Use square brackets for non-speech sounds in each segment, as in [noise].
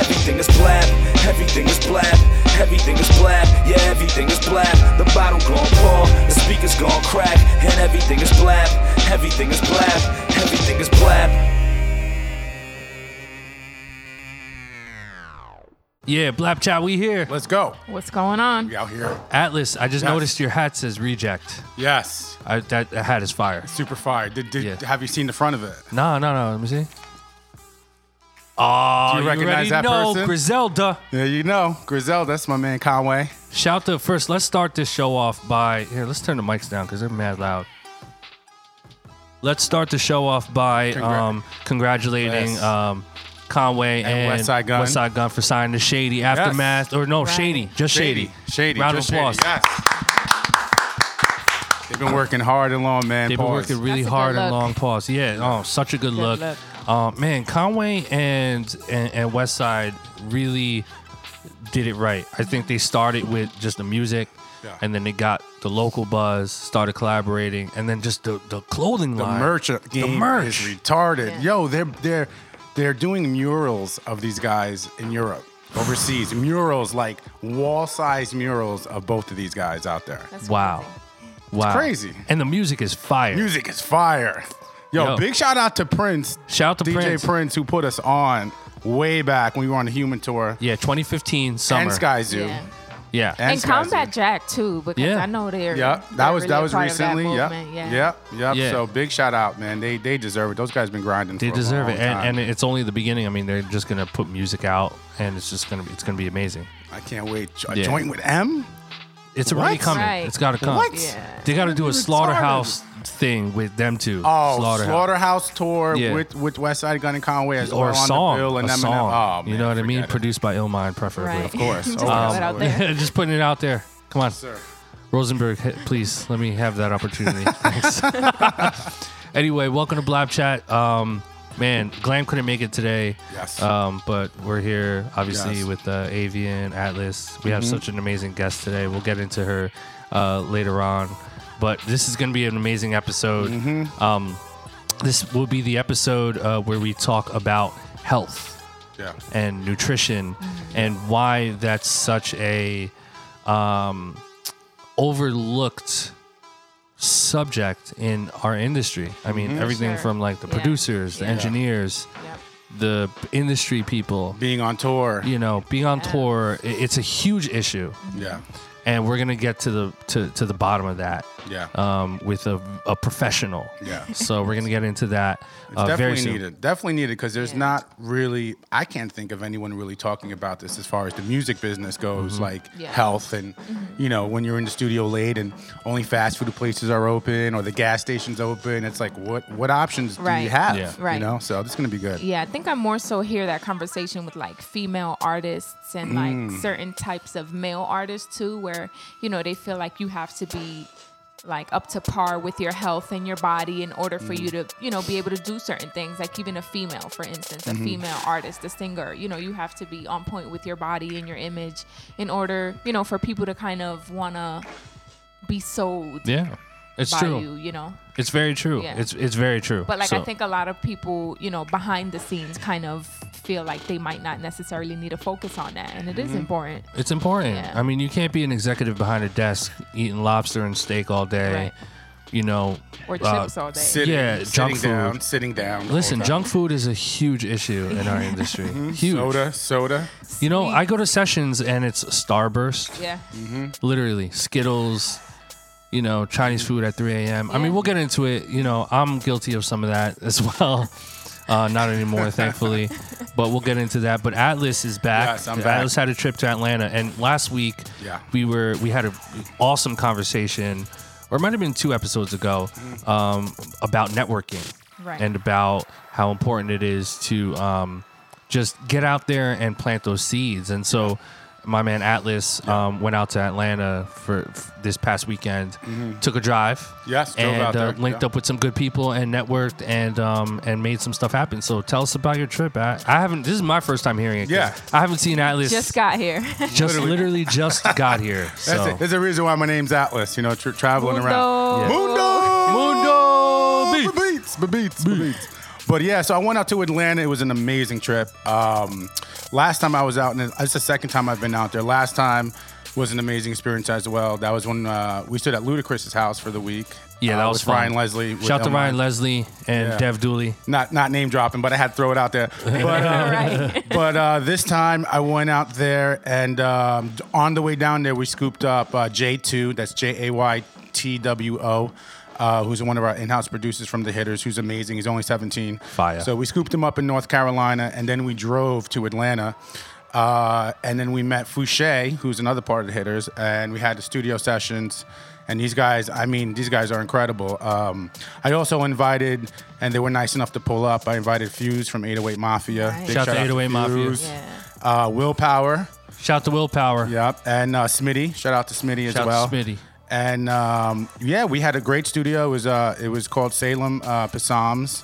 everything is blab, everything is blab, everything is blab, yeah, everything is blab. The bottle gon' pour, the speakers gon' crack, and everything is blab, everything is blab, everything is blab. Yeah, Blap Chat, we here. Let's go. What's going on? We out here. Atlas, I just Yes. noticed your hat says reject. Yes. I, that, that hat is fire. Super fire. Did, did Yeah. have you seen the front of it? No, no, no. Let me see. Oh, Do you recognize already that know, person? Griselda. Yeah, you know. Griselda, that's my man Conway. Shout to first. Let's start this show off by here. Let's turn the mics down because they're mad loud. Let's start the show off by Congra- um, congratulating Yes. um, Conway And and, Westside Gunn. Westside Gunn for signing the Shady Aftermath, or no, Right. Shady, just Shady. Shady. Round just of applause. Shady. Yes. They've been working hard and long, man. They've been working really That's hard and long pause. Yeah, oh, such a good, Good look. look. Uh, man, Conway and, and and Westside really did it right. I think they started with just the music, Yeah. and then they got the local buzz, started collaborating, and then just the the clothing The line. merch game merch. is retarded. Yeah. Yo, they're they're they're doing murals of these guys in Europe, overseas. murals like wall-sized murals of both of these guys out there. That's Wow, crazy. wow, crazy. And the music is fire. Music is fire. Yo, Yo. big shout out to Prince. Shout out to DJ Prince. Prince. who put us on way back when we were on the Human Tour. Yeah, 2015 summer. And Skyzoo. Yeah. Yeah, And And Combat Zoo. Jack too, because Yeah. I know they're Yeah, they're that was really that was part of that recently. Yep. Yeah. Yep. Yep. Yeah. So big shout out, man. They they deserve it. Those guys been grinding. they for deserve a it, long and, time. and it's only the beginning. I mean, they're just gonna put music out, and it's just gonna be it's gonna be amazing. I can't wait. A Yeah. joint with M. It's already What? coming. Right. It's got to come. What? Yeah. They got to do a Retarded. slaughterhouse thing with them two. Oh, slaughterhouse. Slaughterhouse tour Yeah. with with Westside Gunn and Conway as or well a on song, the bill and a Eminem. song. Oh, man, you know what I mean? forget it. Produced by Illmind, preferably. Right. Of course. [laughs] Just Always. throw it out there. [laughs] just putting it out there. Come on, Sir. Rosenberg, hit- please let me have that opportunity. [laughs] Thanks. anyway, welcome to Blap Chat. Um, man, Glam couldn't make it today. Yes. Um, but we're here, obviously, Yes. Mm-hmm. with uh, Avian Atlas. We have such an amazing guest today. We'll get into her uh, later on. But this is going to be an amazing episode. Mm-hmm. Um, this will be the episode uh, where we talk about health Yeah. and nutrition and why that's such a um, overlooked subject in our industry. I mean, everything Sure. from like the Yeah. producers, the Yeah. engineers, Yep. the industry people, Being on tour. you know, being on tour, it's a huge issue. Yeah. And we're gonna get to the to, to the bottom of that Yeah. um, with a, a professional. Yeah. So we're gonna get into that It's uh, definitely needed. Definitely needed because there's Yeah. not really. I can't think of anyone really talking about this as far as the music business goes, Mm-hmm. like Yeah. health and you know when you're in the studio late and only fast food places are open or the gas stations open. It's like what what options do you Right. have? Yeah. You know, so this is gonna be good. Yeah, I think I more so hear that conversation with like female artists and Mm. like certain types of male artists too, where you know they feel like you have to be like up to par with your health and your body in order for Mm. you to you know be able to do certain things like even a female for instance Mm-hmm. a female artist a singer you know you have to be on point with your body and your image in order you know for people to kind of want to be sold Yeah, it's by true. you you know It's very true. Yeah. It's it's very true. But like I think a lot of people, you know, behind the scenes kind of feel like they might not necessarily need to focus on that. And it is mm-hmm. important. It's important. Yeah. I mean, you can't be an executive behind a desk eating lobster and steak all day. Right. You know, Or uh, chips all day. Sitting, Yeah, sitting junk food. down, sitting down. Listen, junk food is a huge issue in our [laughs] industry. Mm-hmm. Huge. time. soda, soda. You know, I go to sessions and it's Starburst, yeah. Mm-hmm. literally Skittles. You know, Chinese mm. food at 3 a.m. I mean, we'll get into it. You know, I'm guilty of some of that as [laughs] well. Uh, not anymore, thankfully. [laughs] But we'll get into that. But Atlas is back. Yes, I'm back. Atlas had a trip to Atlanta, and last week Yeah. we were we had an awesome conversation, or it might have been two episodes ago, um, about networking Right. and about how important it is to um, just get out there and plant those seeds. And so, my man Atlas um, went out to Atlanta for, f this past weekend, took a drive, Mm-hmm. Yes, drove and out there, uh, linked yeah. up with some good people and networked and um, and made some stuff happen. So, tell us about your trip. I, I haven't. This is my first time hearing it. Yeah. I haven't seen Atlas. Just got here. [laughs] just literally just [laughs] got here. That's So. it. There's a reason why my name's Atlas. You know, tra- traveling around. Mundo. Mundo! Mundo Beats, beats, beats. But yeah, so I went out to Atlanta. It was an amazing trip. Um, last time I was out, and it's the second time I've been out there. Last time was an amazing experience as well. That was when uh, we stood at Ludacris's house for the week. Yeah, that uh, was with fun. Ryan Leslie. with Shout to Ryan Leslie and Yeah. Dev Dooley. Not not name dropping, but I had to throw it out there. [laughs] But uh, right. [laughs] but uh, this time I went out there, and um, on the way down there, we scooped up uh, J2. That's J A Y T W O. Uh, who's one of our in-house producers from the Hitters? Who's amazing. He's only 17. Fire. So we scooped him up in North Carolina, and then we drove to Atlanta. Uh, and then we met Fouché, who's another part of the Hitters, and we had the studio sessions. And these guys, I mean, these guys are incredible. Um, I also invited, and they were nice enough to pull up. I invited Fuse from 808 Mafia. Nice. Big Shout out to out 808 Mafia. Yeah. Uh, Willpower, Shout out to Willpower. yep, and uh, Smitty. Shout out to Smitty as Shout well. to Smitty. And um, yeah, we had a great studio. It was uh, it was called Salem uh, Passams,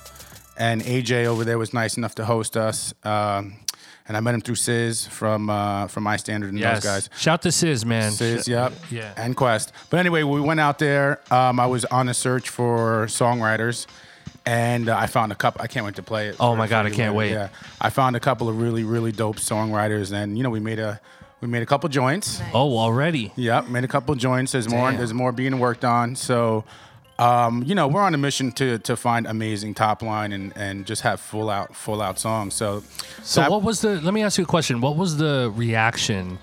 and AJ over there was nice enough to host us. Um, and I met him through Sis from uh, from My Standard and Yes. those guys. Shout to Sis, man. Sh- yep, Yeah. and Quest. But anyway, we went out there. Um, I was on a search for songwriters, and uh, I found a couple. I can't wait to play it. Oh my God, I can't you. wait. Yeah, I found a couple of really really dope songwriters, and you know we made a we made a couple joints. Oh, already. Yep, made a couple joints. There's more. Damn. There's more being worked on. So, um, you know, we're on a mission to to find amazing top line and and just have full out full out songs. So, So that- what was the? Let me ask you a question. What was the reaction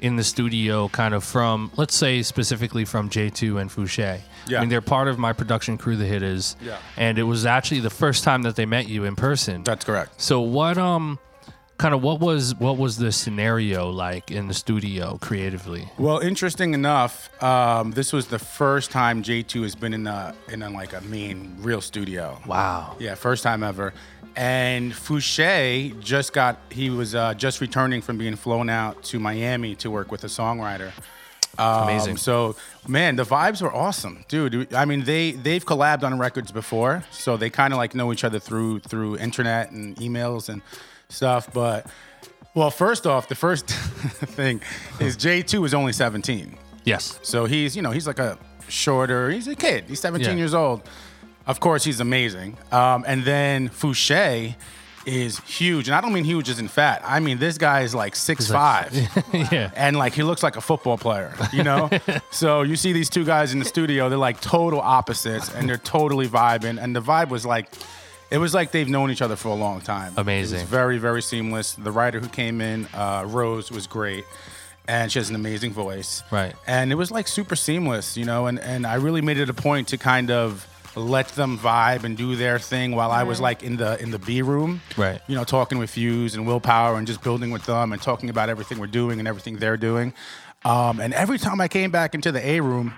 in the studio, kind of from, let's say specifically from J2 and Fouché? Yeah. I mean, they're part of my production crew, the Hitters. Yeah. And it was actually the first time that they met you in person. That's correct. So what um kind of what was what was the scenario like in the studio creatively? Well, interesting enough, um, this was the first time J2 has been in a in a, like a main real studio. Wow. Yeah, first time ever. And Fouché just got he was uh, just returning from being flown out to Miami to work with a songwriter. Um, Amazing. So, man, the vibes were awesome, dude. I mean, they they've collabed on records before, so they kind of like know each other through through internet and emails and stuff. But well, first off, the first [laughs] thing is J2 is only 17. Yes. So he's, you know, he's like a shorter, he's a kid. He's 17 Yeah. years old. Of course, he's amazing. Um, and then Fouché is huge. And I don't mean huge as in fat. I mean, this guy is like six five, [laughs] yeah. And like, he looks like a football player, you know? [laughs] so you see these two guys in the studio, they're like total opposites and they're totally vibing. And the vibe was like, it was like they've known each other for a long time. Amazing. It was very, very seamless. The writer who came in, uh, Rose, was great. And she has an amazing voice. Right. And it was like super seamless, you know, and, and I really made it a point to kind of let them vibe and do their thing while I was like in the in the B room. Right. You know, talking with Fuse and Willpower and just building with them and talking about everything we're doing and everything they're doing. Um, and every time I came back into the A room,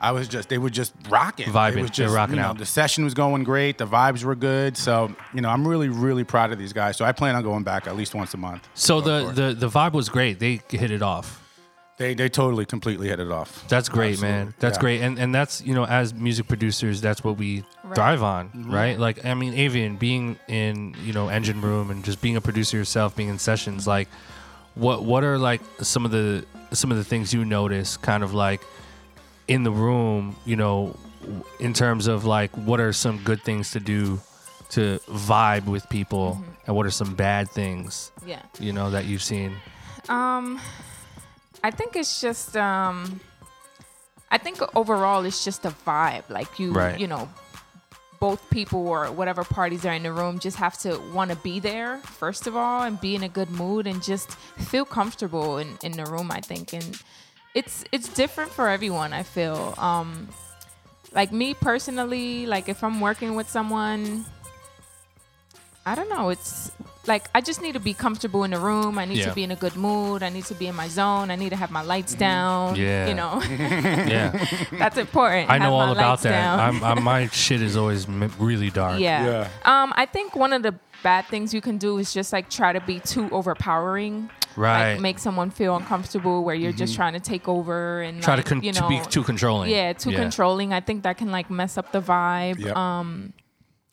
I was just they were just rocking. Vibing. It was They were just, rocking you know, out. The session was going great. The vibes were good. So, you know, I'm really, really proud of these guys. So I plan on going back at least once a month. So the, the the vibe was great. They hit it off. they they totally completely hit it off. That's great, Absolutely. man. That's Yeah. great. And and that's, you know, as music producers, that's what we Right. thrive on, Mm-hmm. right? Like I mean, Avian being in, you know, engine room and just being a producer yourself, being in sessions, like what what are like some of the some of the things you notice kind of like in the room, you know, in terms of like what are some good things to do to vibe with people Mm-hmm. and what are some bad things, Yeah. you know, that you've seen? Um, I think it's just um, I think overall it's just a vibe. Like you, Right. you know, both people or whatever parties are in the room just have to want to be there first of all and be in a good mood and just feel comfortable in in the room. I think and it's it's different for everyone. I feel. Um, like me personally, like if I'm working with someone I don't know. It's like I just need to be comfortable in the room. I need Yeah. to be in a good mood. I need to be in my zone. I need to have my lights down. Yeah. You know, [laughs] [laughs] Yeah, that's important. I know all about that. I'm, I'm, my [laughs] shit is always really dark. Yeah. Um, I think one of the bad things you can do is just like try to be too overpowering. Right. Like make someone feel uncomfortable where you're just trying to take over and Mm-hmm. Try like, to, con- you to know, be too controlling. yeah, too controlling. I think that can like mess up the vibe. Yep. Um,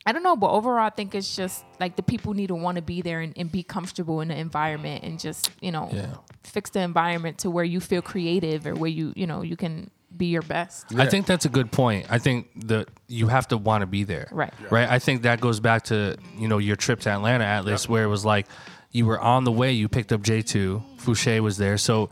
I don't know, but overall, I think it's just like the people need to want to be there and, and be comfortable in the environment and just you know Yeah. fix the environment to where you feel creative or where you you know you can be your best. I think that's a good point. I think that you have to want to be there. Right. Right. I think that goes back to, you know, your trip to Atlanta Atlas where it was like you were on the way, you picked up J2, Fouché was there. So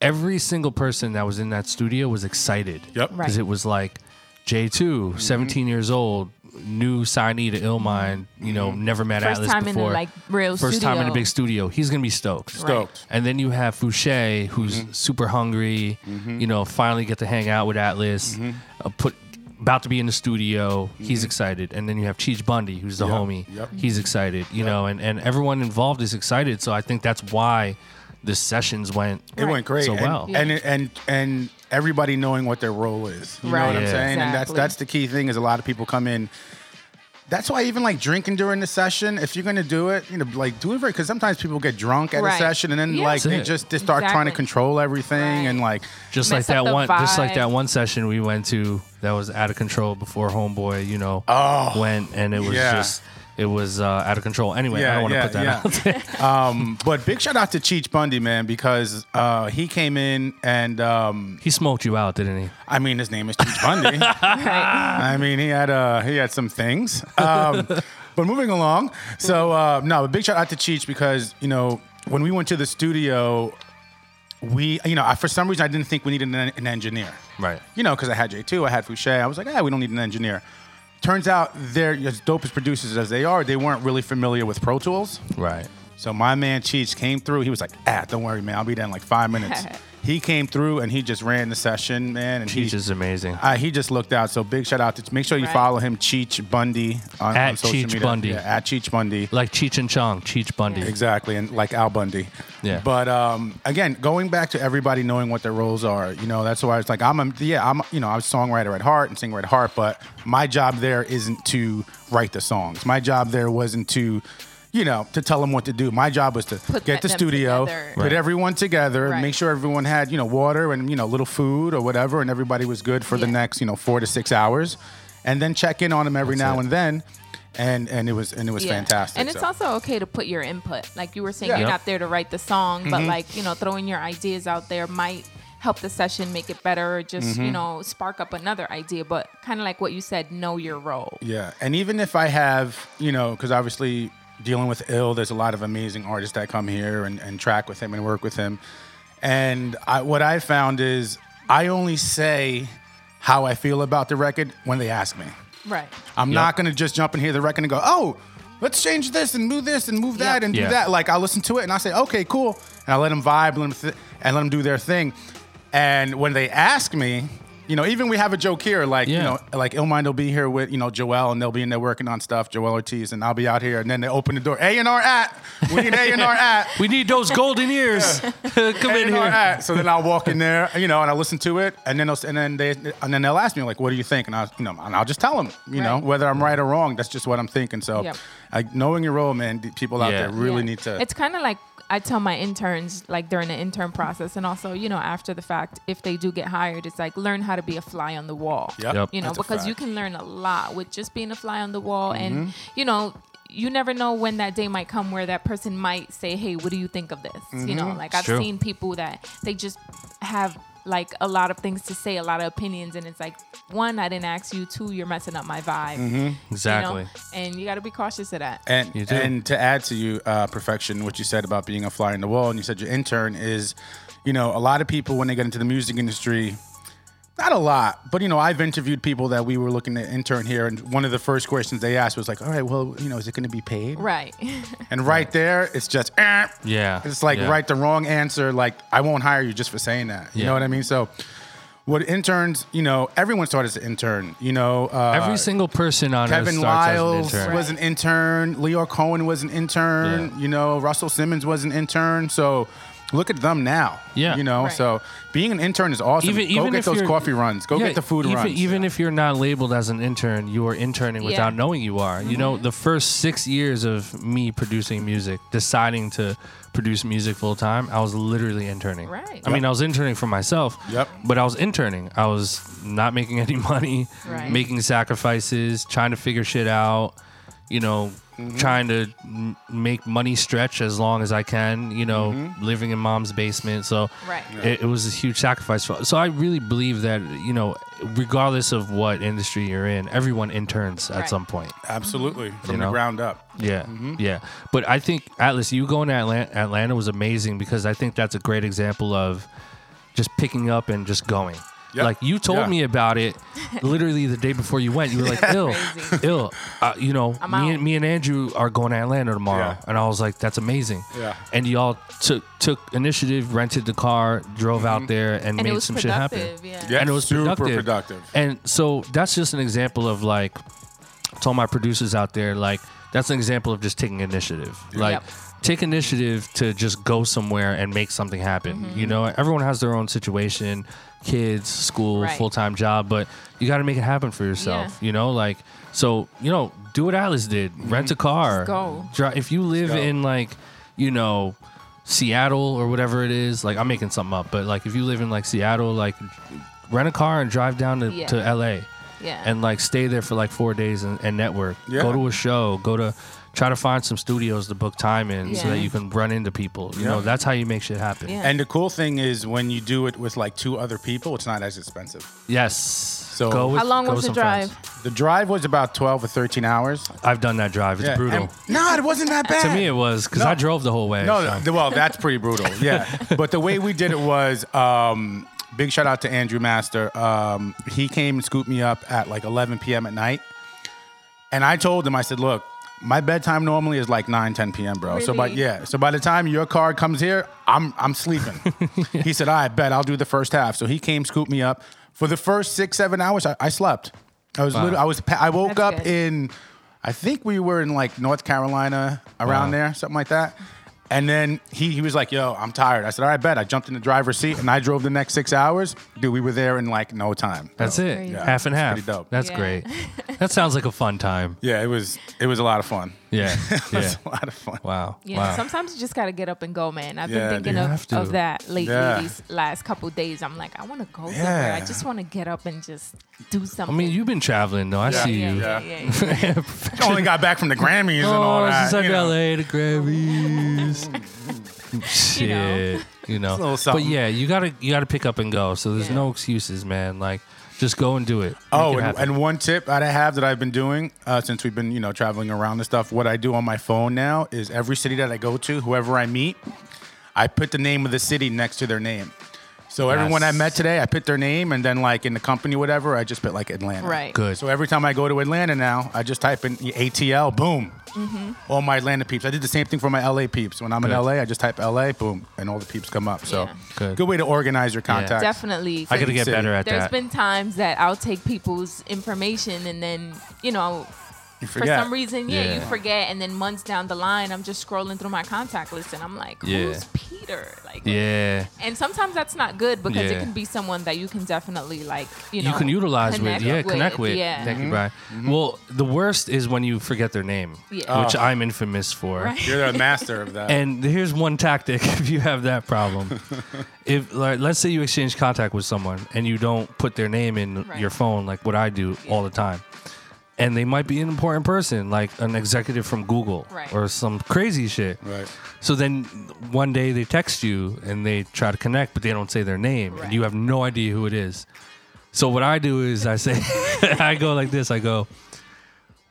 every single person that was in that studio was excited. Yep. Because Right. it was like J2, mm-hmm. 17 years old, new signee to Illmind, you know, mm-hmm. never met First Atlas time in before. a like real First time in a studio. big studio. He's gonna be stoked. Stoked. And then you have Fouché, who's mm-hmm. super hungry. You know, finally get to hang out with Atlas. Uh, put about to be in the studio. He's mm-hmm. excited. And then you have Cheech Bundy, who's the Yep, homie. yep. He's excited. You know, and and everyone involved is excited. So I think that's why the sessions went. It went great. So and, well. And, and and everybody knowing what their role is. You know Right. what I'm Yeah. saying? And that's that's the key thing is a lot of people come in. That's why even like drinking during the session, if you're gonna do it, you know, like do it very because sometimes people get drunk at a session and then Yeah. like they just they start trying to control everything Right. and like Just like that the one, just like that one session we went to that was out of control before Homeboy, you know, Oh. went and it was Yeah. just, it was uh, out of control. Anyway, I don't want to yeah, put that yeah. out [laughs] [laughs] um but big shout out to Cheech Bundy, man, because uh he came in and um He smoked you out, didn't he? I mean his name is Cheech Bundy. [laughs] I mean, he had uh, he had some things. Um, but moving along, so uh, no, a big shout out to Cheech because you know when we went to the studio, we you know I, for some reason I didn't think we needed an, an engineer. Right. You know, because I had J two, I had Fouché. I was like, ah, we don't need an engineer. Turns out they're as dope as producers as they are, they weren't really familiar with Pro Tools. Right. So my man Cheech came through. He was like, ah, don't worry, man, I'll be there in like five minutes. [laughs] he came through and he just ran the session, man. And Cheech he, is amazing. uh, he just looked out. So big shout out to make sure you Right. follow him, Cheech Bundy on, At on social Cheech media. Bundy. Yeah, at Cheech Bundy. like Cheech and Chong, Cheech Bundy. Exactly, and like Al Bundy. Yeah. But um, again, going back to everybody knowing what their roles are, you know, that's why I was like, I'm a yeah, I'm you know, I'm a songwriter at heart and singer at heart, but my job there isn't to write the songs. My job there wasn't to you know, to tell them what to do. My job was to Put get the studio, together. put Right. everyone together, Right. make sure everyone had, you know, water and, you know, little food or whatever, and everybody was good for the next, you know, four to six hours. And then check in on them every That's now it. and then. And and it was and it was Yeah. fantastic. And it's so. also okay to put your input. Like you were saying, Yeah. you're not there to write the song, but Mm-hmm. like, you know, throwing your ideas out there might help the session make it better or just, Mm-hmm. you know, spark up another idea. But kind of like what you said, know your role. Yeah, and even if I have, you know, because obviously dealing with ill, there's a lot of amazing artists that come here and, and track with him and work with him. And I, what I found is I only say how I feel about the record when they ask me. Right. I'm Yep. not gonna just jump in here the record and go, oh, let's change this and move this and move that Yep. and do Yeah. that. Like I'll listen to it and I say, okay, cool, and I let them vibe, let them th- and let them do their thing. And when they ask me, you know, even we have a joke here, like you know, like Illmind will be here with you know Joel, and they'll be in there working on stuff, Joel Ortiz, and I'll be out here, and then they open the door, A and R at, we need A and R [laughs] at. We need those golden ears. [laughs] [laughs] Come in A&R here. at. So then I'll walk in there, you know, and I listen to it, and then they'll, and then they and then they'll ask me like, "What do you think?" And I, you know, and I'll just tell them, you know, whether I'm right or wrong. That's just what I'm thinking. So, Yep. like, knowing your role, man, people out Yeah. there really Yeah. need to. It's kind of like I tell my interns, like during the intern process, and also, you know, after the fact, if they do get hired, it's like learn how to be a fly on the wall. Yep. Yep. You know, That's because you can learn a lot with just being a fly on the wall, Mm-hmm. and you know. You never know when that day might come where that person might say, "Hey, what do you think of this?" You know, Mm-hmm. like I've True. seen people that they just have like a lot of things to say, a lot of opinions, and it's like, one, I didn't ask you. Two, you're messing up my vibe. Mm-hmm. you know? Exactly. And you got to be cautious of that. And You do. and to add to you, uh, perfection, what you said about being a fly in the wall, and you said your intern is, you know, a lot of people when they get into the music industry, not a lot, but you know, I've interviewed people that we were looking to intern here, and one of the first questions they asked was like, "All right, well, you know, is it going to be paid?" Right. [laughs] And right there, it's just, eh. Yeah. it's like Yeah. right the wrong answer. Like I won't hire you just for saying that. You Yeah. know what I mean? So. what interns, you know, everyone started as an intern. You know, uh, Every single person on Kevin starts an Liles was an intern. Lyor Cohen was an intern. Yeah. You know, Russell Simmons was an intern. So look at them now. Yeah. You know, Right. so being an intern is awesome. Even Go even get if those you're- coffee runs. Go Yeah, get the food even, runs. Even if you're not labeled as an intern, you are interning Yeah. without knowing you are. You Mm-hmm. know, the first six years of me producing music, deciding to produce music full time, I was literally interning. Right. I mean, I was interning for myself. Yep. But I was interning. I was not making [laughs] any money, Right. making sacrifices, trying to figure shit out. You know, Mm-hmm. trying to m- make money stretch as long as I can. You know, Mm-hmm. living in mom's basement. So Right. it, it was a huge sacrifice. For, so I really believe that you know, regardless of what industry you're in, everyone interns at Right. some point. Absolutely. From You the ground up. Yeah, Mm-hmm. yeah. But I think Atlas, you going to Atlanta, Atlanta was amazing because I think that's a great example of just picking up and just going. Yep. Like you told Yeah. me about it literally the day before you went. You were like, [laughs] "Ill, ill." Uh, you know, I'm me out. and me and Andrew are going to Atlanta tomorrow, Yeah. and I was like, "That's amazing." Yeah. And y'all took took initiative, rented the car, drove out there, and, And made some shit happen. Yeah. Yeah. And it was super productive. productive. And so that's just an example of like, to all my producers out there, like that's an example of just taking initiative. Like, Yep. take initiative to just go somewhere and make something happen. Mm-hmm. You know, everyone has their own situation, kids, school, Right. full time job, but you got to make it happen for yourself. Yeah. You know, like so, you know, do what Atlas did, mm-hmm. rent a car, Just go. Dri- if you live in like, you know. Seattle or whatever it is, like I'm making something up, but like if you live in like Seattle, like rent a car and drive down to, Yeah. to LA Yeah. and like stay there for like four days and, and network. Yeah. Go to a show. Go to try to find some studios to book time in so that you can run into people. You Yeah. know, that's how you make shit happen. Yeah. And the cool thing is when you do it with like two other people, it's not as expensive. Yes. So- go with, How long go was the drive? friends. The drive was about 12 or 13 hours. I've done that drive. It's Yeah, brutal. and- [laughs] no, it wasn't that bad. to me, it was because No. I drove the whole way. No, so. well, that's pretty brutal. Yeah, [laughs] but the way we did it was um, big shout out to Andrew Master. Um, he came and scooped me up at like 11 p.m. at night, and I told him, I said, look. My bedtime normally is like 9, 10 p.m., bro. So, by Really? yeah, so by the time your car comes here, I'm I'm sleeping. [laughs] He said, "I bet I'll do the first half." So he came, scooped me up. For the first six, seven hours, I, I slept. I was, literally I was, pa- I woke That's up good. in, I think we were in like North Carolina, around Wow. there, something like that. And then he, he was like, yo, I'm tired. I said, all right, bet. I jumped in the driver's seat and I drove the next six hours. Dude, we were there in like no time. That's it. Crazy. Half and half. pretty dope. That's Yeah. great. [laughs] That sounds like a fun time. Yeah, it was it was a lot of fun. Yeah. [laughs] It Yeah. was a lot of fun. Wow. Yeah, wow. sometimes you just gotta get up and go, man. I've Yeah, been thinking dude. You have of, of that lately Yeah. these last couple days. I'm like, I want to go somewhere. I just want to get up and just do something. I mean, you've been traveling though. I Yeah. see yeah, you. yeah, Yeah. yeah, yeah. [laughs] I only got back from the Grammys and oh, all Oh, that. it's like you know. LA, the Grammys. [laughs] Shit, you know. a little but yeah, you gotta you gotta pick up and go. So there's Yeah. no excuses, man. Like, just go and do it. Oh, it and, and one tip that I have that I've been doing uh, since we've been, you know, traveling around and stuff. What I do on my phone now is every city that I go to, whoever I meet, I put the name of the city next to their name. So everyone I Yes. met today, I put their name, and then like in the company, whatever, I just put like Atlanta. Right. Good. So every time I go to Atlanta now, I just type in ATL, boom, Mm-hmm. all my Atlanta peeps. I did the same thing for my LA peeps. When I'm in LA, I just type LA, boom, and all the peeps come up. So Yeah. Good. way to organize your contacts. Definitely. I gotta 'cause get better at There's that. There's been times that I'll take people's information and then, you know, You for some reason, yeah, you forget. And then months down the line, I'm just scrolling through my contact list and I'm like, Yeah. who's Peter? Like, yeah. And sometimes that's not good because Yeah. it can be someone that you can definitely like, you know, You, can utilize with, connect yeah, connect with. Yeah. Thank you, mm-hmm. Brian. Mm-hmm. Well, the worst is when you forget their name, Yeah. which oh. I'm infamous for. Right. You're the master of that. And here's one tactic [laughs] if you have that problem. [laughs] if like, let's say you exchange contact with someone and you don't put their name in Right. your phone like what I do all the time. And they might be an important person, like an executive from Google Right. or some crazy shit. right. So then one day they text you and they try to connect, but they don't say their name, and you have no idea who it is. So what I do is I say, [laughs] I go like this. I go,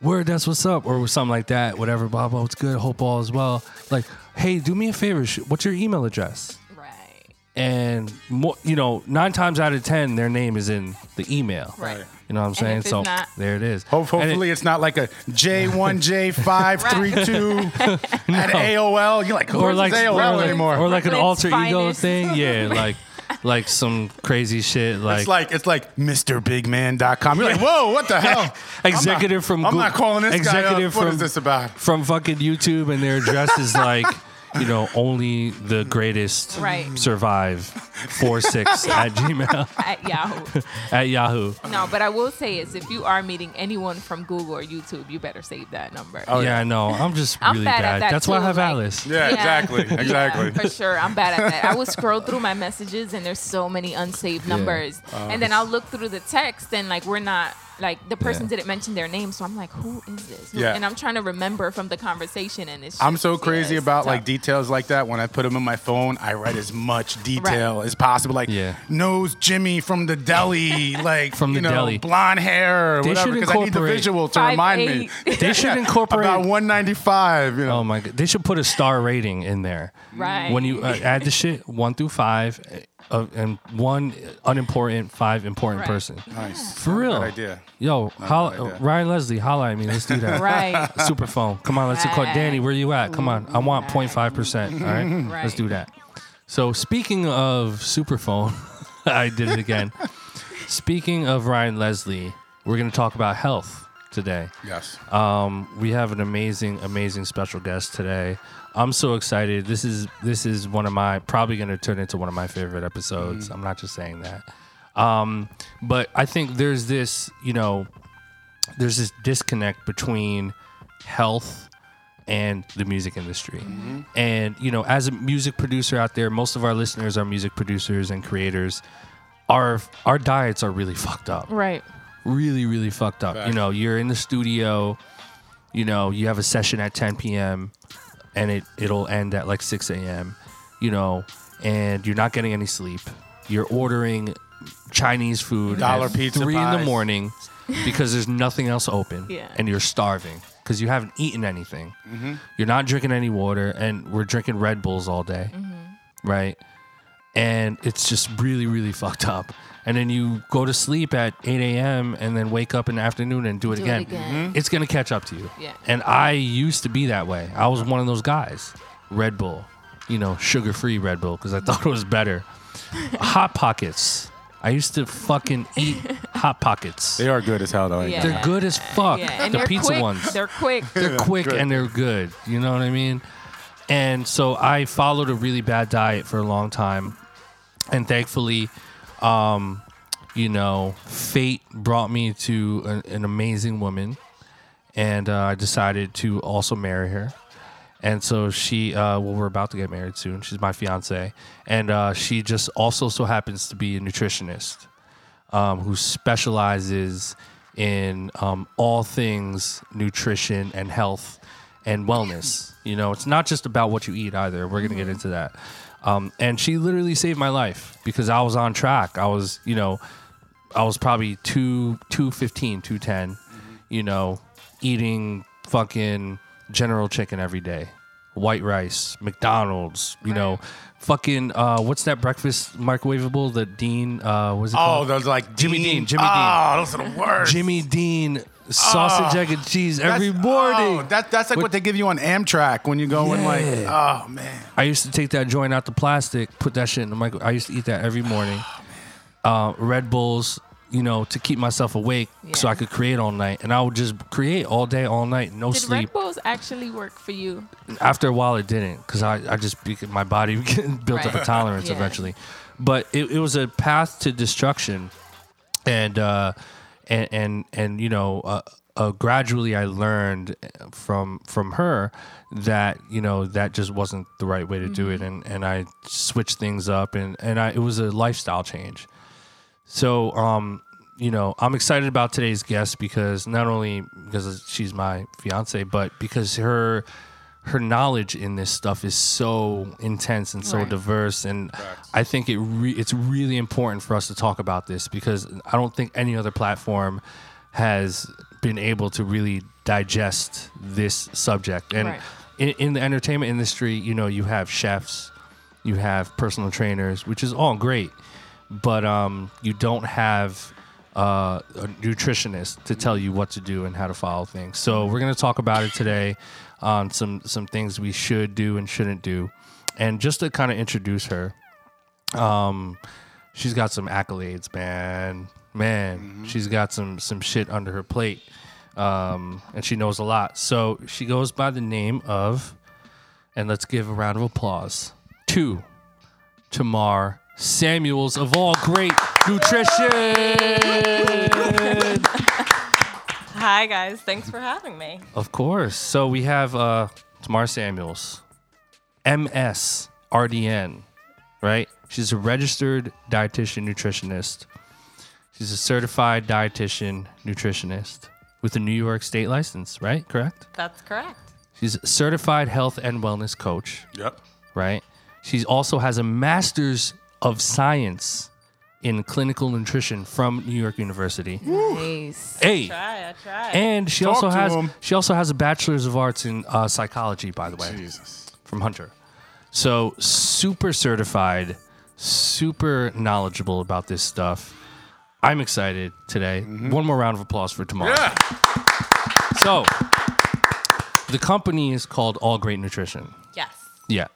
word, that's what's up, or something like that. Whatever, blah blah. It's good? Hope all is well. Like, hey, do me a favor. What's your email address? Right. And more, you know, nine times out of ten, their name is in the email. Right. You know what I'm saying? So not- there it is. Hope, And it- hopefully, it's not like a J1, [laughs] J532 [laughs] at AOL. You're like, who or like, AOL or like, anymore? or like an Brooklyn's alter ego thing. Yeah, [laughs] like like some crazy shit like, it's like it's like MrBigMan.com. You're like, whoa, what the hell? executive I'm from I'm Goo- not calling this executive guy up. What from is this about? from fucking YouTube and their address is like you know only the greatest Right. survive four [laughs] six at gmail at Yahoo. [laughs] at Yahoo. No, but I will say is if you are meeting anyone from Google or YouTube, you better save that number. Oh, yeah, yeah. I know. I'm just I'm really bad bad. at that That's why I too, have like- Alice. Yeah, exactly, [laughs] exactly. for sure. I'm bad at that. I will scroll through my messages and there's so many unsaved numbers. Uh, and then I'll look through the text and like we're not like the person Yeah. didn't mention their name, so I'm like, who is this? Who- Yeah. And I'm trying to remember from the conversation and it's I'm so crazy it's about tough. like details like that. When I put them in my phone, I write as much detail as possible. Like Yeah. knows Jimmy from the deli, [laughs] like From you the know, deli. blonde hair or They whatever, because I need the visual to Five, remind eight. me. [laughs] They should [laughs] incorporate About 195. You know. Oh my god! They should put a star rating in there. Right. When you uh, add the shit one through five, uh, and one unimportant, five important Right. person. nice. For real. Good idea. Yo, holla, bad idea. Ryan Leslie, holla at me. Let's do that. Right. [laughs] Superphone. Come on, let's call Right. Danny. Where you at? Come on. I want 0.5 percent. All right? Right. let's do that. So speaking of superphone, [laughs] I did it again. [laughs] speaking of Ryan Leslie, we're gonna talk about health today. Yes. Um, we have an amazing, amazing special guest today. I'm so excited. This is this is one of my probably going to turn into one of my favorite episodes. I'm not just saying that. Um, but I think there's this, you know, there's this disconnect between health and the music industry. And you know, as a music producer out there, most of our listeners are music producers and creators. Our our diets are really fucked up Right. Really really fucked up. You know you're in the studio you know you have a session at 10 p.m and it it'll end at like 6 a.m you know and you're not getting any sleep. You're ordering chinese food Dollar at pizza 3 in the morning [laughs] because there's nothing else open Yeah. and you're starving because you haven't eaten anything. Mm-hmm. you're not drinking any water and we're drinking red bulls all day right? And it's just really really fucked up and then you go to sleep at 8 a.m and then wake up in the afternoon and do it Do it again, again. Mm-hmm. it's gonna catch up to you Yeah. and i used to be that way i was one of those guys red bull you know sugar-free red bull because i [laughs] thought it was better hot pockets i used to fucking eat [laughs] hot pockets They are good as hell though. Yeah. they? they're good as fuck Yeah. And the pizza quick. ones They're quick. [laughs] they're quick and they're good. You know what I mean? And so I followed a really bad diet for a long time, and thankfully, um, you know, fate brought me to an, an amazing woman, and uh, I decided to also marry her. And so she, uh, well, we're about to get married soon. She's my fiance, and uh, she just also so happens to be a nutritionist um, who specializes in um, all things nutrition and health and wellness. You know, it's not just about what you eat either. We're gonna get into that. Um, and she literally saved my life because I was on track. I was, you know, I was probably two, 215, 210, you know, eating fucking General Chicken every day, white rice, McDonald's, you know, fucking, uh, what's that breakfast microwavable? that Dean, uh, was it Oh, called? those like Jimmy Dean, Jimmy Dean. oh, those are the worst. Jimmy Dean sausage, egg, and cheese every That's- morning. Oh, that, that's like what, they give you on Amtrak when you go in like, Yeah. oh man. I used to take that joint out the plastic, put that shit in the micro. I used to eat that every morning. Uh, Red Bulls, you know, to keep myself awake so Yeah. I could create all night. And I would just create all day, all night, no Did sleep. Red Bulls actually work for you? After a while, it didn't because I, I just bec- my body [laughs] built up a Right. tolerance Yeah. eventually. But it, it was a path to destruction, and uh, and and and you know, uh, uh, gradually I learned from from her that you know that just wasn't the right way to do it, and and I switched things up, and and I it was a lifestyle change. So, um, you know, I'm excited about today's guest because not only because she's my fiance, but because her her knowledge in this stuff is so intense and so Right. diverse, and I think it re- it's really important for us to talk about this because I don't think any other platform has been able to really digest this subject. And Right. in, in the entertainment industry, you know, you have chefs, you have personal trainers, which is all great but um, you don't have uh, a nutritionist to tell you what to do and how to follow things. So we're going to talk about it today on some some things we should do and shouldn't do, and just to kind of introduce her. Um, she's got some accolades, man. Man, she's got some some shit under her plate, um, and she knows a lot. So she goes by the name of, and let's give a round of applause to Tamar Samuels of All Great Nutrition. [laughs] Hi guys, thanks for having me. Of course. So we have uh, Tamar Samuels, MS RDN, right? She's a registered dietitian nutritionist. She's a certified dietitian nutritionist with a New York state license, right? Correct? That's correct. She's a certified health and wellness coach, Yep. right? She also has a master's of science in clinical nutrition from New York University. Nice. Hey. Try, I try. And she Talk also to has him. she also has a bachelor's of arts in uh, psychology, by the way, Jesus. from Hunter. So super certified, super knowledgeable about this stuff. I'm excited today. One more round of applause for Tamar. Yeah. So the company is called All Great Nutrition. yes. Yeah.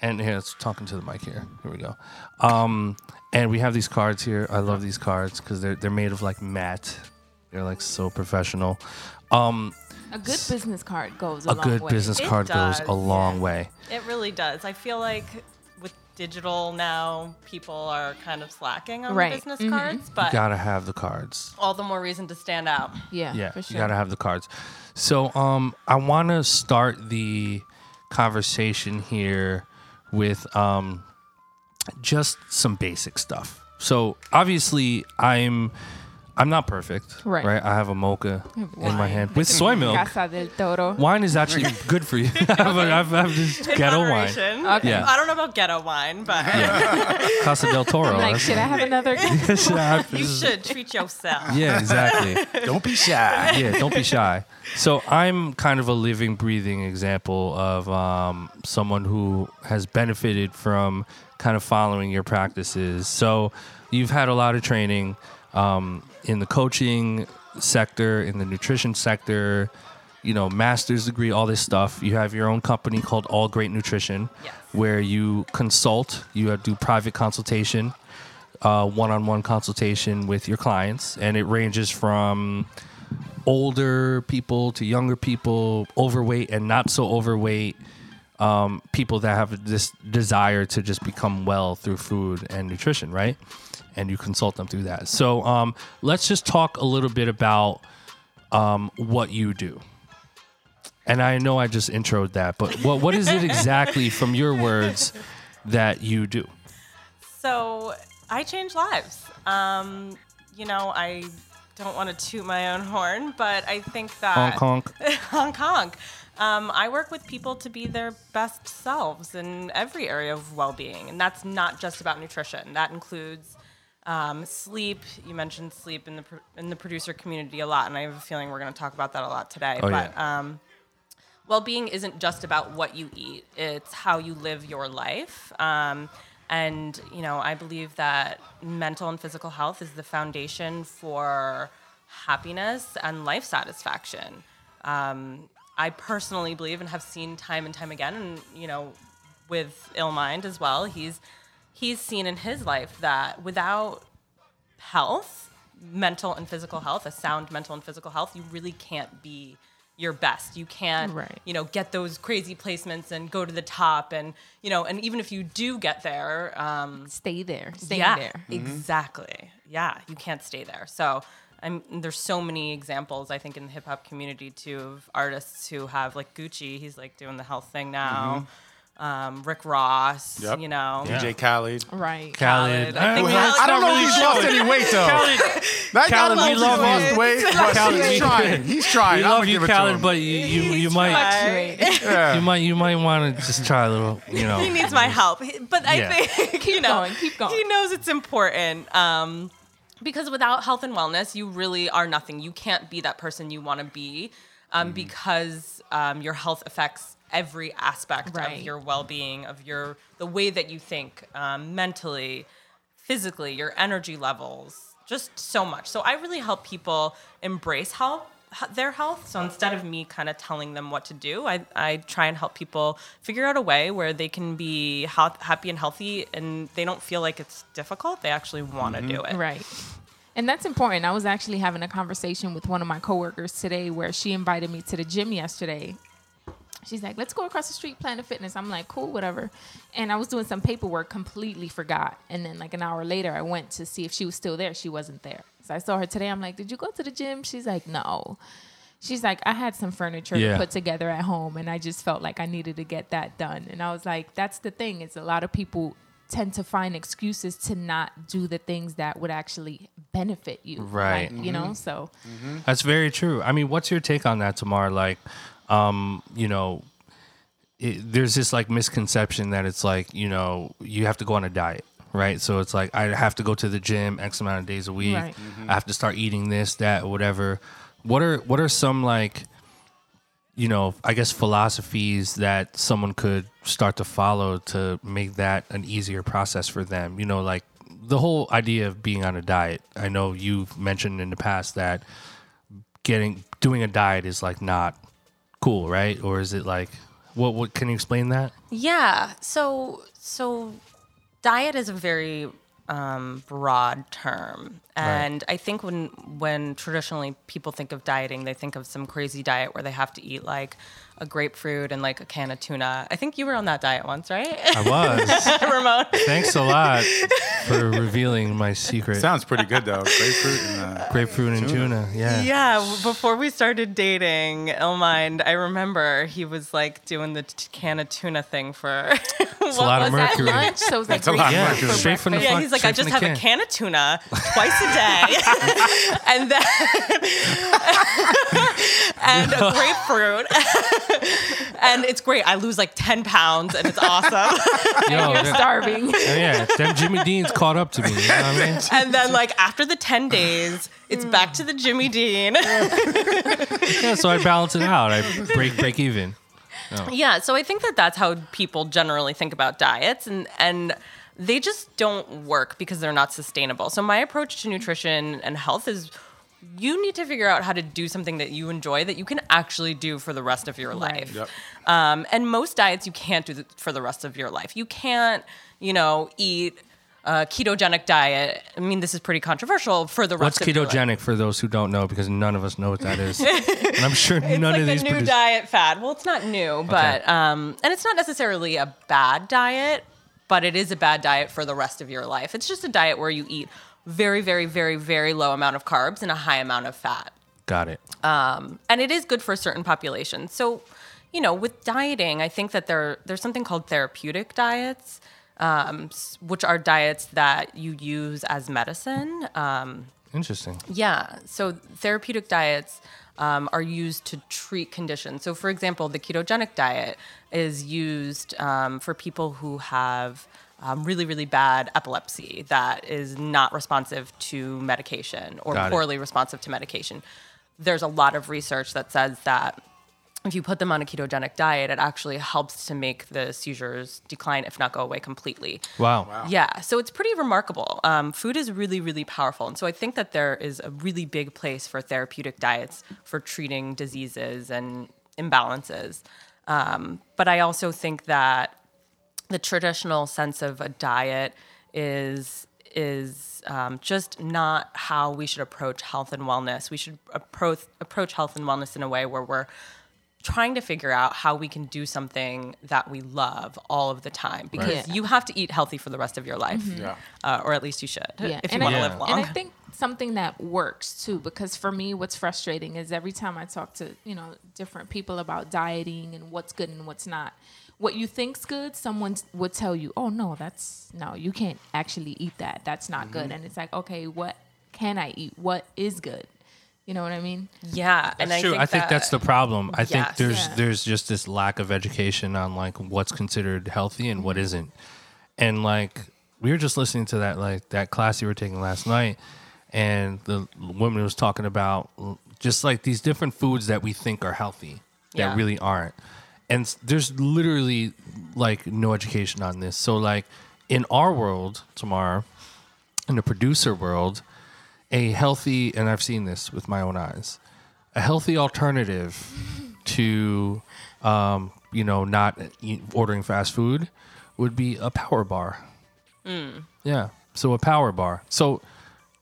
And here, it's talking to the mic here. Here we go. Um, and we have these cards here. I love these cards because they're they're made of like matte. They're like so professional. Um, A good business card goes a, a long good way. business It card goes a long yeah. way. It really does. I feel like with digital now, people are kind of slacking on Right. business Mhm. cards, You but gotta have the cards. all the more reason to stand out. Yeah, Yeah, for sure. you gotta have the cards. So, um, I want to start the conversation here with um, just some basic stuff. So, obviously, I'm I'm not perfect, Right. Right. I have a mocha in my hand with soy milk. [laughs] Casa del Toro. Wine is actually [laughs] good for you. [laughs] I have, a- I have, I have this In ghetto wine, moderation. Okay. Yeah. I don't know about ghetto wine, but Casa del Toro. I'm like, That's- should I have another? Should I have- you should treat yourself. Yeah, exactly. Don't be shy. yeah, don't be shy. So I'm kind of a living, breathing example of um, someone who has benefited from kind of following your practices. So you've had a lot of training um, in the coaching sector, in the nutrition sector, you know, master's degree, all this stuff. You have your own company called All Great Nutrition, Yes. where you consult, you do private consultation, uh, one-on-one consultation with your clients, and it ranges from older people to younger people, overweight and not so overweight, um, people that have this desire to just become well through food and nutrition, right? And you consult them through that. So um, let's just talk a little bit about um, what you do. And I know I just introed that, but what what is it exactly [laughs] from your words that you do? So I change lives. Um, you know, I don't want to toot my own horn, but I think that Honk honk. Hong Kong. [laughs] Um, I work with people to be their best selves in every area of well-being, and that's not just about nutrition. That includes um, sleep. You mentioned sleep in the pro- in the producer community a lot, and I have a feeling we're going to talk about that a lot today. Oh, but yeah. um, well-being isn't just about what you eat; it's how you live your life. Um, and you know, I believe that mental and physical health is the foundation for happiness and life satisfaction. Um, I personally believe and have seen time and time again, and you know, with Illmind as well, he's he's seen in his life that without health, mental and physical health, a sound mental and physical health, you really can't be your best. You can't, Right. you know, get those crazy placements and go to the top, and you know, and even if you do get there, um, Stay there. Stay yeah, there. exactly. Yeah, you can't stay there. So. I'm, there's so many examples I think in the hip hop community too of artists who have like Gucci, he's like doing the health thing now. Um, Rick Ross, Yep. you know, DJ Khaled. Right. Khaled. I think we let's all- I don't know really if he's lost any weight though. [laughs] Khaled, That guy Khaled, we love lost weight, but Khaled, he's trying. He's trying. [laughs] We I'm love you, give it to Khaled, but you you, you might yeah. you might you might want to just try a little, you know. he needs my help. But I Yeah. think [laughs] you Keep know, going, keep going. He knows it's important. Um, because without health and wellness, you really are nothing. You can't be that person you want to be, um, Mm-hmm. because um, your health affects every aspect Right. of your well-being, of your the way that you think, um, mentally, physically, your energy levels, just so much. So I really help people embrace health, their health. So instead of me kind of telling them what to do, I, I try and help people figure out a way where they can be ha- happy and healthy and they don't feel like it's difficult. They actually want to mm-hmm. do it. Right. And that's important. I was actually having a conversation with one of my coworkers today where she invited me to the gym yesterday. She's like, let's go across the street, Planet Fitness. I'm like, cool, whatever. And I was doing some paperwork, completely forgot. And then, like, an hour later, I went to see if she was still there. She wasn't there. So I saw her today. I'm like, did you go to the gym? She's like, no. She's like, I had some furniture Yeah. to put together at home, and I just felt like I needed to get that done. And I was like, that's the thing. Is a lot of people tend to find excuses to not do the things that would actually benefit you. Right. Like, You know, so That's very true. I mean, what's your take on that, Tamar? Like, um, you know, it, there's this like misconception that it's like, you know, you have to go on a diet, right? So it's like I have to go to the gym X amount of days a week. Right. Mm-hmm. I have to start eating this, that, whatever. What are what are some like, you know, I guess philosophies that someone could start to follow to make that an easier process for them? You know, like the whole idea of being on a diet. I know you've mentioned in the past that getting doing a diet is like not cool, right? Or is it like what what can you explain that? Yeah. So so diet is a very um, broad term, and I think when when traditionally people think of dieting, they think of some crazy diet where they have to eat like a grapefruit and like a can of tuna. I think you were on that diet once, right, I was. [laughs] Ramon? Thanks a lot for revealing my secret. Sounds pretty good though. Grapefruit and uh, Grapefruit and tuna. Yeah. Yeah, before we started dating, Illmind, I remember he was like doing the t- can of tuna thing for. [laughs] It's a lot of was that mercury. lunch? So it was like That's a lot of Yeah, mercury. for straight from the. Yeah, he's like, straight I just have the a can. can of tuna twice a day, [laughs] and then [laughs] and a grapefruit, [laughs] and it's great. I lose like ten pounds, and it's awesome. Yo, You're that- starving. Oh, yeah, them Jimmy Dean's caught up to me. You know what I mean? and then like after the ten days, it's back to the Jimmy Dean. Yeah, so I balance it out. I break break even. Yeah, so I think that that's how people generally think about diets, and and they just don't work because they're not sustainable. So my approach to nutrition and health is. You need to figure out how to do something that you enjoy that you can actually do for the rest of your life. Yep. Um, and most diets you can't do for the rest of your life. You can't, you know, eat a ketogenic diet. I mean, this is pretty controversial for the What's rest of your life. ketogenic for those who don't know? Because none of us know what that is, [laughs] and I'm sure It's none like of the these new produce- diet fad. Well, it's not new, but um, and it's not necessarily a bad diet, but it is a bad diet for the rest of your life. It's just a diet where you eat very, very, very, very low amount of carbs and a high amount of fat, Got it. and it is good for certain populations. So, you know, with dieting, I think that there there's something called therapeutic diets. Um, which are diets that you use as medicine. Um, Interesting. yeah. So therapeutic diets um, are used to treat conditions. So, for example, the ketogenic diet is used um, for people who have um, really, really bad epilepsy that is not responsive to medication or Got it. poorly responsive to medication. There's a lot of research that says that if you put them on a ketogenic diet, it actually helps to make the seizures decline, if not go away completely. Wow. Yeah, so it's pretty remarkable. Um, food is really, really powerful. And so I think that there is a really big place for therapeutic diets for treating diseases and imbalances. Um, but I also think that the traditional sense of a diet is is um, just not how we should approach health and wellness. We should approach approach health and wellness in a way where we're trying to figure out how we can do something that we love all of the time because Right. you have to eat healthy for the rest of your life Yeah. uh, or at least you should Yeah, if you and want I, to live long And I think something that works too, because for me, what's frustrating is every time I talk to you know different people about dieting and what's good and what's not, what you think's good, someone would tell you, "Oh no, that's no, you can't actually eat that. That's not good." And it's like, okay, what can I eat? What is good? You know what I mean? yeah and That's I true. think, I think that's the problem. I think there's Yeah. there's just this lack of education on like what's considered healthy and Mm-hmm. what isn't. And like we were just listening to that like that class you were taking last night, and the woman was talking about just like these different foods that we think are healthy that Yeah. really aren't. And there's literally like no education on this. So like in our world Tamar, in the producer world, a healthy and I've seen this with my own eyes. a healthy alternative to um, you know not eat, ordering fast food would be a power bar. Yeah, so a power bar. So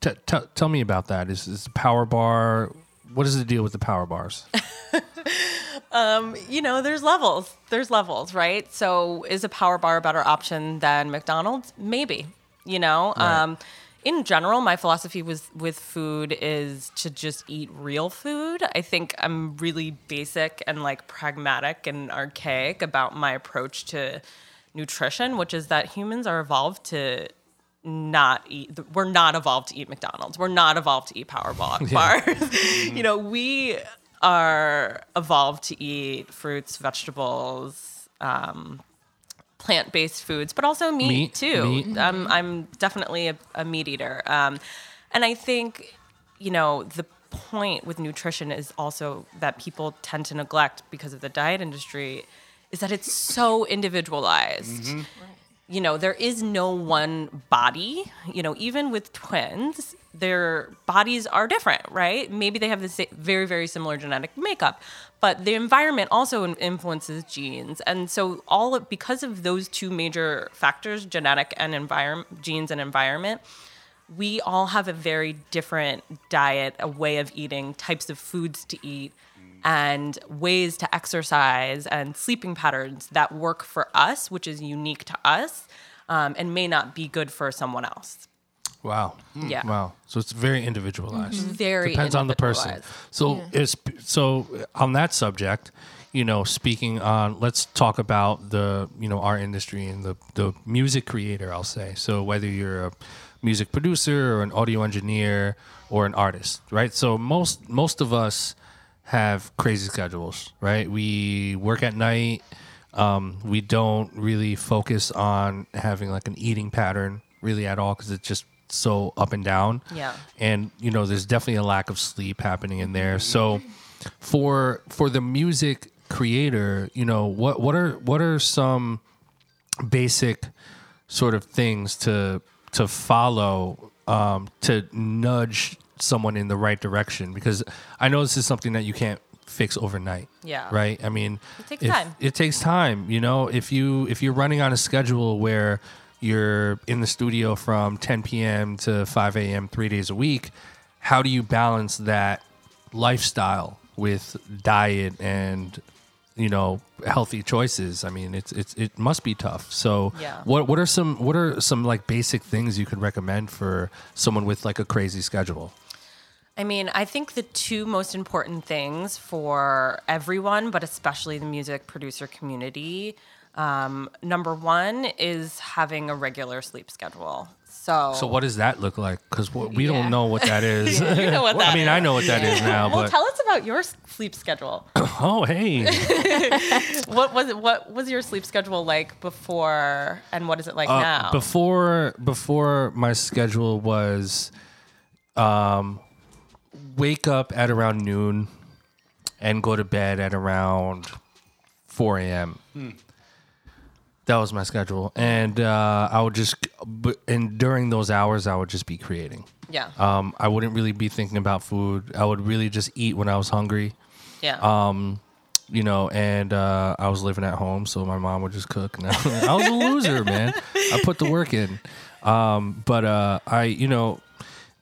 t- t- tell me about that. Is is the power bar? What is the deal with the power bars? [laughs] you know, there's levels. There's levels, right? So is a power bar a better option than McDonald's? Maybe. You know, Right. um, in general, my philosophy with with food is to just eat real food. I think I'm really basic and like pragmatic and archaic about my approach to nutrition, which is that humans are evolved to not eat we're not evolved to eat McDonald's. We're not evolved to eat power bar, [laughs] bars. [laughs] you know, we are evolved to eat fruits, vegetables, um, plant-based foods, but also meat, Meat, too. meat. Um, I'm definitely a, a meat eater, um, and I think you know the point with nutrition is also that people tend to neglect because of the diet industry is that it's so individualized you know, there is no one body. You know, even with twins, their bodies are different, right? Maybe they have the sa- very, very similar genetic makeup, but the environment also influences genes. And so, all of, because of those two major factors, genetic and environment, genes and environment, we all have a very different diet, a way of eating, types of foods to eat, and ways to exercise and sleeping patterns that work for us, which is unique to us, um, and may not be good for someone else. Wow. Yeah. Wow. So it's very individualized. Very depends on the person. individualized. So it's so on that subject, you know, speaking on let's talk about the, you know, our industry and the the music creator, I'll say. So whether you're a music producer or an audio engineer or an artist, right? So most most of us have crazy schedules, right? We work at night. Um, we don't really focus on having like an eating pattern really at all because it's just so up and down. Yeah. And you know, there's definitely a lack of sleep happening in there. So for for the music creator, you know, what what are what are some basic sort of things to to follow um, to nudge someone in the right direction because I know this is something that you can't fix overnight. Yeah. Right. I mean, It takes if- time. It takes time. You know, if you if you're running on a schedule where you're in the studio from 10 p.m. to 5 a.m. three days a week, how do you balance that lifestyle with diet and you know healthy choices? I mean, it's it's it must be tough. So, Yeah. what what are some what are some like basic things you could recommend for someone with like a crazy schedule? I mean, I think the two most important things for everyone, but especially the music producer community, um, number one is having a regular sleep schedule. So, So what does that look like? Because we Yeah. don't know what that [laughs] is. You know what Well, I that mean, I know what that is now, well, but tell us about your sleep schedule. [coughs] oh, hey, [laughs] what was it? What was your sleep schedule like before, and what is it like Uh, now? before before my schedule was, um, wake up at around noon, and go to bed at around four a.m. That was my schedule, and uh, I would just, but and during those hours, I would just be creating. yeah, Um, I wouldn't really be thinking about food. I would really just eat when I was hungry. yeah. um, you know, and uh, I was living at home, so my mom would just cook. And [laughs] I, I was a loser, man. I put the work in, um, but uh, I, you know,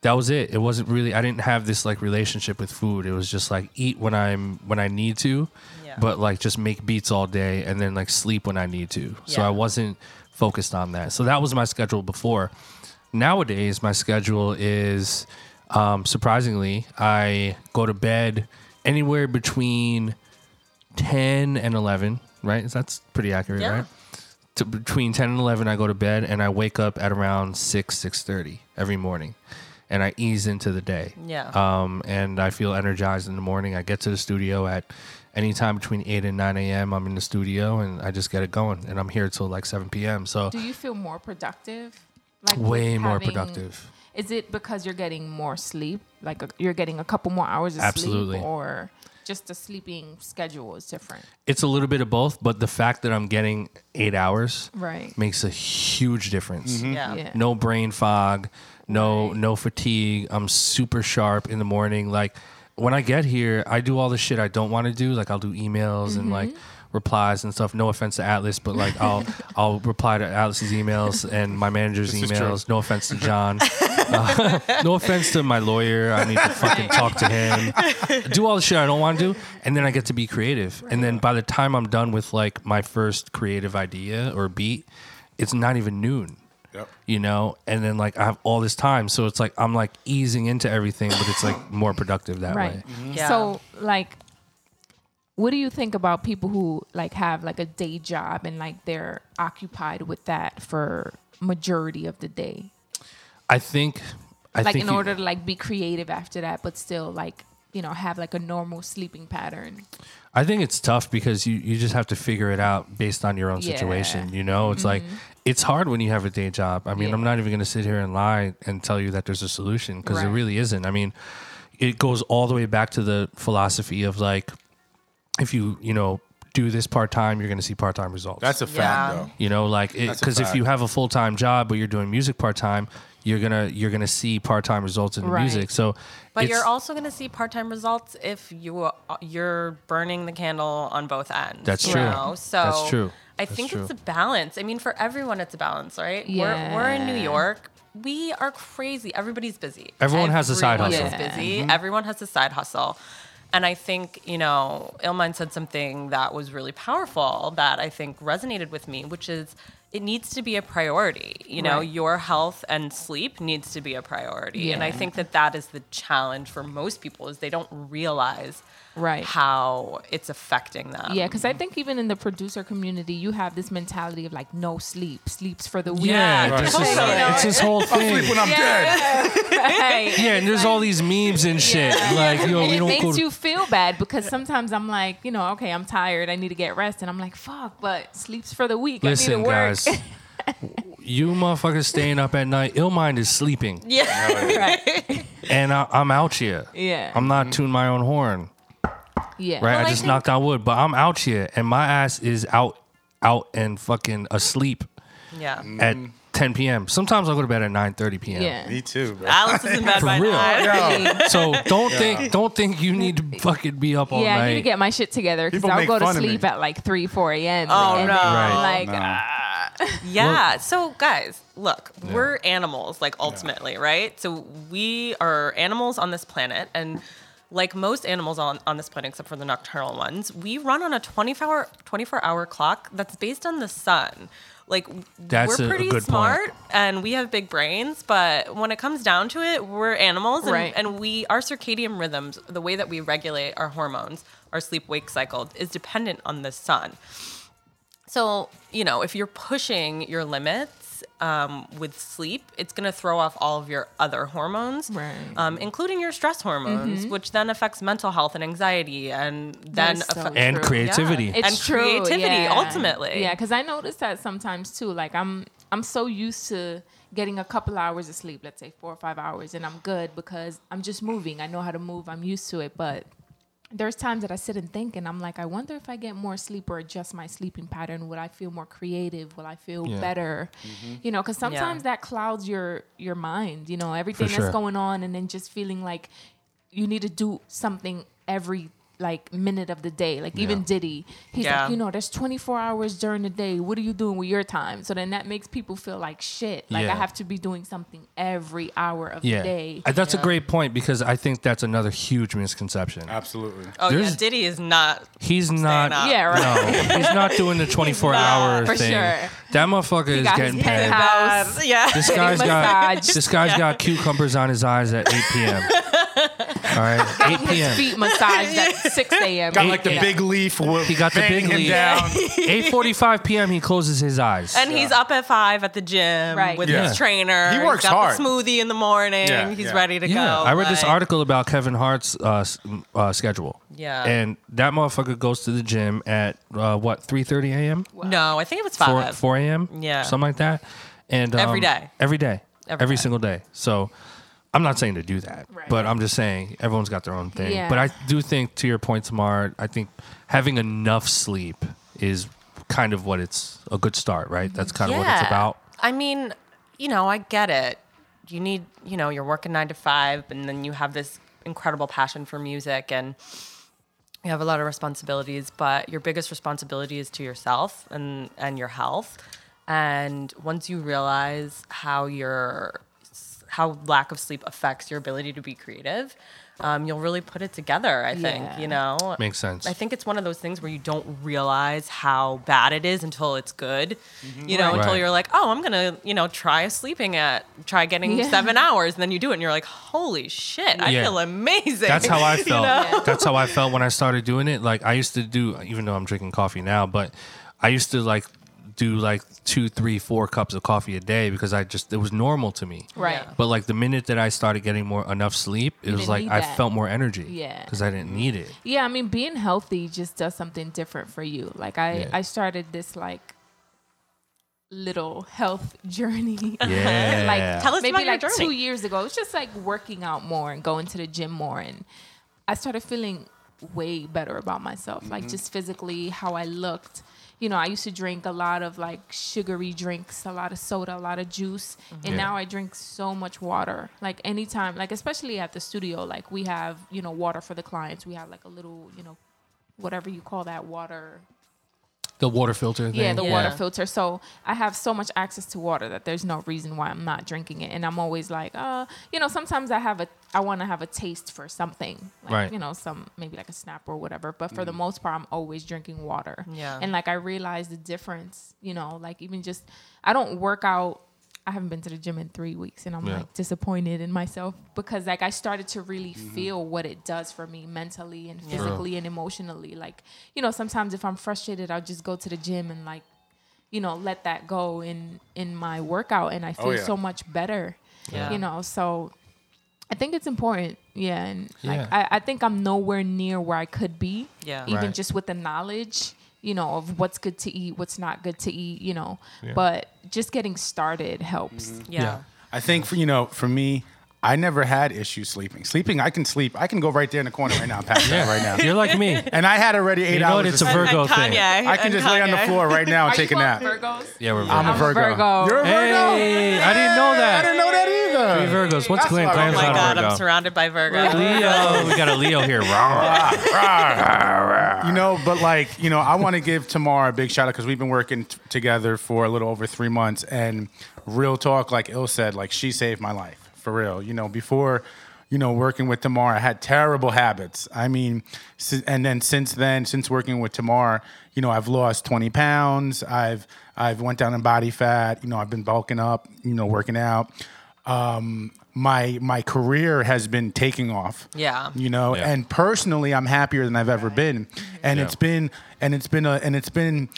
that was it. It wasn't really. I didn't have this like relationship with food. It was just like eat when I'm when I need to, Yeah. but like just make beats all day and then like sleep when I need to. So I wasn't focused on that. So that was my schedule before. Nowadays, my schedule is um, surprisingly, I go to bed anywhere between 10 and 11, right? That's pretty accurate, Yeah. right? To between 10 and 11 I go to bed and I wake up at around 6 6:30 every morning. And I ease into the day. Yeah. Um and I feel energized in the morning. I get to the studio at any time between 8 and 9 a.m. I'm in the studio and I just get it going and I'm here till like 7 p.m. So Do you feel more productive? Like way more having- productive. Is it because you're getting more sleep? Like a, you're getting a couple more hours of Absolutely. sleep, or just the sleeping schedule is different? It's a little bit of both, but the fact that I'm getting 8 hours Right. makes a huge difference. Mm-hmm. yeah. Yeah. no brain fog, no Right. no fatigue. I'm super sharp in the morning. Like when I get here, I do all the shit I don't want to do. Like I'll do emails and like Mm-hmm. replies and stuff. No offense to Atlas, but like I'll [laughs] I'll reply to Atlas's emails and my manager's This emails. No offense to John. [laughs] Uh, [laughs] no offense to my lawyer. I need to fucking talk to him. Do all the shit I don't want to do, and then I get to be creative. And then by the time I'm done with like my first creative idea or beat, it's not even noon Yep. you know and then like i have all this time so it's like i'm like easing into everything but it's like more productive that right. way mm-hmm. Yeah. So like what do you think about people who like have like a day job and like they're occupied with that for majority of the day? i think i like think in you- order to like be creative after that but still like you know have like a normal sleeping pattern i think it's tough because you you just have to figure it out based on your own Yeah. situation you know it's like mm-hmm. It's hard when you have a day job i mean i'm not even going to sit here and lie and tell you that there's a solution because there really isn't i mean it goes all the way back to the philosophy of like if you you know do this part-time you're going to see part-time results That's a fact, Yeah. though. You know, like because if you have a full time job but you're doing music part time, you're gonna you're gonna see part time results in the Right. music. So, But you're also going to see part-time results if you uh, you're burning the candle on both ends. That's you true. know? So That's true. I That's think true. it's a balance. I mean, for everyone, it's a balance, right? We're we're in New York. We are crazy. Everybody's busy. Everyone has a side Everyone hustle. is Yeah. busy. Mm-hmm. Everyone has a side hustle. And I think, you know, Illmind said something that was really powerful that I think resonated with me, which is it needs to be a priority. You know, Right. your health and sleep needs to be a priority. And I think that that is the challenge for most people is they don't realize Right. how it's affecting them. yeah because i think even in the producer community you have this mentality of like no sleep sleeps for the week yeah, Right. this Totally. is, You know, it's this whole I'll sleep thing. when I'm dead. [laughs] Right. Yeah, and there's all these memes and shit. Like, yo, and we it don't makes go. to- you feel bad because sometimes I'm like, you know, okay, I'm tired, I need to get rest, and I'm like, fuck, but sleeps for the week. I Listen, need to work. guys, [laughs] you motherfuckers staying up at night. Illmind is sleeping, Yeah. right. and I, I'm out here. Yeah. I'm not tuning my own horn. Yeah. Right, Well, I I just think- knocked on wood, but I'm out here, and my ass is out, out and fucking asleep yeah. at 10 p.m. Sometimes I go to bed at 9:30 p.m. Yeah. Me too, bro. Alice is in bed For by real. nine. Yo, So don't think don't think you need to [laughs] fucking be up all night. yeah, I need to get my shit together because People I'll make go to fun of me. sleep at like 3, 4 a.m. Oh, and no. then Right. I'm like, No. ah. Yeah. so, guys, look, we're animals, like ultimately, right? So, we are animals on this planet, and like most animals on, on this planet, except for the nocturnal ones, we run on a 24 hour, 24 hour clock that's based on the sun. Like, That's we're a pretty good point. smart and we have big brains, but when it comes down to it, we're animals and, Right. and we, our circadian rhythms, the way that we regulate our hormones, our sleep wake cycle, is dependent on the sun. So, you know, if you're pushing your limits um, with sleep, it's going to throw off all of your other hormones, Right. um, including your stress hormones, which then affects mental health and anxiety, and then is so affe- and True. creativity. Yeah. It's and true, creativity yeah. ultimately. Yeah, because I notice that sometimes too. Like I'm, I'm so used to getting a couple hours of sleep, let's say four or five hours, and I'm good because I'm just moving. I know how to move. I'm used to it. But there's times that I sit and think, and I'm like, I wonder if I get more sleep or adjust my sleeping pattern, would I feel more creative? Will I feel Yeah. better? Mm-hmm. You know, because sometimes that clouds your your mind. You know, everything sure. that's going on, and then just feeling like you need to do something every like minute of the day. Like even Yeah. Diddy, he's Yeah. like, you know, there's 24 hours during the day. What are you doing with your time? So then that makes people feel like shit. Like Yeah. I have to be doing something every hour of yeah, the day. Uh, that's a great point because I think that's another huge misconception. absolutely. Oh, yeah. There's- Diddy is not. He's not. up. yeah, right. No, he's not doing the [laughs] 24 hour For thing. sure. That motherfucker is getting paid. house. [laughs] Yeah. This guy's got this guy's got [laughs] cucumbers on his eyes at 8 p.m. All right, 8 His p.m. feet massaged at 6 a.m. He got like the Yeah. big leaf. With He got the banging big him leaf. down. [laughs] 8:45 p.m. He closes his eyes. And he's up at five at the gym Right. with Yeah. his trainer. He works He's got hard. The smoothie in the morning. Yeah, He's yeah. ready to yeah, go. I read this like- article about Kevin Hart's uh, s- uh, schedule. Yeah. and that motherfucker goes to the gym at uh, what 3:30 a.m. No, I think it was 4 five. 4 a.m. Yeah. something like that. And um, Every day. every day, Every every, day. single day. So. I'm not saying to do that, Right. but I'm just saying everyone's got their own thing. Yeah. But I do think, to your point, Tamar, I think having enough sleep is kind of what it's a good start, right? That's kind of what it's about. I mean, you know, I get it. You need, you know, you're working nine to five, and then you have this incredible passion for music and you have a lot of responsibilities, but your biggest responsibility is to yourself and and your health. And once you realize how your how lack of sleep affects your ability to be creative, um, you'll really put it together. I think Yeah. you know Makes sense. I think it's one of those things where you don't realize how bad it is until it's good. You know, Right. until you're like, oh, I'm gonna, you know, try sleeping at, try getting Yeah. seven hours, and then you do it, and you're like, holy shit, I Yeah. feel amazing. That's how I [laughs] You felt. know? That's how I felt when I started doing it. Like I used to do, even though I'm drinking coffee now, but I used to like do like two, three, four cups of coffee a day because I just it was normal to me. Right. Yeah. But like the minute that I started getting more enough sleep, it was like I that. felt more energy. Yeah. Because I didn't need it. Yeah, I mean, being healthy just does something different for you. Like I, Yeah. I started this like little health [laughs] journey. Yeah. [laughs] like Tell us maybe about your like journey. two years ago. It was just like working out more and going to the gym more, and I started feeling way better about myself. Like mm-hmm. just physically, how I looked. You know, I used to drink a lot of like sugary drinks, a lot of soda, a lot of juice, and Yeah. now I drink so much water. Like anytime, like especially at the studio, like we have you know water for the clients. We have like a little you know whatever you call that water The water filter thing. yeah, the Yeah. water filter. So I have so much access to water that there's no reason why I'm not drinking it. And I'm always like, uh, you know, sometimes I have a, I want to have a taste for something, like, Right. You know, some maybe like a snap or whatever. But for the mm. most part, I'm always drinking water. Yeah. And like I realize the difference. You know, like even just I don't work out. I haven't been to the gym in three weeks, and I'm Yeah. like disappointed in myself because like I started to really mm-hmm. feel what it does for me mentally and physically and emotionally. Like you know, sometimes if I'm frustrated, I'll just go to the gym and like you know let that go in in my workout, and I oh, feel yeah. so much better. Yeah. You know, so I think it's important. Yeah, and like I, I think I'm nowhere near where I could be. Yeah. even Right. just with the knowledge you know of what's good to eat what's not good to eat you know Yeah. but just getting started helps mm-hmm. yeah. Yeah. I think for you know, for me, I never had issues sleeping. Sleeping, I can sleep. I can go right there in the corner right now, pass out right now. You're like me. And I had already eight You know hours. what? It's a. Virgo And thing. Kanye, I can and just lay on the floor right now and Are take a nap. Virgos? Yeah, we're Virgos. I'm a Virgos. Virgo. Virgo. You're a Virgo. Hey, I didn't know that. I didn't know that either. Three Virgos. What's That's Glenn? why Glenn's Oh my God, I'm surrounded by Virgos. Leo. We got a Leo here. You know, but like, you know, I want to give Tamar a big shout out because we've been working t- together for a little over three months. And real talk, like Il said, like she saved my life for real. You know, before, you know, working with Tamar, I had terrible habits. I mean, and then since then, since working with Tamar, you know, I've lost 20 pounds. I've, I've went down in body fat. You know, I've been bulking up, you know, working out. Um, my, my career has been taking off Yeah. you know Yeah. and personally i'm happier than i've ever been and Yeah. it's been and it's been a and it's been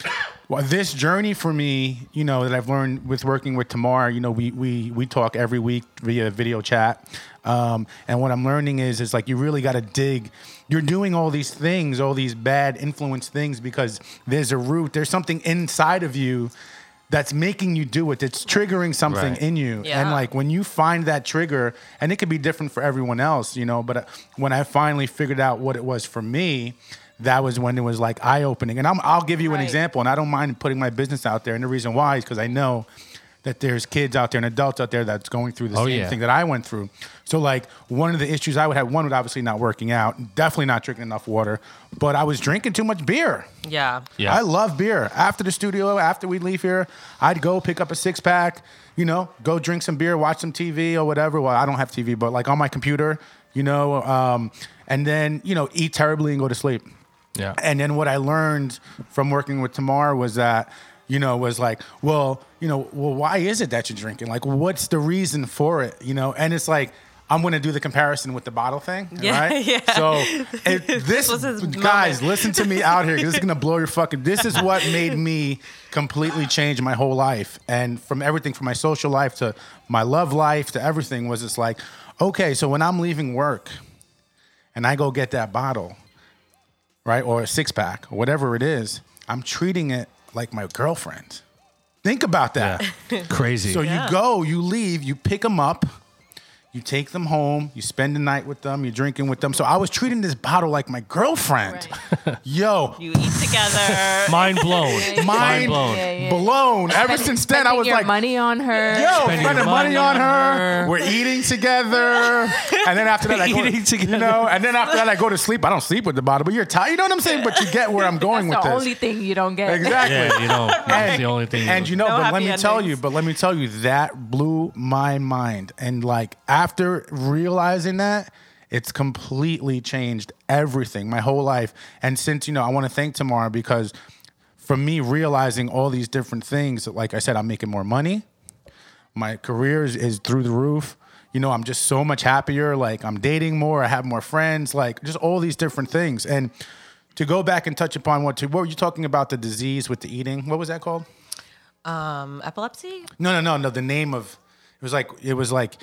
well, this journey for me you know that i've learned with working with tamar you know we we we talk every week via video chat um, and what i'm learning is is like you really got to dig you're doing all these things all these bad influence things because there's a root there's something inside of you that's making you do it It's triggering something Right. in you Yeah. and like when you find that trigger and it could be different for everyone else you know but uh, when i finally figured out what it was for me that was when it was like eye-opening and I'm, i'll give you an example and i don't mind putting my business out there and the reason why is because i know that there's kids out there and adults out there that's going through the Oh, same yeah. thing that i went through so like one of the issues i would have one would obviously not working out definitely not drinking enough water but i was drinking too much beer Yeah. Yeah. I love beer. After the studio, after we leave here, I'd go pick up a six pack, you know, go drink some beer, watch some TV or whatever. Well, I don't have TV, but like on my computer, you know, um, and then, you know, eat terribly and go to sleep. Yeah. And then what I learned from working with Tamar was that, you know, was like, well, you know, well, why is it that you're drinking? Like, what's the reason for it? You know, and it's like, I'm going to do the comparison with the bottle thing, [laughs] Yeah, right? yeah. So it, [laughs] this, was guys, moment. listen to me out here. 'cause This is going to blow your fucking. This is what made me completely change my whole life, and from everything from my social life to my love life to everything was just like, okay, so when I'm leaving work, and I go get that bottle, right, or a six pack, or whatever it is, I'm treating it like my girlfriend. Think about that. Yeah. Crazy. So Yeah. you go, you leave, you pick them up, You take them home, you spend the night with them, you're drinking with them. So I was treating this bottle like my girlfriend. [laughs] Yo, You eat together. [laughs] Mind blown. mind Mind blown. Yeah, yeah. blown. Ever Spend- since then, I was your like, money on her. Yo, Spending spending money money on on her. her. We're eating together, [laughs] and then after that, I go, Eating together. You know, and then after that, I go to sleep. I don't sleep with the bottle, but you're tired. You know what I'm saying? But you get where I'm going That's with the this. only thing you don't get. exactly. Yeah, you know, that's the only thing. And you know, No but let happy me tell you, but let me tell you, that blew my mind. And like after realizing that, it's completely changed everything, my whole life. And since, you know, I want to thank Tamara because for me realizing all these different things, like I said, I'm making more money. My career is, is through the roof. You know, I'm just so much happier. Like I'm dating more, I have more friends, like just all these different things. And to go back and touch upon what, to, what were you talking about the disease with the eating? What was that called? Um, epilepsy? No, no, no, no. The name of it was like it was like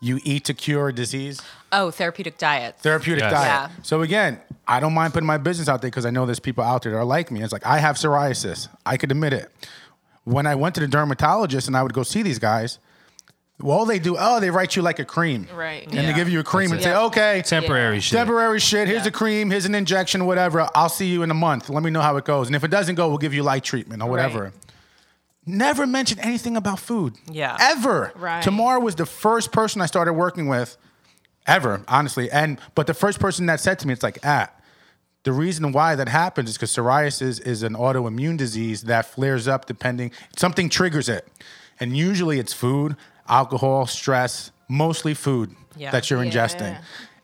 you eat to cure a disease. Oh, therapeutic diet. Therapeutic Yes. diet. Yeah. So again, I don't mind putting my business out there because I know there's people out there that are like me. It's like I have psoriasis. I could admit it. When I went to the dermatologist and I would go see these guys, well, all they do, oh, they write you like a cream. Right. And they give you a cream and say, okay, temporary Yeah. shit. temporary shit. Here's Yeah. a cream. Here's an injection, whatever. I'll see you in a month. Let me know how it goes. And if it doesn't go, we'll give you light treatment or whatever. Right. Never mentioned anything about food. Yeah. Ever. Right. Tamar was the first person I started working with ever, honestly. And but the first person that said to me, it's like, ah, the reason why that happens is because psoriasis is an autoimmune disease that flares up depending something triggers it. And usually it's food, alcohol, stress, mostly food Yeah. that you're Yeah. ingesting.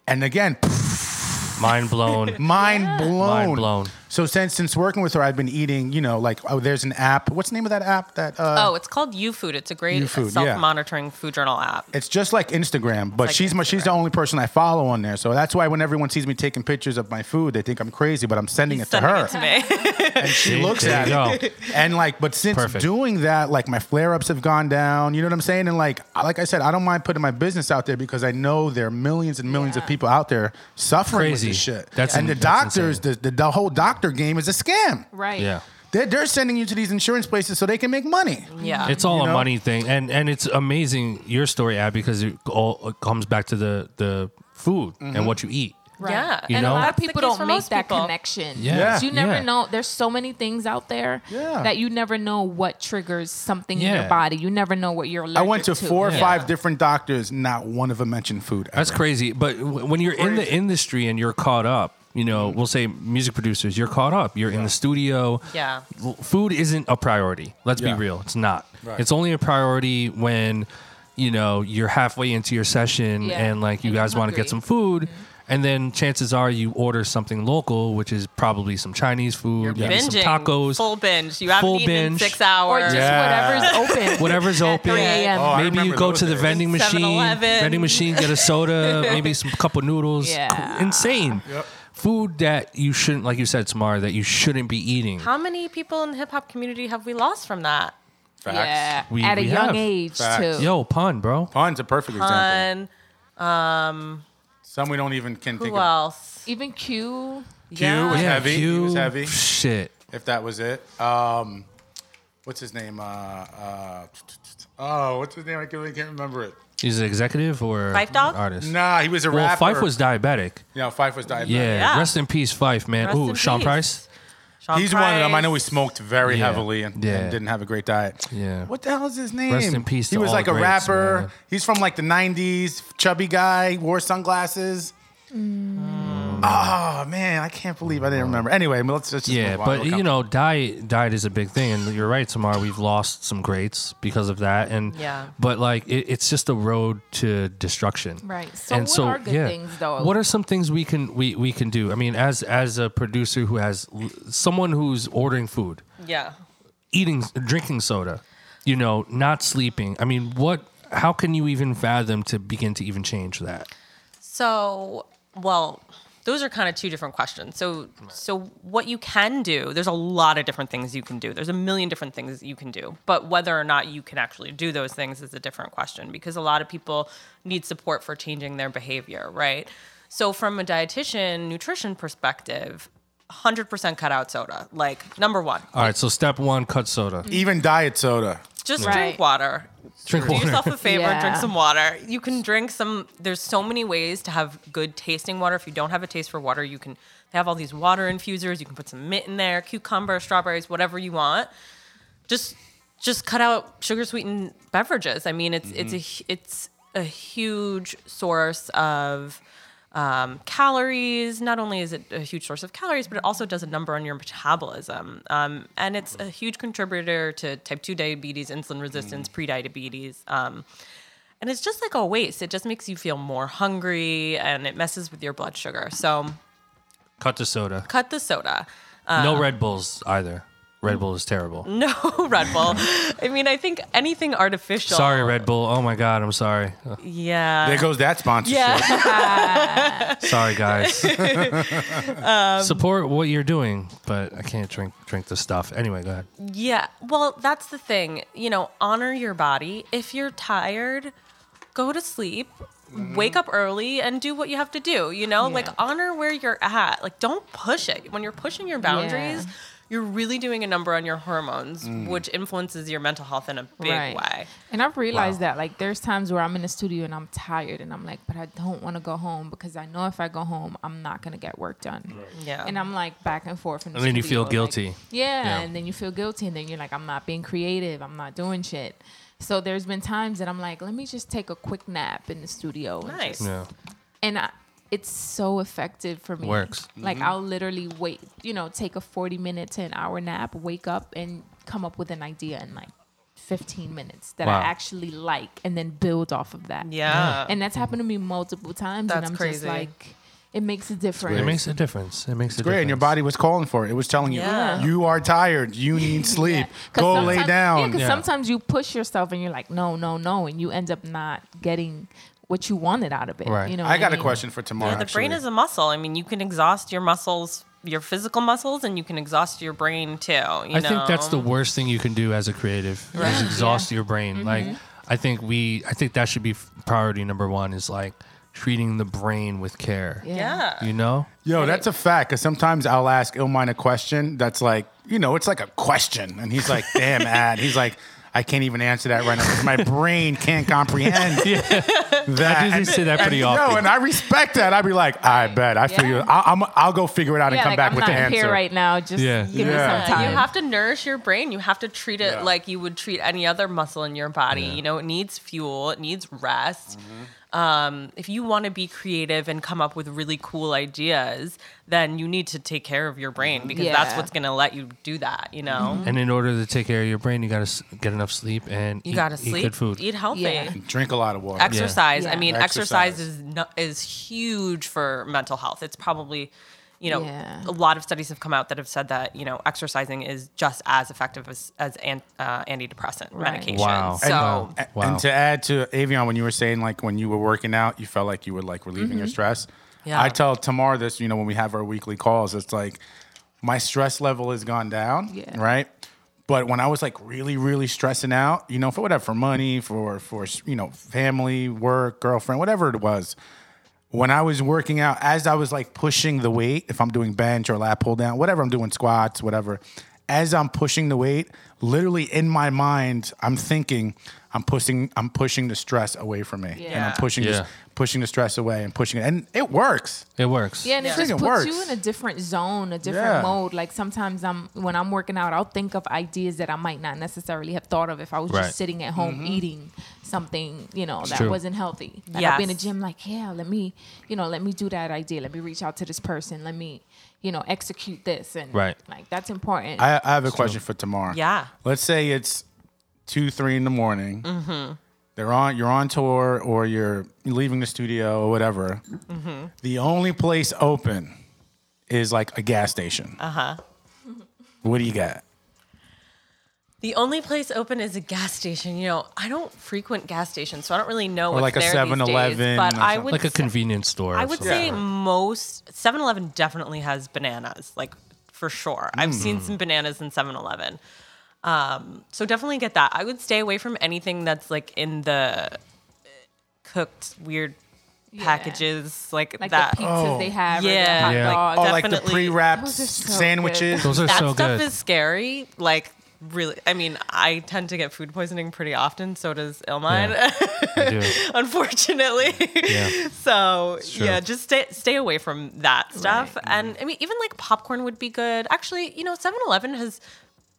And again, [laughs] Mind blown. mind blown. Mind blown. So since since working with her, I've been eating. You know, like oh, there's an app. What's the name of that app? That uh, Oh, it's called YouFood. It's a great YouFood, yeah. self-monitoring food journal app. It's just like Instagram, but like she's my, she's the only person I follow on there. So that's why when everyone sees me taking pictures of my food, they think I'm crazy, but I'm sending it to Sending her. it to me. [laughs] and she looks at it. [laughs] And like, but since Perfect. doing that, like my flare ups have gone down. You know what I'm saying? And like, like I said, I don't mind putting my business out there because I know there are millions and millions of people out there suffering Crazy. with this shit. That's and in- the doctors, the, the the whole doctor game is a scam. Right. Yeah. They're, they're sending you to these insurance places so they can make money. yeah. It's all You a know? money thing, and and it's amazing your story, Ab, because it all it comes back to the the food Mm-hmm. and what you eat. Right. Yeah, You and know? a lot of That's the people case don't make most that people. connection. Yeah, 'Cause You never yeah. know. There's so many things out there Yeah. that you never know what triggers something in Yeah. your body. You never know what you're allergic I went to four or Yeah. five different doctors. Not one of them mentioned food. That's ever. crazy. But w- when you're in the industry and you're caught up, you know, mm-hmm. we'll say music producers, you're caught up. You're in the studio. Yeah. L- Food isn't a priority. Let's Yeah. be real. It's not. Right. It's only a priority when, you know, you're halfway into your session Yeah. and like you And you're guys want to get some food. Mm-hmm. And then chances are you order something local, which is probably some Chinese food, maybe some Binging. tacos, Full binge. You haven't Full eaten in binge. six or hours. just Yeah. whatever's open. [laughs] whatever's open. 3 a.m. Oh, I maybe you remember go those to the days. vending machine, 7-Eleven. vending machine, get a soda, maybe some Cup Noodles. [laughs] Yeah. Insane. Yep. Food that you shouldn't, like you said, Samara, that you shouldn't be eating. How many people in the hip hop community have we lost from that? Facts. Yeah, We- at a young have. age Facts. too. Yo, Pun, bro. Pun's a perfect example. Fun. Um, Some we don't even can think who of. else? Even Q. Q Yeah. was Yeah, heavy. He Q, was heavy. Shit. If that was it. Um, what's his name? Uh, uh, oh, what's his name? I can't, I can't remember it. He's an executive or Phife Dawg? artist. Nah, he was a well, rapper. Phife was diabetic. Yeah, Phife was diabetic. Yeah. Yeah. Rest in peace, Phife, man. Rest Ooh, in Sean peace. Price. Sean He's one of them. I know he Price. smoked very Yeah. heavily and, Yeah. and didn't have a great diet. Yeah. What the hell is his name? Rest in peace He to was all like a greats, rapper. man. He's from like the '90s, chubby guy, wore sunglasses. Mm. Oh man, I can't believe I didn't remember. Anyway, let's just Yeah, move on. but We'll you know, diet diet is a big thing, and you're right, Tamar. We've lost some greats because of that, and Yeah. But like, it, it's just a road to destruction. Right. So what are good things, though? What are some things we can we we can do? I mean, as as a producer who has l- someone who's ordering food, Yeah. eating, drinking soda, you know, not sleeping. I mean, what? How can you even fathom to begin to even change that? So, well, those are kind of two different questions. So, so what you can do, there's a lot of different things you can do. There's a million different things you can do. But whether or not you can actually do those things is a different question because a lot of people need support for changing their behavior, right? So, from a dietitian nutrition perspective, 100% cut out soda. Like number one, All right, so step one, cut soda. Mm-hmm. Even diet soda. just Right. drink water. Drink Do water. yourself a favor, Yeah. drink some water. You can drink some. There's so many ways to have good tasting water. If you don't have a taste for water, you can. They have all these water infusers. You can put some mint in there, cucumber, strawberries, whatever you want. Just, just cut out sugar sweetened beverages. I mean, it's it's mm-hmm. a hu- it's a huge source of um, calories. Not only is it a huge source of calories, but it also does a number on your metabolism. Um, and it's a huge contributor to type 2 diabetes, insulin resistance, prediabetes. Um, and it's just like a waste. It just makes you feel more hungry and it messes with your blood sugar. So Cut the soda. cut the soda. no Red Bulls either. Red Bull is terrible. [laughs] No Red Bull. I mean, I think anything artificial. Sorry, Red Bull. Oh my God, I'm sorry. Yeah. There goes that sponsorship. yeah. [laughs] Sorry, guys. [laughs] Um, Support what you're doing, but I can't drink drink the stuff. Anyway, go ahead. Yeah. Well, that's the thing. You know, honor your body. If you're tired, go to sleep. Mm-hmm. Wake up early and do what you have to do. You know, like honor where you're at. Like, don't push it. When you're pushing your boundaries, Yeah. You're really doing a number on your hormones, mm. which influences your mental health in a big Right. way. And I've realized Wow. that like there's times where I'm in the studio and I'm tired and I'm like, but I don't want to go home because I know if I go home, I'm not gonna get work done. Yeah. And I'm like back and forth. In the And then you studio, feel like- guilty. yeah, Yeah. and then you feel guilty, and then you're like, I'm not being creative. I'm not doing shit. So there's been times that I'm like, let me just take a quick nap in the studio. and Nice. just- Yeah. and I, it's so effective for me. Works. Like mm-hmm. I'll literally wait, you know, take a forty minute to an hour nap, wake up, and come up with an idea in like fifteen minutes that Wow. I actually like, and then build off of that. Yeah. and that's happened to me multiple times, and I'm crazy. just like, it makes a difference. It makes a difference. It makes a Great, difference. and your body was calling for it. It was telling you, Yeah. you are tired. You [laughs] need sleep. Yeah. 'Cause Go lay down. Yeah, because Yeah. sometimes you push yourself and you're like, no, no, no, and you end up not getting what you wanted out of it. Right. You know, I got a mean? question for Tamar. Yeah, the brain is a muscle. I mean, you can exhaust your muscles, your physical muscles, and you can exhaust your brain too. You I think that's the worst thing you can do as a creative is exhaust your brain. Mm-hmm. Like I think we I think that should be priority number 1 is like treating the brain with care. Yeah. You know? Yo, that's a fact. Because sometimes I'll ask Illmind a question that's like, you know, it's like a question, and he's like, "Damn, ad." He's like, "I can't even answer that right now because my brain can't comprehend [laughs] that." I do And- say that pretty and, often. Yo, and I respect that. I'd be like, "I bet. I feel Yeah. you. I'll, I'm, I'll go figure it out and come like, back I'm with not the answer." here right now. Just Yeah. give me some time. You have to nourish your brain. You have to treat it Yeah. like you would treat any other muscle in your body. Yeah. You know, it needs fuel, it needs rest. Um, if you want to be creative and come up with really cool ideas, then you need to take care of your brain mm-hmm. because that's what's going to let you do that, you know? Mm-hmm. And in order to take care of your brain, you got to get enough sleep and You eat, got to eat sleep, good food. eat healthy. Yeah. Drink a lot of water. Exercise. I mean, Exercise. exercise, is no, is huge for mental health. It's probably, you know, Yeah. a lot of studies have come out that have said that you know exercising is just as effective as as an, uh, antidepressant Right. medication. Wow. So Wow. A- uh, Wow. And to add to Avion, when you were saying like when you were working out, you felt like you were like relieving your mm-hmm. stress. Yeah. I tell Tamar this, you know, when we have our weekly calls, it's like my stress level has gone down, Yeah. right? But when I was like really, really stressing out, you know, for whatever, for money, for for you know, family, work, girlfriend, whatever it was, when I was working out, as I was like pushing the weight, if I'm doing bench or lat pull down, whatever I'm doing, squats, whatever, as I'm pushing the weight, literally in my mind, I'm thinking, I'm pushing, I'm pushing the stress away from me, and I'm pushing, Yeah. this, pushing the stress away and pushing it, and it works. It works. Yeah, and it Yeah. just Freaking puts you works. in a different zone, a different Yeah. mode. Like sometimes I'm when I'm working out, I'll think of ideas that I might not necessarily have thought of if I was Right. just sitting at home Mm-hmm. eating something, you know, that true. wasn't healthy. Like I'll be in the gym, like, yeah, let me, you know, let me do that idea. Let me reach out to this person. Let me, you know, execute this. And Right. like that's important. I, I have a question for Tamar. Yeah. Let's say it's two, three in the morning. Mm-hmm. They're on. You're on tour, or you're leaving the studio, or whatever. Mm-hmm. The only place open is like a gas station. Uh Uh-huh. What do you got? The only place open is a gas station. You know, I don't frequent gas stations, so I don't really know Or what's like a there 7-Eleven days, But or I would Like a convenience store. I would something. say most 7-Eleven definitely has bananas, like for sure. I've seen some bananas in 7-Eleven. Um, so definitely get that. I would stay away from anything that's like in the uh, cooked weird packages like, Like that. the pizzas they have, Yeah. or the hot Yeah. dogs. Oh, like the pre-wrapped Those are so sandwiches. Those are that so stuff is scary. Like really, I mean, I tend to get food poisoning pretty often. So does Illmind, I do. [laughs] unfortunately. Yeah. So yeah, just stay stay away from that stuff. Right. And I mean, even like popcorn would be good. Actually, you know, 7-Eleven has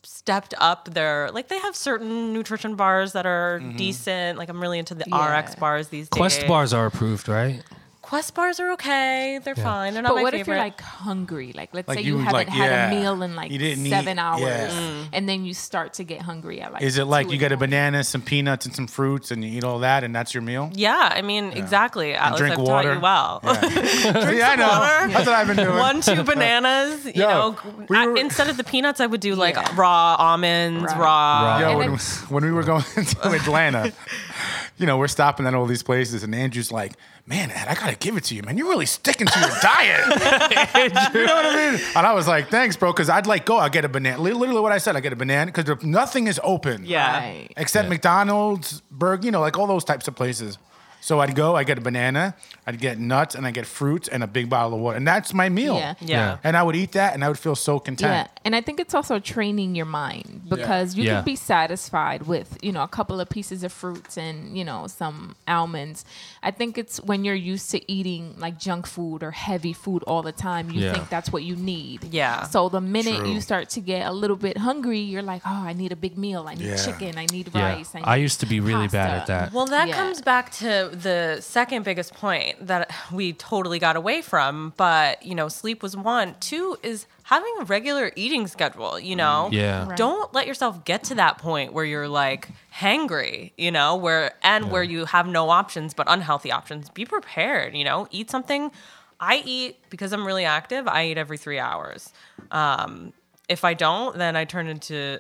stepped up their like they have certain nutrition bars that are mm-hmm. decent. Like I'm really into the Yeah. RX bars these days. Quest bars are approved, right? Quest bars are okay. They're fine. They're not But my what favorite. if you're like hungry? Like, let's Like say you you, haven't like, had yeah, a meal in like you didn't eat- seven hours, yeah. Mm. and then you start to get hungry at like. Is it like two you in get a banana, some peanuts, and some fruits, and you eat all that, and that's your meal? yeah, I mean, exactly. Atlas, drink I've water. taught you well. yeah, [laughs] [laughs] I know. water. [laughs] That's what I've been doing. One, two bananas. You Yo, know, we I- instead of the peanuts, I would do like Yeah. raw almonds, raw. Raw. Yo, when, when we were going to Atlanta, [laughs] you know, we're stopping at all these places, and Andrew's like, "Man, Ed, I gotta give it to you, man. You're really sticking to your [laughs] diet." [laughs] you know what I mean? And I was like, "Thanks, bro," because I'd like go, I get a banana. Literally, what I said, I get a banana because nothing is open. Yeah. Right. except McDonald's, Burger, you know, like all those types of places. So I'd go, I'd get a banana, I'd get nuts, and I'd get fruits and a big bottle of water, and that's my meal. Yeah. Yeah. And I would eat that, and I would feel so content. Yeah, and I think it's also training your mind because you Yeah. can be satisfied with you know a couple of pieces of fruits and you know some almonds. I think it's when you're used to eating like junk food or heavy food all the time, you Yeah. think that's what you need. Yeah. So the minute True. you start to get a little bit hungry, you're like, oh, I need a big meal. I need Yeah. chicken. I need Yeah. rice. I, need I used to be really bad at that. Well, that Yeah. comes back to the second biggest point that we totally got away from. But, you know, sleep was one. Two is having a regular eating schedule, you know? Yeah. Right. Don't let yourself get to that point where you're like hangry, you know, where and where you have no options but unhealthy options. Be prepared, you know, eat something. I eat because I'm really active, I eat every three hours. Um, if I don't, then I turn into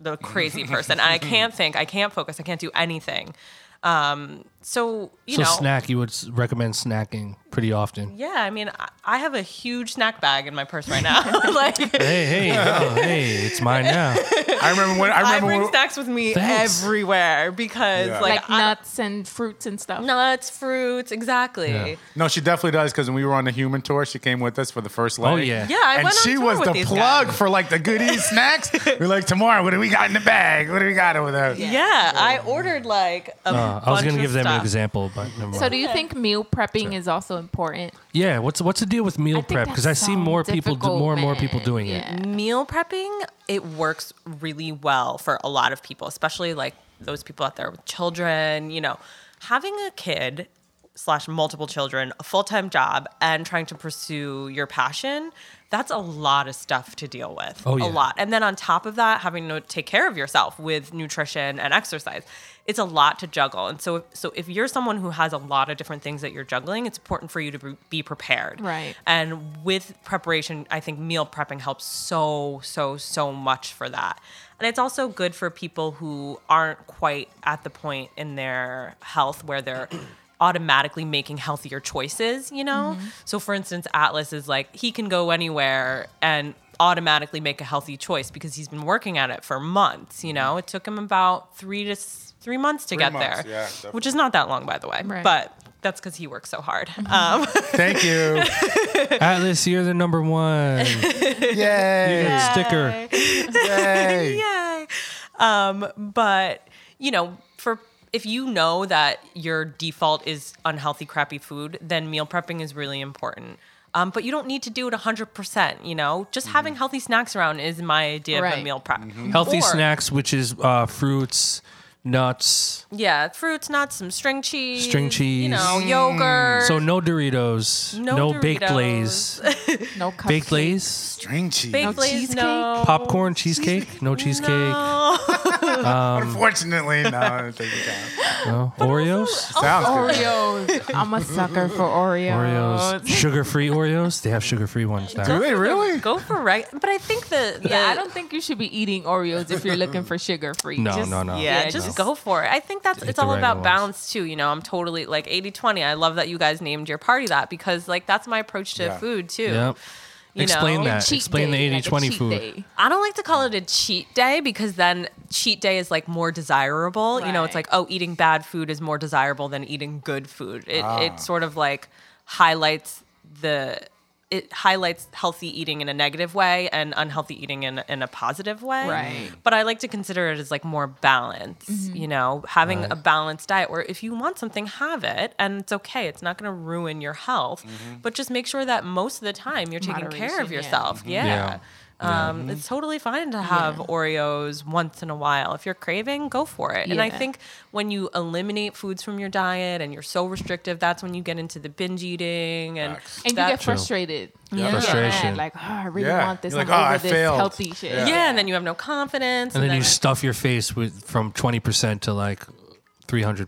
the crazy [laughs] person. I can't think, I can't focus, I can't do anything. Um, so you so know, snack, you would recommend snacking pretty often. yeah. I mean, I, I have a huge snack bag in my purse right now. [laughs] [laughs] like, Hey, hey, [laughs] oh, hey, it's mine now. I remember when I remember I remember bring when, snacks with me Thanks. everywhere because, Yeah. like, like I- nuts and fruits and stuff. nuts, fruits, exactly. Yeah. No, she definitely does because when we were on the human tour, she came with us for the first leg. Oh, yeah. Yeah, I and went on she tour was with the plug guys. for like the goodies snacks. We're like, tomorrow, what do we got in the bag? What do we got over there? Yeah, I ordered like a Uh, I was gonna of give them an example, but never mind. So do you think meal prepping is also important? yeah, what's what's the deal with meal I prep? Because I see so more people, do, more and more people doing Yeah. it. Meal prepping, it works really well for a lot of people, especially like those people out there with children. You know, having a kid slash multiple children, a full time job, and trying to pursue your passion. That's a lot of stuff to deal with. Oh, yeah. A lot. And then on top of that, having to take care of yourself with nutrition and exercise. It's a lot to juggle. And so so if you're someone who has a lot of different things that you're juggling, it's important for you to be- prepared. Right. And with preparation, I think meal prepping helps so, so, so much for that. And it's also good for people who aren't quite at the point in their health where they're [clears throat] automatically making healthier choices, you know? Mm-hmm. So, for instance, Atlas is like, he can go anywhere and automatically make a healthy choice because he's been working at it for months, you mm-hmm. know? It took him about three to three months to Three get months, there, yeah, which is not that long, by the way. Right. But that's because he works so hard. Um, [laughs] Thank you. [laughs] Atlas, you're the number one. [laughs] Yay. Sticker. Yay. Yay. Um, but you know, for if you know that your default is unhealthy, crappy food, then meal prepping is really important. Um, but you don't need to do it 100%, you know? Just Mm-hmm. having healthy snacks around is my idea of a meal prep. Healthy Or- snacks, which is uh, fruits, nuts. Yeah, fruits, nuts, some string cheese. String cheese. You know, mm. yogurt. So no Doritos, No no, baked Doritos. lays, [laughs] No cupcakes. baked lays, String cheese. baked No lays, cheesecake? no. popcorn, cheesecake, no cheesecake, No. [laughs] Um, Unfortunately, no. I don't think it counts. no. Oreos, Sounds good. Oreos. I'm a sucker for Oreos. Oreos, sugar-free Oreos. They have sugar-free ones now. Do they really? Go for right. But I think the, the Yeah, I don't think you should be eating Oreos if you're looking for sugar free. No, no, no. Yeah, Yeah, just just- go for it. I think that's Hit it's the all about balance too. You know, I'm totally like 80 20. I love that you guys named your party that because like that's my approach to Yeah. food too. Yep. You Explain know? that. Cheat Explain the day, 80 like a 20 cheat food. day. I don't like to call it a cheat day because then cheat day is like more desirable. You know, it's like, oh, eating bad food is more desirable than eating good food. It Ah. it sort of like highlights the it highlights healthy eating in a negative way and unhealthy eating in, in a positive way. Right. But I like to consider it as like more balance, mm-hmm. you know, having a balanced diet where if you want something, have it and it's okay. It's not going to ruin your health, mm-hmm. but just make sure that most of the time you're taking care of Moderation, yeah. yourself. Mm-hmm. Yeah. Yeah. Um, It's totally fine to have Oreos once in a while. If you're craving, go for it. And I think when you eliminate foods from your diet and you're so restrictive, that's when you get into the binge eating and And that- you get frustrated. Yeah. You Frustration. Like, oh, I really Yeah. want this. You're like, "Oh, I this failed." healthy shit. Yeah. yeah, and then you have no confidence. And then you stuff your face with from 20% to like 300%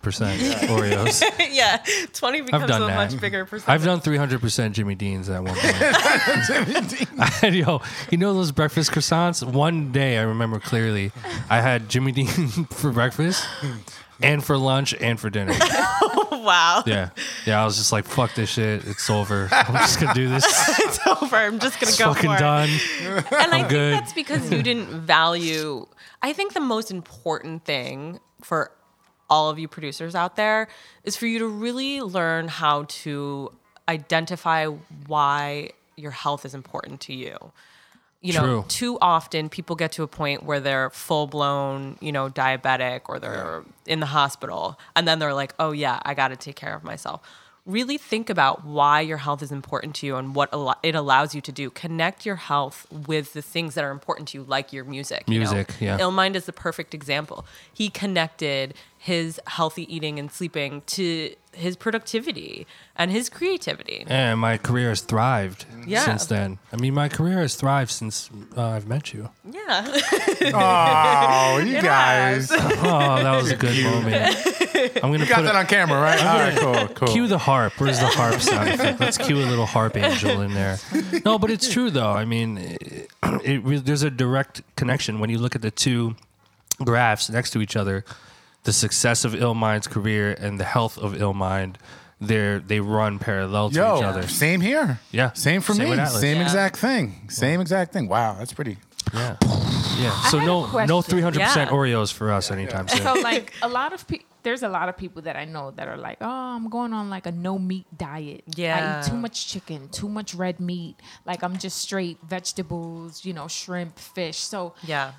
Oreos. [laughs] yeah, twenty becomes done a that. much bigger percentage. I've done 300% Jimmy Dean's at one point. [laughs] [laughs] I had, yo, you know those breakfast croissants? One day I remember clearly, I had Jimmy Dean for breakfast and for lunch and for dinner. wow, Yeah. Yeah, I was just like, fuck this shit. It's over. I'm just going to do this. it's over. I'm just gonna go fucking for it. done. And I think good. that's because you didn't value. I think the most important thing for all of you producers out there is for you to really learn how to identify why your health is important to you. You know, True. too often people get to a point where they're full blown, you know, diabetic or they're in the hospital and then they're like, "Oh yeah, I got to take care of myself." Really think about why your health is important to you and what al- it allows you to do. Connect your health with the things that are important to you, like your music. you know? Music, yeah. Illmind is the perfect example. He connected his healthy eating and sleeping to his productivity and his creativity. And my career has thrived Yeah. since then. I mean, my career has thrived since uh, I've met you. Yeah. [laughs] Oh, you guys. has. [laughs] Oh, that was a good moment. I'm gonna You got put that a, on camera, right? All right, cool, cool. cue the harp. Where's the harp sound effect? Let's cue a little harp angel in there. No, but it's true though. I mean, it, it, there's a direct connection when you look at the two graphs next to each other. The success of Illmind's career and the health of Illmind, they they run parallel to Yo, each other. same here. Yeah. Same for Same me. Atlas. Same Yeah. exact thing. Same exact thing. Wow, that's pretty. Yeah, yeah. So had a no no question. 300 percent Yeah. Oreos for us anytime soon. So like a lot of people, there's a lot of people that I know that are like, oh, I'm going on like a no meat diet. I Yeah. eat too much chicken, too much red meat. Like I'm just straight vegetables, you know, shrimp, fish. So yeah.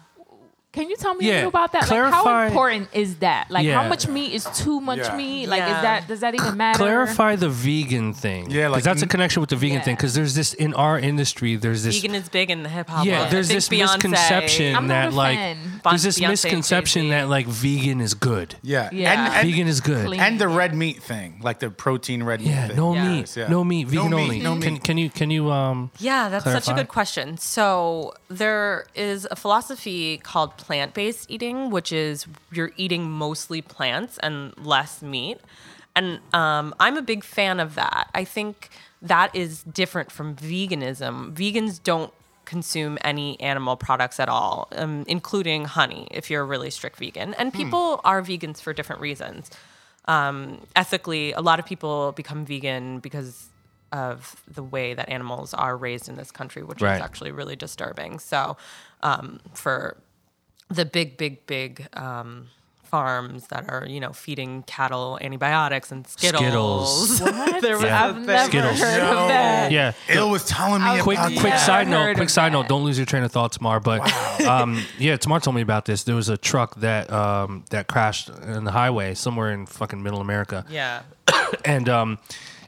Can you tell me Yeah, a little about that? like clarify- how important is that? Like Yeah. how much meat is too much Yeah. meat? Like Yeah. is that does that even matter? Clarify the vegan thing. Yeah, like that's a connection with the vegan Yeah. thing. Because there's this in our industry. There's this Vegan is big in the hip hop. yeah. world. There's this Beyonce- misconception I'm that like there's this Beyonce misconception Jay-Z. that like vegan is good. Yeah. Yeah. And, and, vegan is good. Clean. and the red meat thing, like the protein red meat Yeah, thing. no Yeah. meat, Yeah. no meat, vegan No meat, only. no Can, meat. can you can you um Yeah, that's such a good question. So there is a philosophy called plant-based eating, which is you're eating mostly plants and less meat. And um, I'm a big fan of that. I think that is different from veganism. Vegans don't consume any animal products at all, um, including honey, if you're a really strict vegan. And people are vegans for different reasons. Um, ethically, a lot of people become vegan because of the way that animals are raised in this country, which Right. is actually really disturbing. So, um, for the big, big, big um, farms that are, you know, feeding cattle antibiotics and Skittles. Skittles. [laughs] What? There was Yeah. a I've never Skittles. heard of that. yeah. Ill was telling me Quick, about quick that. side note. Quick of side note. Don't lose your train of thought, Tamar. But um, yeah, Tamar told me about this. There was a truck that um, that crashed in the highway somewhere in fucking Middle America. Yeah. [coughs] and um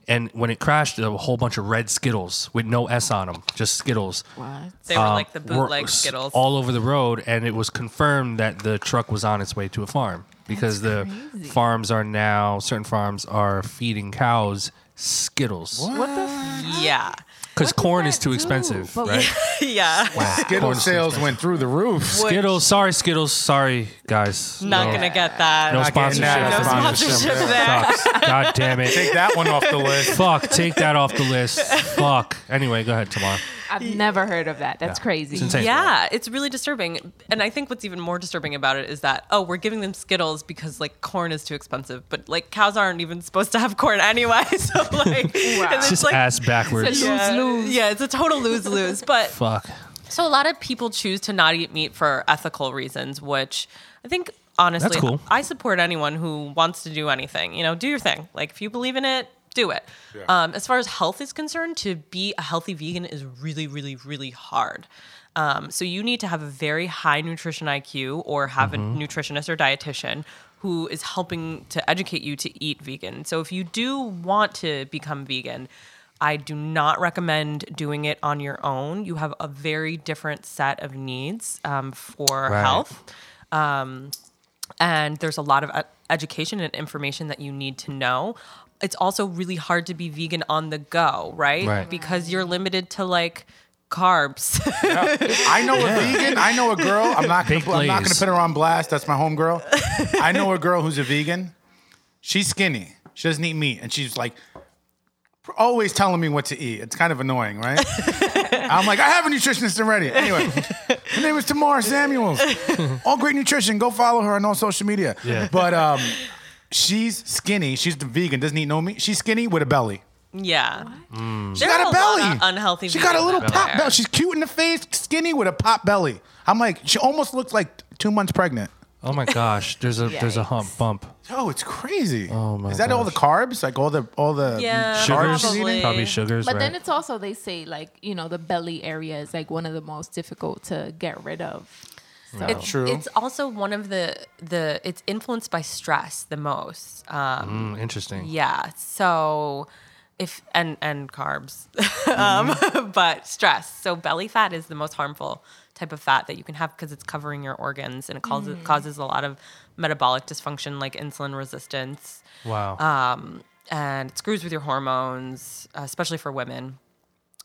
and when it crashed, a whole bunch of red Skittles with no S on them, just Skittles. What? They were um, like the bootleg s- Skittles. all over the road, and it was confirmed that the truck was on its way to a farm because the crazy. farms are now certain farms are feeding cows Skittles What the? F- yeah. Because corn is too do? expensive, But right? [laughs] yeah. Wow. Skittle Corn sales systems. went through the roof. Skittles, sorry Skittles, sorry guys. Not No- going to get that. No Not getting sponsorship. that. No sponsorship there. Sucks. God damn it. Take that one off the list. Fuck, take that off the list. [laughs] Fuck. Anyway, go ahead, Tamar. I've never heard of that. That's crazy. It's. Yeah, it's really disturbing. And I think what's even more disturbing about it is that, oh, we're giving them Skittles because like corn is too expensive. But like cows aren't even supposed to have corn anyway. [laughs] So like, and It's just like, ass backwards. It's a yeah, lose-lose. Yeah, it's a total lose lose. But Fuck. so a lot of people choose to not eat meat for ethical reasons, which I think honestly, cool. I support anyone who wants to do anything. You know, do your thing. Like if you believe in it, do it. Um, as far as health is concerned, to be a healthy vegan is really, really, really hard. Um, so you need to have a very high nutrition IQ or have a nutritionist or dietitian who is helping to educate you to eat vegan. So if you do want to become vegan, I do not recommend doing it on your own. You have a very different set of needs um, for Right. health. Um, and there's a lot of uh, education and information that you need to know. It's also really hard to be vegan on the go, right? Right. Because you're limited to like carbs. I know a vegan. I know a girl. I'm not gonna. Put, I'm not gonna put her on blast. That's my home girl. I know a girl who's a vegan. She's skinny. She doesn't eat meat, and she's like always telling me what to eat. It's kind of annoying, right? [laughs] I'm like, I have a nutritionist already. Anyway, her name is Tamar Samuels. All great nutrition. Go follow her on all social media. Yeah. But um, she's skinny. She's the vegan. Doesn't eat no meat. She's skinny with a belly. yeah. Mm. She got a lot belly. of unhealthy. She got a vegans little out pop there. belly. She's cute in the face, skinny with a pop belly. I'm like, she almost looks like two months pregnant. Oh my gosh. There's a [laughs] there's a hump bump. Oh, it's crazy. Oh my Is that all the carbs? Like all the all the Yeah, Sugars, she's eating? probably sugars. But right? then it's also they say like you know the belly area is like one of the most difficult to get rid of. So It's True. It's also one of the the it's influenced by stress the most. Um, Mm, interesting. Yeah. So if and and carbs, [laughs] um, [laughs] but stress. So belly fat is the most harmful type of fat that you can have because it's covering your organs and it causes causes a lot of metabolic dysfunction like insulin resistance. Wow. Um, and it screws with your hormones, uh, especially for women.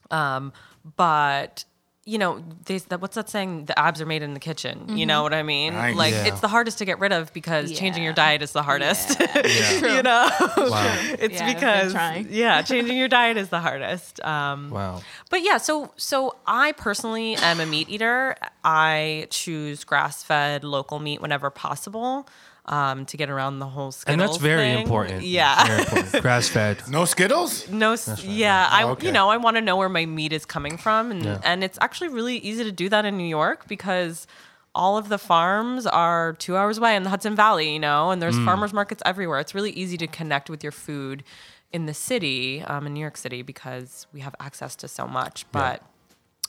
Um, but you know, there's that, what's that saying? The abs are made in the kitchen. You know what I mean? Nice. Like Yeah. it's the hardest to get rid of because changing your diet is the hardest. [laughs] True. you know, wow. [laughs] it's Yeah, because yeah, changing your diet is the hardest. Um, Wow. but yeah, so so I personally am a meat eater. I choose grass fed local meat whenever possible um, to get around the whole Skittles And that's very thing. important. [laughs] Yeah. [laughs] Grass fed. no Skittles? No, s yeah, I okay. you know I want to know where my meat is coming from, and Yeah. and it's actually really easy to do that in New York because all of the farms are two hours away in the Hudson Valley, you know, and Mm. there's farmers markets everywhere. It's really easy to connect with your food in the city, um, in New York City, because we have access to so much. But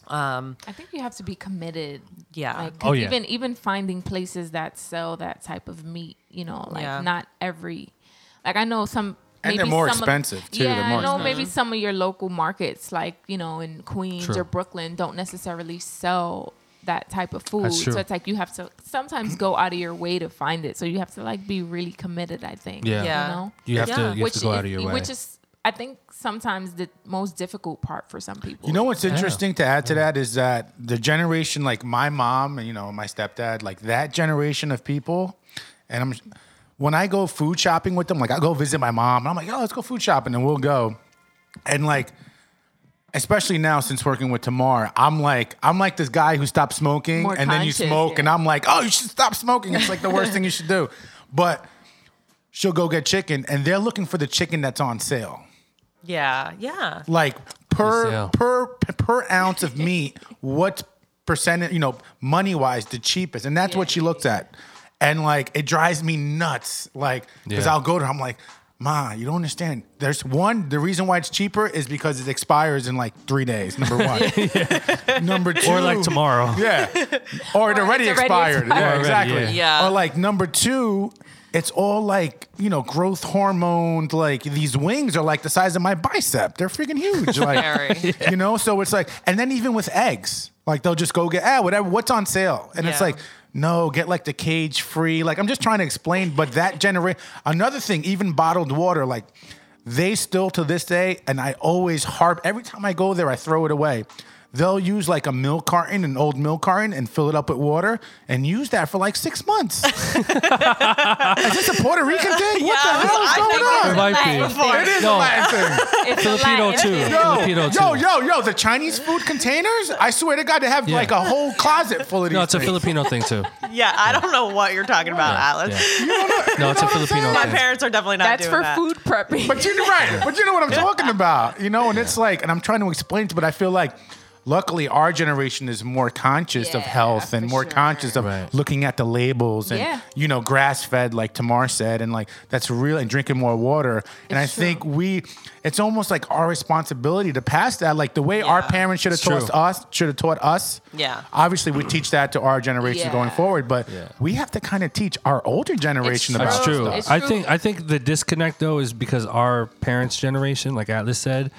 um, I think you have to be committed. Yeah. Like, Oh, 'cause yeah. Even even finding places that sell that type of meat, you know, like Yeah. not every. Like I know some. And they're more some of- expensive, too. Yeah, They're more I know expensive. maybe some of your local markets, like you know, in Queens True. or Brooklyn, don't necessarily sell that type of food. That's true. So it's like you have to sometimes go out of your way to find it. So you have to like be really committed. I think. Yeah. Yeah. You know. You have Yeah. to you have which to go is, out of your way. Which is, I think, sometimes the most difficult part for some people. You know what's interesting to add to that is that the generation, like my mom, and you know, my stepdad, like that generation of people, and I'm when I go food shopping with them, like I go visit my mom, and I'm like, oh, let's go food shopping, and we'll go, and like. Especially now, since working with Tamar, I'm like I'm like this guy who stopped smoking, More and then you smoke, yeah. and I'm like, oh, you should stop smoking. It's like the worst thing you should do. But she'll go get chicken, and they're looking for the chicken that's on sale yeah, yeah. like per per per ounce of meat, what percentage, you know, money wise, the cheapest, and that's what she looked at, and like it drives me nuts, like because Yeah. I'll go to her, I'm like. Ma, you don't understand. There's one. The reason why it's cheaper is because it expires in like three days. Number one. [laughs] Number two. or like tomorrow. Yeah. Or it already already expired. Yeah, expired. exactly. yeah. Yeah. Or like number two, it's all like, you know, growth hormones. Like these wings are like the size of my bicep. They're freaking huge. Like, [laughs] [laughs] you know, so it's like, and then even with eggs, like they'll just go get, ah, whatever, what's on sale? And it's Yeah. like, no, get like the cage free. Like I'm just trying to explain, but that generate another thing, even bottled water, like they still to this day, and I always harp every time I go there, I throw it away. They'll use like a milk carton, an old milk carton, and fill it up with water and use that for like six months. [laughs] is this a Puerto Rican thing? What the hell is I going think on? It might be. It is No. a Latin thing. It's a [laughs] Filipino Latin too. thing. Filipino Yo, too. yo, yo, the Chinese food containers? I swear to God, they have Yeah. like a whole closet full of these. No, it's a. Filipino thing too. [laughs] Yeah, I don't know what you're talking about, Atlas. Yeah. No, it's a Filipino thing. My parents are definitely not That's doing for that. food prepping. But you know, right? But you know what I'm talking about, you know. And it's like, and I'm trying to explain to, but I feel like, luckily, our generation is more conscious of health and more sure. conscious of Right. looking at the labels and Yeah. you know, grass fed, like Tamar said, and like that's real, and drinking more water. And I It's think we, it's almost like our responsibility to pass that, like the way our parents should have taught true. us, should have taught us. Yeah. Obviously, we teach that to our generation going forward, but Yeah. we have to kind of teach our older generation true. about That's true. stuff. It's I think I think the disconnect though is because our parents' generation, like Atlas said,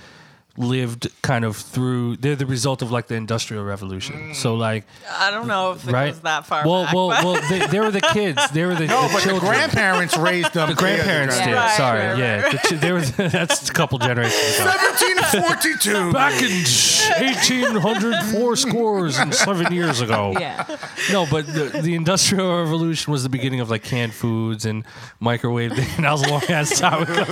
lived kind of through. They're the result of like the industrial revolution. Mm. So like, I don't know if it right? goes that far Well, back. well, but- well. They, they were the kids. They were the, No, the but the grandparents raised them. The grandparents did. Right, Sorry, right, yeah. The ch- they were. [laughs] That's a couple generations ago. 1742. Back in 1804 scores and seven years ago. [laughs] yeah. No, but the, the Industrial Revolution was the beginning of like canned foods and microwave. [laughs] And that was a long ass time ago.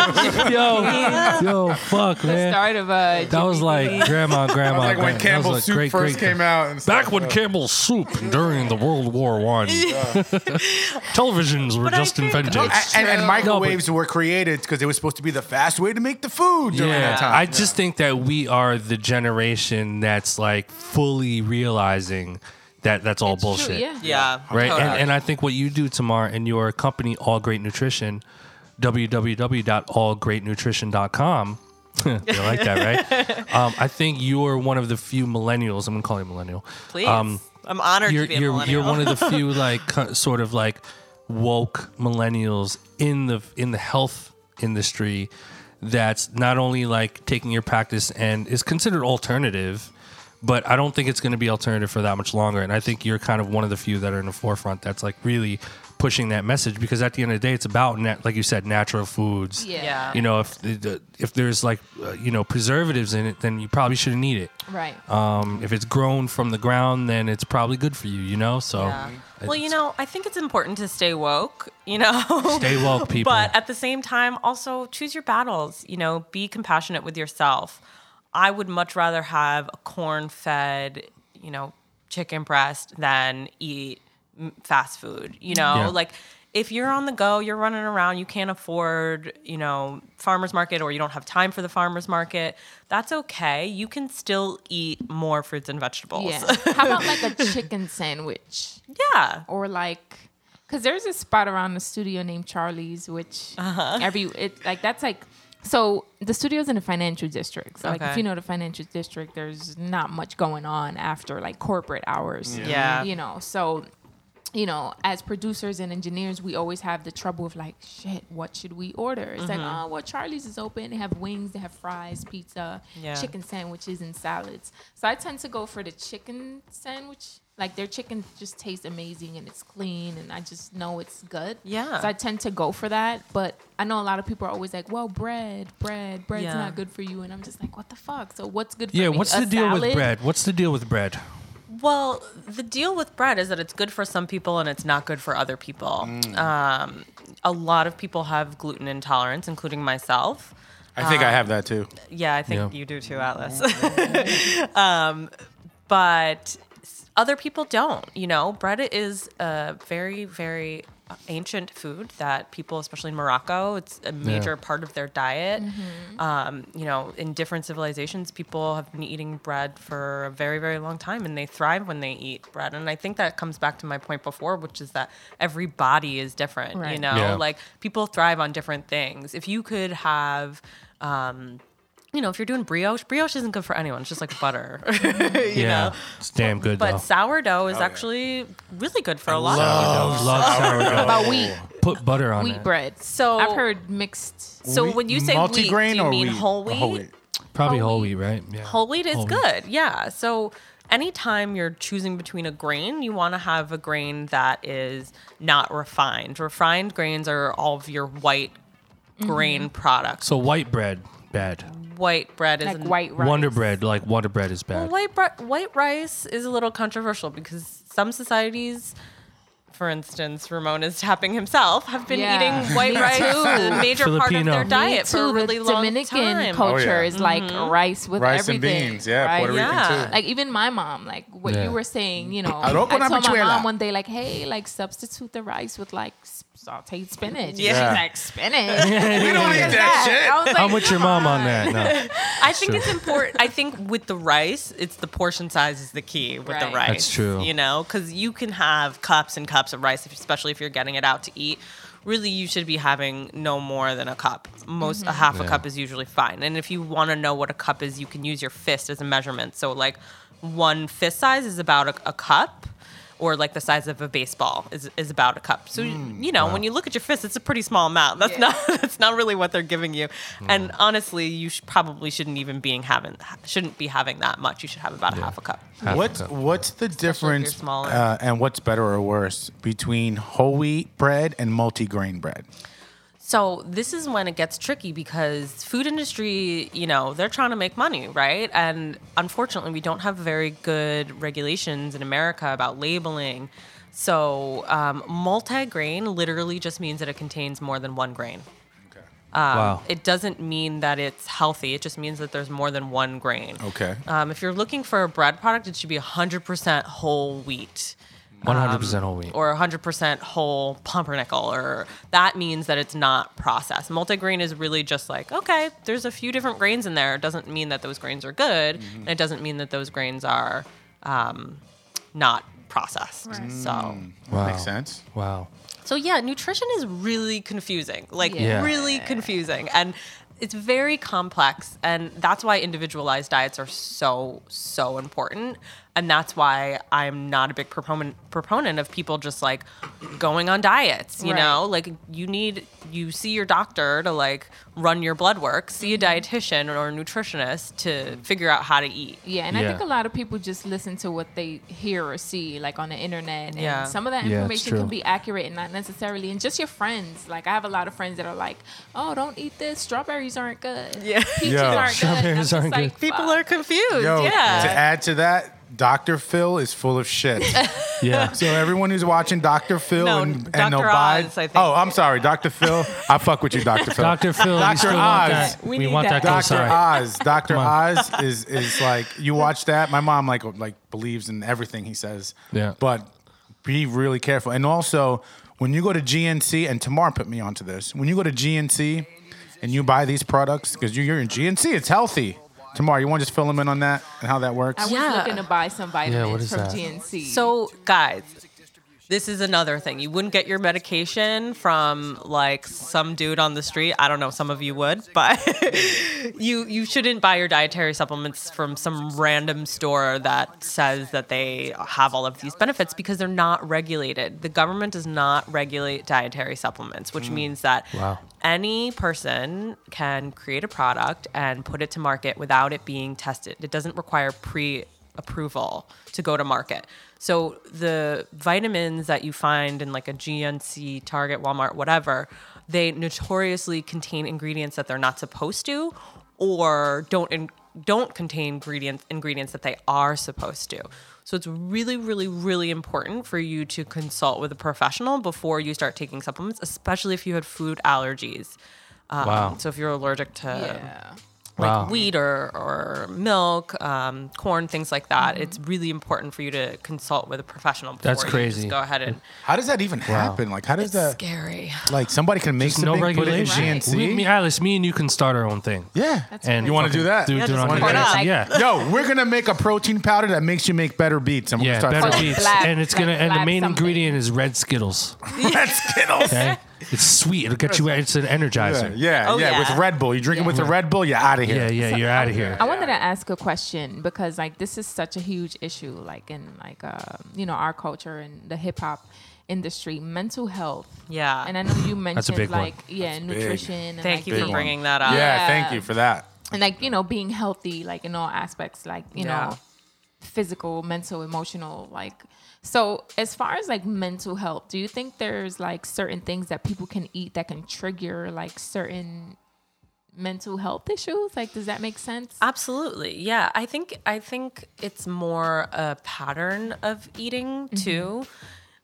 yo, yo, fuck, man. the Start of uh, uh, That was like grandma, grandma. like when grand- that was, Campbell's like, soup great, first great- came out. And Back when. Campbell's soup during the World War One, [laughs] televisions were But I just think- invented. and, and, and true. microwaves were created because it was supposed to be the fast way to make the food during Yeah, that time. I just think that we are the generation that's like fully realizing that that's all It's true, bullshit. yeah. yeah. right? And, and I think what you do, Tamar, and your company, All Great Nutrition, www.allgreatnutrition.com. [laughs] you like that, right? [laughs] um, I think you're one of the few millennials. I'm gonna call you millennial. Please. Um, I'm honored you're to be a you're, millennial. you're one of the few [laughs] like co- sort of like woke millennials in the in the health industry that's not only like taking your practice and is considered alternative but I don't think it's going to be alternative for that much longer and I think you're kind of one of the few that are in the forefront that's like really pushing that message because at the end of the day it's about nat- like you said natural foods Yeah. Yeah. you know if the- the, if there's like uh, you know preservatives in it then you probably shouldn't eat it Right. um, if it's grown from the ground, then it's probably good for you, you know? So, Yeah. Well, you know, I think it's important to stay woke, you know. Stay woke, [laughs] people. But at the same time, also choose your battles, you know, be compassionate with yourself. I would much rather have a corn-fed, you know, chicken breast than eat fast food, you know? Yeah. Like if you're on the go, you're running around, you can't afford, you know, farmers market or you don't have time for the farmers market, that's okay. You can still eat more fruits and vegetables. Yeah. How about like a [laughs] chicken sandwich? yeah. or like because there's a spot around the studio named charlie's which Uh-huh. every it like that's like so the studio's in the financial district so like if you know the financial district there's not much going on after like corporate hours Yeah. you know so you know, as producers and engineers, we always have the trouble of like, shit, what should we order? It's like, Mm-hmm. oh, well, Charlie's is open. They have wings, they have fries, pizza, Yeah. chicken sandwiches, and salads. So I tend to go for the chicken sandwich. Like their chicken just tastes amazing and it's clean, and I just know it's good. Yeah. So I tend to go for that. But I know a lot of people are always like, well, bread, bread, bread's Yeah. not good for you. And I'm just like, what the fuck? So what's good for you? yeah, me? what's A the deal with bread? What's the deal with bread? Well, the deal with bread is that it's good for some people and it's not good for other people. Um, a lot of people have gluten intolerance, including myself. I think I have that too. Yeah, I think Yeah. you do too, Atlas. [laughs] um, but other people don't. You know, bread is a very, very ancient food that people, especially in Morocco, it's a major part of their diet. Um, you know, in different civilizations, people have been eating bread for a very, very long time, and they thrive when they eat bread. And I think that comes back to my point before, which is that every body is different. You know, Yeah. like people thrive on different things. If you could have um, you know, if you're doing brioche, brioche isn't good for anyone. It's just like butter. [laughs] you yeah, know? it's damn good But though. sourdough is oh, actually really good for a lot of Love, love sourdough. About wheat, Put butter on wheat it. bread. So- I've heard mixed. So Wheat- when you say wheat, do you mean wheat? whole Or wheat? Probably Whole whole wheat. wheat, right? Yeah. Whole wheat is Whole wheat. good. Yeah. So anytime you're choosing between a grain, you want to have a grain that is not refined. Refined grains are all of your white mm-hmm. grain products. So white bread, bad. white bread is like white rice. Wonder bread, like Wonder bread, is bad. Well, white bre- white rice is a little controversial because some societies, for instance, Ramon is tapping himself, have been Yeah. eating [laughs] white rice too. a major part of Filipino. their Me diet for a really the long Dominican time. culture Oh, yeah. is like mm-hmm. rice with Rice and everything. beans, yeah, right? Puerto Rican Yeah. too. Like even my mom, like what Yeah. you were saying, you know, Arroz I con told my habichuela. mom one day, like, hey, like substitute the rice with like s- sauteed spinach. Yeah. She's like spinach. [laughs] we don't eat that shit. I was like, I'm with your mom on that. No. [laughs] I think it's important. I think with the rice, it's the portion size is the key with the rice. That's true. You know, because you can have cups and cups of rice, especially if you're getting it out to eat. Really, you should be having no more than a cup. Most a half a cup is usually fine. And if you want to know what a cup is, you can use your fist as a measurement. So, like one fist size is about a, a cup. Or like the size of a baseball is, is about a cup. So you know when you look at your fist, it's a pretty small amount. That's Yeah. not [laughs] that's not really what they're giving you. And honestly, you sh- probably shouldn't even being having shouldn't be having that much. You should have about a half a cup. Half a What's cup. what's the difference uh, and what's better or worse between whole wheat bread and multigrain bread? So this is when it gets tricky because food industry, you know, they're trying to make money, right? And unfortunately, we don't have very good regulations in America about labeling. So um, multi-grain literally just means that it contains more than one grain. wow. It doesn't mean that it's healthy. It just means that there's more than one grain. Okay. Um, if you're looking for a bread product, it should be 100% whole wheat. 100% um, whole wheat. or 100% whole pumpernickel or that means that it's not processed multigrain is really just like okay there's a few different grains in there it doesn't mean that those grains are good and it doesn't mean that those grains are um, not processed so mm. wow. Makes sense. Wow. so yeah nutrition is really confusing like Yeah. really confusing and it's very complex and that's why individualized diets are so so important and that's why i'm not a big proponent proponent of people just like going on diets you Right. know like you need you see your doctor to like run your blood work see a mm-hmm. dietitian or a nutritionist to figure out how to eat Yeah, and I think a lot of people just listen to what they hear or see, like on the internet. And Yeah. some of that information true. can be accurate and not necessarily. And just your friends. Like I have a lot of friends that are like, "Oh, don't eat this. Strawberries aren't good. Yeah. peaches Yo. aren't good." Strawberries just aren't like, good. people are confused Yo, yeah to add to that, Dr. Phil is full of shit. [laughs] Yeah. so everyone who's watching Dr. Phil No, and, Dr. and they'll buy. Oz, I think. Oh, I'm sorry, Dr. Phil. I fuck with you, Dr. Phil. Dr. Phil, we Dr. still want Oz. that. We We, need want that. that, Dr. cosign. Oz. Dr. Come. Oz is is like you watch that. My mom like like believes in everything he says. Yeah. But be really careful. And also when you go to GNC and Tamar put me onto this. When you go to GNC and you buy these products because you're in GNC, it's healthy. Tamar, you want to just fill them in on that and how that works? I was Yeah. looking to buy some vitamins what is from that? GNC. So, guys, this is another thing. You wouldn't get your medication from like some dude on the street. I don't know, some of you would, [laughs] but you you shouldn't buy your dietary supplements from some random store that says that they have all of these benefits because they're not regulated. The government does not regulate dietary supplements, which hmm. means that Wow. any person can create a product and put it to market without it being tested. It doesn't require pre approval to go to market. So the vitamins that you find in like a GNC, Target, Walmart, whatever, they notoriously contain ingredients that they're not supposed to or don't in, don't contain ingredients ingredients that they are supposed to. So it's really, really, really important for you to consult with a professional before you start taking supplements, especially if you had food allergies. Um, Wow. So if you're allergic to yeah. Like wheat or, or milk, um, corn, things like that, Mm-hmm. it's really important for you to consult with a professional. Before That's you crazy. Just go ahead and. How does that even happen? Like how does It's that scary. like somebody can make There's no something put it in regulation. GNC? We, me, Atlas, me and you can start our own thing. yeah. And You wanna fucking do that? Do, Yeah, do it just on support your us. own. Yeah. Yo, we're gonna make a protein powder that makes you make better beats. And we're Yeah, gonna start better selling beats, Black- and it's gonna and the black main something. ingredient is red Skittles. [laughs] Red Skittles. Okay, it's sweet. It'll get you. It's an energizer. yeah, Oh, yeah, yeah. With Red Bull, you drink it with a Red Bull, you're out of here. yeah, yeah. You're out of here. I wanted to ask a question because like this is such a huge issue, like in like uh, you know our culture and the hip hop industry, mental health. Yeah. And I know you mentioned big one. like yeah, nutrition. And, Thank like, you for being- bringing that up. Yeah, Yeah. thank you for that. and like you know being healthy, like in all aspects, like you Yeah. know, physical, mental, emotional, like. So as far as like mental health, do you think there's like certain things that people can eat that can trigger like certain mental health issues? Like, does that make sense? Absolutely. Yeah. I think I think it's more a pattern of eating too.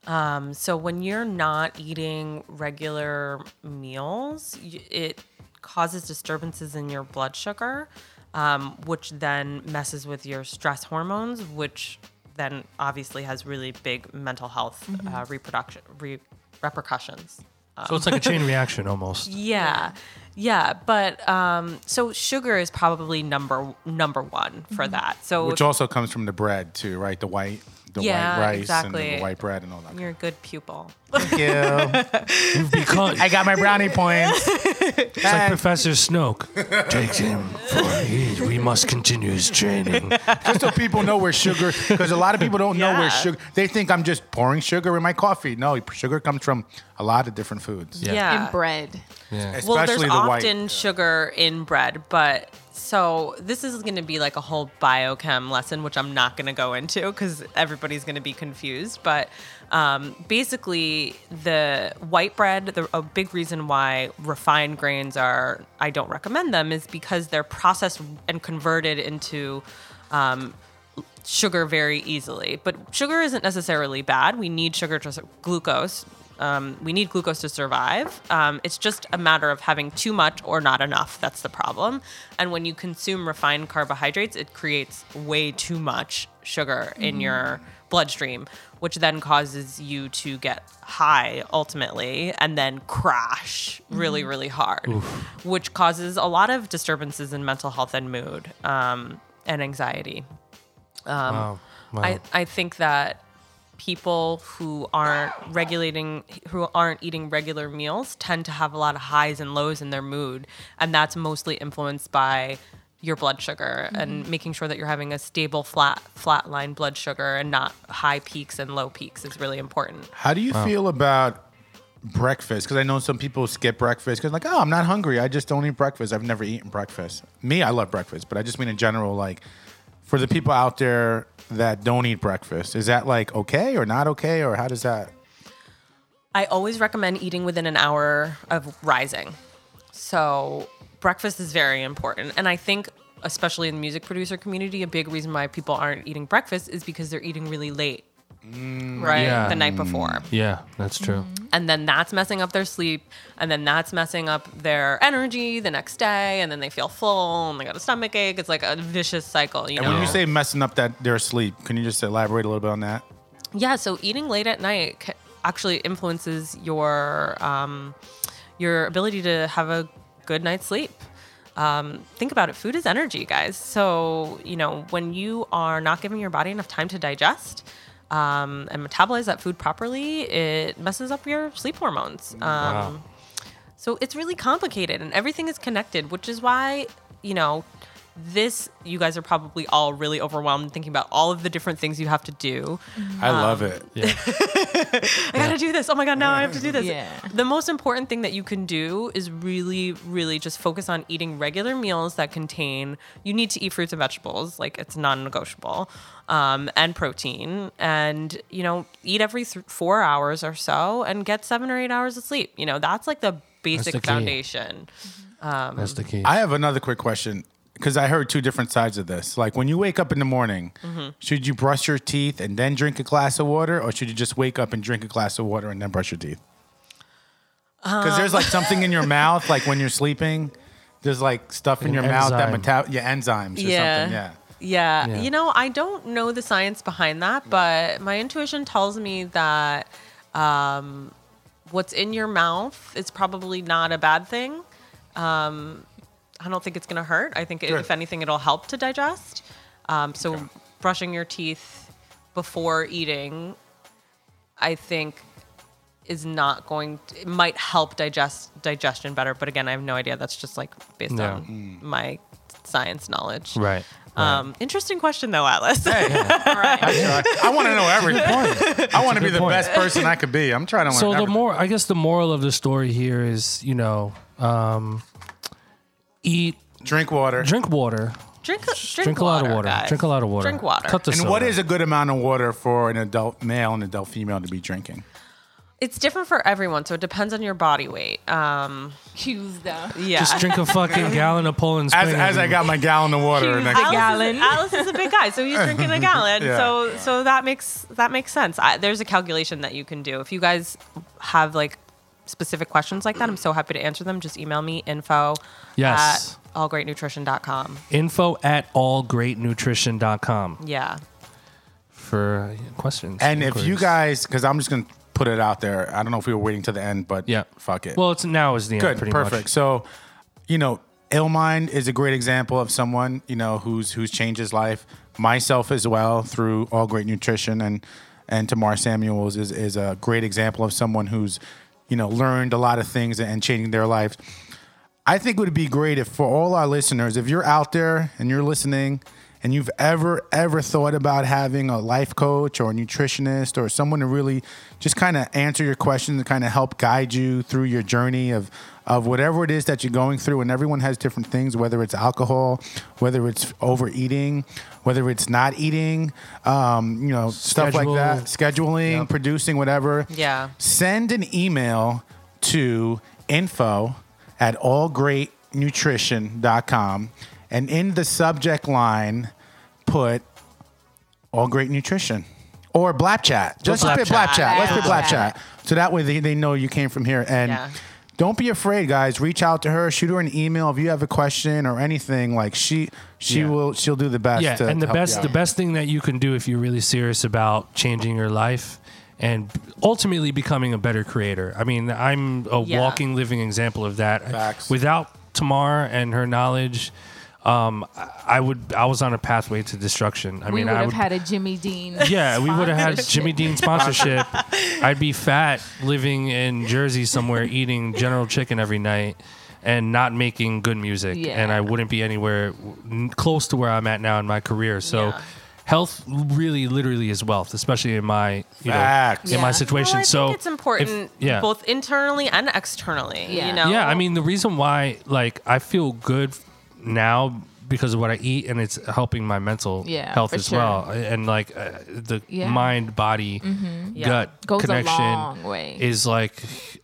Um, so when you're not eating regular meals, it causes disturbances in your blood sugar, um, which then messes with your stress hormones, which then obviously has really big mental health uh, reproduction re- repercussions. So it's like a chain reaction almost. [laughs] Yeah, yeah, but um, so sugar is probably number number one for that. So Which also comes from the bread too, right? The white, the Yeah, white rice and exactly. the white bread and all that. you're a good pupil. Thank you. [laughs] You've become I got my brownie points. [laughs] it's like Professor Snoke. Take him for he, we must continue his training. just so people know where sugar, because a lot of people don't know where Yeah. sugar. They think I'm just pouring sugar in my coffee. No, sugar comes from a lot of different foods. Yeah. Yeah. In bread. Yeah. Especially well, there's the often white. sugar in bread, but so this is going to be like a whole biochem lesson, which I'm not going to go into because everybody's going to be confused. But um, basically, the white bread, the, a big reason why refined grains are, I don't recommend them, is because they're processed and converted into. Um, sugar very easily. But sugar isn't necessarily bad. We need sugar to glucose. Um, we need glucose to survive. Um, it's just a matter of having too much or not enough. That's the problem. And when you consume refined carbohydrates, it creates way too much sugar in your bloodstream, which then causes you to get high ultimately and then crash really, really hard, which causes a lot of disturbances in mental health and mood um, and anxiety. Wow. Wow. I, I think that people who aren't regulating who aren't eating regular meals tend to have a lot of highs and lows in their mood and that's mostly influenced by your blood sugar and mm-hmm. making sure that you're having a stable flat flat line blood sugar and not high peaks and low peaks is really important How do you feel about breakfast? Because I know some people skip breakfast because like, oh, I'm not hungry. I just don't eat breakfast. I've never eaten breakfast. Me, I love breakfast, but I just mean in general, like for the people out there that don't eat breakfast, is that like okay or not okay, or how does that? I always recommend eating within an hour of rising. So breakfast is very important. And I think, especially in the music producer community, a big reason why people aren't eating breakfast is because they're eating really late. Right? Yeah. The night before. yeah, that's true. And then that's messing up their sleep. And then that's messing up their energy the next day. And then they feel full and they got a stomach ache. It's like a vicious cycle, you And know? when you say messing up that their sleep, can you just elaborate a little bit on that? Yeah, so eating late at night actually influences your um, your ability to have a good night's sleep. Um, think about it. Food is energy, guys. So you know when you are not giving your body enough time to digest um, and metabolize that food properly, it messes up your sleep hormones. Um, Wow. So it's really complicated and everything is connected, which is why, you know, this, you guys are probably all really overwhelmed thinking about all of the different things you have to do. I love it. Yeah. [laughs] I gotta do this. Oh my God, now I have to do this. Yeah. The most important thing that you can do is really, really just focus on eating regular meals that contain, you need to eat fruits and vegetables, like it's non negotiable, um, and protein. And, you know, eat every th- four hours or so and get seven or eight hours of sleep. You know, that's like the basic the key. foundation. Mm-hmm. That's the um, key. I have another quick question because I heard two different sides of this. Like when you wake up in the morning, mm-hmm. should you brush your teeth and then drink a glass of water, or should you just wake up and drink a glass of water and then brush your teeth? Because there's like something in your um, mouth, like when you're sleeping. There's like stuff in An your mouth that enzyme. meta- yeah, enzymes or Yeah. something. Yeah. Yeah. Yeah. You know, I don't know the science behind that, but my intuition tells me that um, what's in your mouth is probably not a bad thing. Um, I don't think it's going to hurt. I think, Good. if anything, it'll help to digest. Um, so, brushing your teeth before eating, I think, is not going. To, it might help digest digestion better, but again, I have no idea. That's just like based Yeah. on my science knowledge. right. Um, interesting question though, Atlas. [laughs] I want to know everything. I want to be the point. best person I could be. I'm trying to learn. So the more, I guess, the moral of the story here is, you know, um, eat, drink water. drink water, drink, drink, drink, a lot of water, guys. drink a lot of water, Drink water. Cut the and soda. what is a good amount of water for an adult male and adult female to be drinking? It's different for everyone, so it depends on your body weight. Um, Cues though. yeah. Just drink a fucking [laughs] gallon of Poland Spring. As, as I got my gallon of water Huge. next A Atlas gallon. Is, Atlas is a big guy, so he's drinking a [laughs] gallon. Yeah. So so that makes that makes sense. I, there's a calculation that you can do. If you guys have like specific questions like that, I'm so happy to answer them. Just email me info Yes. at allgreatnutrition.com. info at allgreatnutrition.com Yeah. for questions. And if you guys, because I'm just gonna put it out there. I don't know if we were waiting to the end, but Yeah. fuck it. Well, it's now is the end. good, pretty perfect. Much. So, you know, Illmind is a great example of someone you know who's who's changed his life. Myself as well through All Great Nutrition and and Tamar Samuels is is a great example of someone who's you know learned a lot of things and changing their lives. I think it would be great if for all our listeners, if you're out there and you're listening and you've ever, ever thought about having a life coach or a nutritionist or someone to really just kind of answer your questions and kind of help guide you through your journey of, of whatever it is that you're going through. And everyone has different things, whether it's alcohol, whether it's overeating, whether it's not eating, um, you know, stuff like that, scheduling, Yep. producing, whatever Yeah. send an email to info at allgreatnutrition.com and in the subject line put all great nutrition or blap chat just Blap put Chat. blap chat let's put Blap blap chat so that way they, they know you came from here and Yeah. don't be afraid guys reach out to her shoot her an email if you have a question or anything like she she Yeah. will she'll do the best Yeah, to, and the help best out. the best thing that you can do if you're really serious about changing your life and ultimately becoming a better creator. I mean, I'm a Yeah. walking, living example of that. Facts. Without Tamar and her knowledge, um, I- I would I was on a pathway to destruction. I we mean, I would have had a Jimmy Dean. [laughs] yeah, we would have had. Jimmy Dean sponsorship. I'd be fat, living in Jersey somewhere, [laughs] eating General Chicken every night, and not making good music. Yeah. And I wouldn't be anywhere close to where I'm at now in my career. So, Yeah. health really, literally is wealth, especially in my you know Facts. in my situation. Well, I so think it's important if- yeah. both internally and externally. Yeah. You know? Yeah, I mean the reason why like I feel good now because of what I eat and it's helping my mental Yeah, health for as sure. well and like uh, the Yeah. Mm-hmm. mind body Yeah. gut Goes a connection long way. is like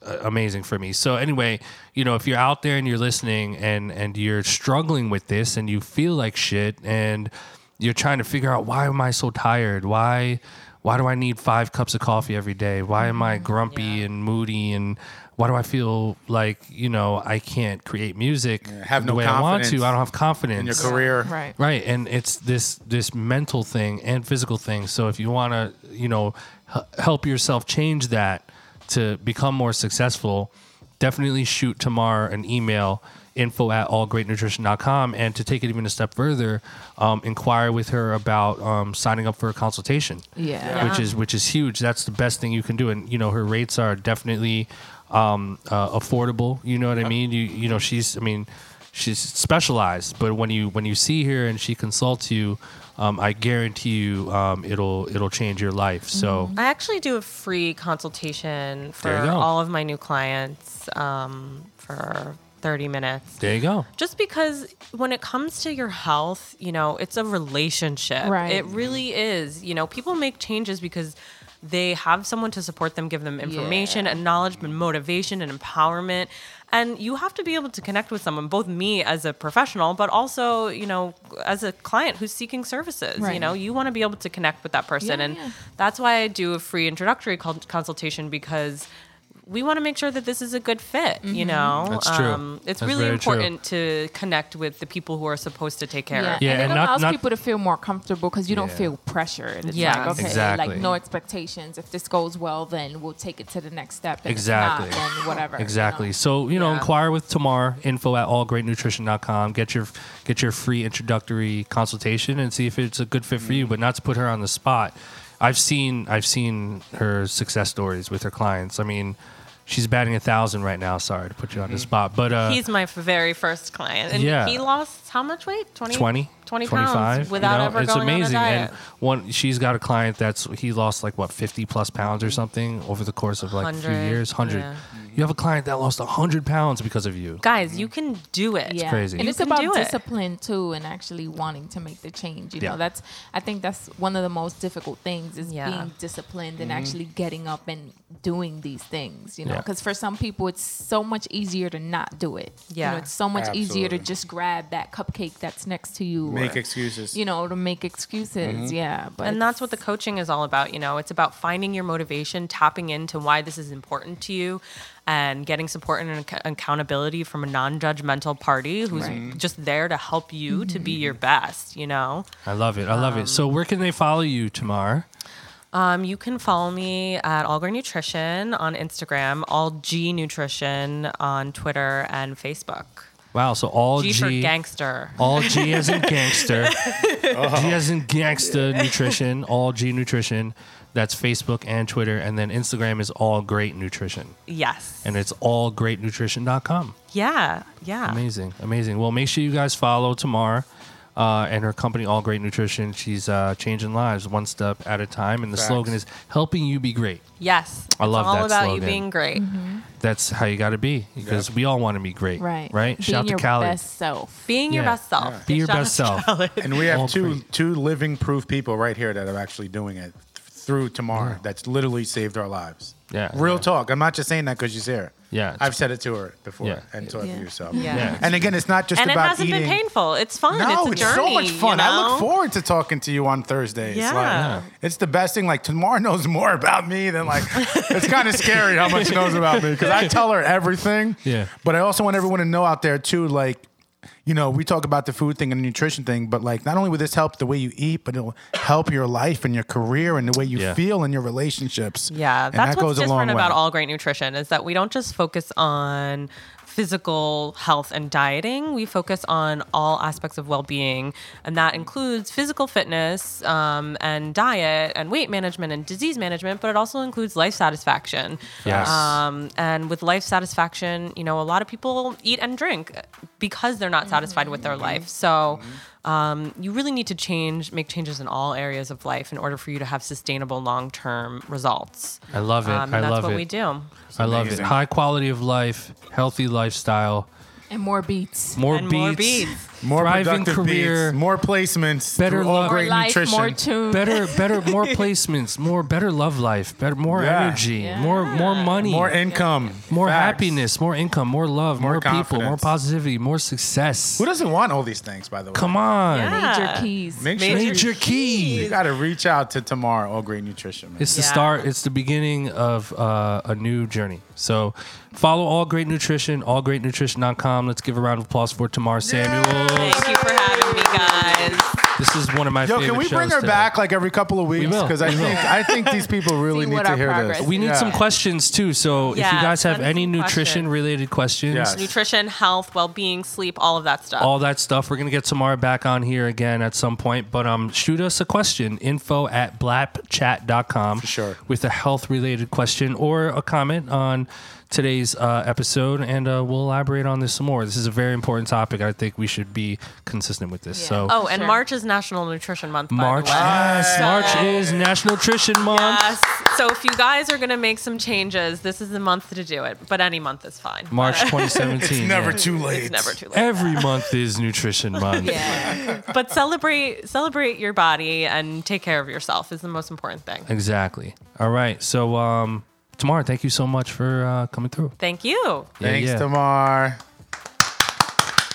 uh, amazing for me. So anyway, you know, if you're out there and you're listening and and you're struggling with this and you feel like shit and you're trying to figure out why am I so tired? Why why do I need 5 cups of coffee every day? Why am I grumpy Yeah. and moody and why do I feel like, you know, I can't create music have the no way I want confidence to? I don't have confidence in your career Right. right and it's this this mental thing and physical thing so if you want to you know h- help yourself change that to become more successful definitely shoot tamar an email info at allgreatnutrition.com and to take it even a step further um, inquire with her about um, signing up for a consultation Yeah. which is which is huge. That's the best thing you can do, and you know her rates are definitely um, uh, affordable. You know what I mean? You you know she's I mean she's specialized, but when you when you see her and she consults you, um, I guarantee you um, it'll it'll change your life. So I actually do a free consultation for There you go. all of my new clients um, for 30 minutes. there you go. Just because when it comes to your health, you know, it's a relationship. Right. It really is. You know, people make changes because they have someone to support them, give them information, Yeah. acknowledgement, motivation, and empowerment. And you have to be able to connect with someone, both me as a professional, but also, you know, as a client who's seeking services. You know, you want to be able to connect with that person. Yeah, and yeah. that's why I do a free introductory consultation because we want to make sure that this is a good fit, you Mm-hmm. know? That's true. it's That's really very true. important to connect with the people who are supposed to take care Yeah, of. Yeah, and it and not- allows not- people to feel more comfortable because you don't feel pressured. It's Yes. like, okay, Exactly. like no expectations. If this goes well, then we'll take it to the next step. And Exactly. If not, then whatever. you Exactly. know? So you know, Yeah. inquire with Tamar. Info at allgreatnutrition.com. Get your get your free introductory consultation and see if it's a good fit for you. But not to put her on the spot. I've seen I've seen her success stories with her clients. I mean, she's batting a thousand right now. Sorry to put you on the spot, but uh, He's my very first client. And Yeah. he lost how much weight? 20? 20 20 25 pounds without you know, ever it's going amazing on a diet. and one she's got a client that's he lost like what 50 plus pounds or something over the course of like a few 100, years 100 yeah. You have a client that lost 100 pounds because of you. Guys, you can do it. yeah. crazy. And You it's can about do it. discipline too, and actually wanting to make the change. You Yeah. know, that's I think that's one of the most difficult things is Yeah. being disciplined and mm-hmm. actually getting up and doing these things. You know, Yeah. because for some people it's so much easier to not do it. you Yeah. know, it's so much easier to Absolutely. just grab that cupcake that's next to you. Make or, excuses. You know, to make excuses. Mm-hmm. Yeah, but and that's what the coaching is all about you know it's about finding your motivation tapping into why this is important to you and getting support and ac- accountability from a non-judgmental party who's Right. just there to help you to be your best you know I love it. I love it. So where can they follow you, Tamar? um, you can follow me at All Great Nutrition on Instagram, All G Nutrition on Twitter and Facebook. Wow. So all G, G, for gangster. all G as in [laughs] gangster, G as in gangster [laughs] nutrition, all G nutrition. That's Facebook and Twitter, and then Instagram is all great nutrition, Yes. and it's allgreatnutrition.com. yeah, yeah. Amazing, amazing. Well, make sure you guys follow Tamar uh, and her company, All Great Nutrition. She's uh, changing lives one step at a time, and the Facts. slogan is helping you be great. Yes. I love it's all that about slogan. you being great. That's how you got to be because we all want to be great. right. Right. Being Shout your to Cali. best self. Being your best self. Yeah. Be your Shout best out to self. And we have All two great. two living proof people right here that are actually doing it through Tamar. That's literally saved our lives. Yeah. Real Yeah. talk. I'm not just saying that because she's here. Yeah. I've said it to her before, Yeah. and to have Yeah. you. So Yeah. Yeah. And again, it's not just and it hasn't eating. been painful. It's fun. No, it's a it's journey. so much fun. You know? I look forward to talking to you on Thursdays. Yeah. Like, Yeah. it's the best thing. Like Tamar knows more about me than like. [laughs] it's kind of scary how much she knows about me because I [laughs] tell her everything. Yeah. But I also want everyone to know out there too, like. You know, we talk about the food thing and the nutrition thing, but like, not only will this help the way you eat, but it'll help your life and your career and the way you Yeah. feel in your relationships. Yeah, And that's that what's goes a different about all great nutrition is that we don't just focus on physical health and dieting. We focus on all aspects of well-being, and that includes physical fitness um, and diet and weight management and disease management. But it also includes life satisfaction. Yes. Um, and with life satisfaction, you know, a lot of people eat and drink because they're not satisfied with their life. So. Um, you really need to change, make changes in all areas of life in order for you to have sustainable long-term results. I love it. Um, and I that's love what it. we do. I love it. High quality of life, healthy lifestyle, And more beats. more And beats, more beats. More thriving productive career, beats, more placements, Better through all love- More great life, nutrition. more tunes. better, better, more [laughs] placements, more better love life, better, more Yeah. energy, Yeah. more, more money, more income, more Facts. happiness, more income, more love, More more, people, more positivity, more success. Who doesn't want all these things, by the way? Come on, Yeah. Major keys. Make sure major you, key. you got to reach out to Tamar, All Great Nutrition. Man. It's the start. It's the beginning of uh, a new journey. So follow All Great Nutrition, allgreatnutrition.com. Let's give a round of applause for Tamar Samuels. Thank you for having me, guys. This is one of my Yo, favorite can we bring her today. back like every couple of weeks? will. Because I We will. think I think these [laughs] people really See need what to our hear progress this. We need Yeah. some questions too. So if you guys have send any some nutrition questions. related questions, Yes. Nutrition, health, well-being, sleep, all of that stuff. all that stuff, we're gonna get Tamara back on here again at some point. But um, shoot us a question. Info at blapchat.com For sure. with a health related question or a comment on today's uh, episode, and uh, we'll elaborate on this some more. This is a very important topic. I think we should be consistent with this. Yeah. So. oh, and Sure. March is National Nutrition Month. by the March, way. yes, March is National Nutrition Month. Yes. So if you guys are gonna make some changes, this is the month to do it. But any month is fine. March [laughs] 2017. It's never yeah. too late. It's never too late. Every month is Nutrition [laughs] Month. Yeah. but celebrate celebrate your body and take care of yourself is the most important thing. Exactly. All right. So, um, Tamara, thank you so much for uh, coming through. Thank you. Yeah, Thanks, yeah. Tamar.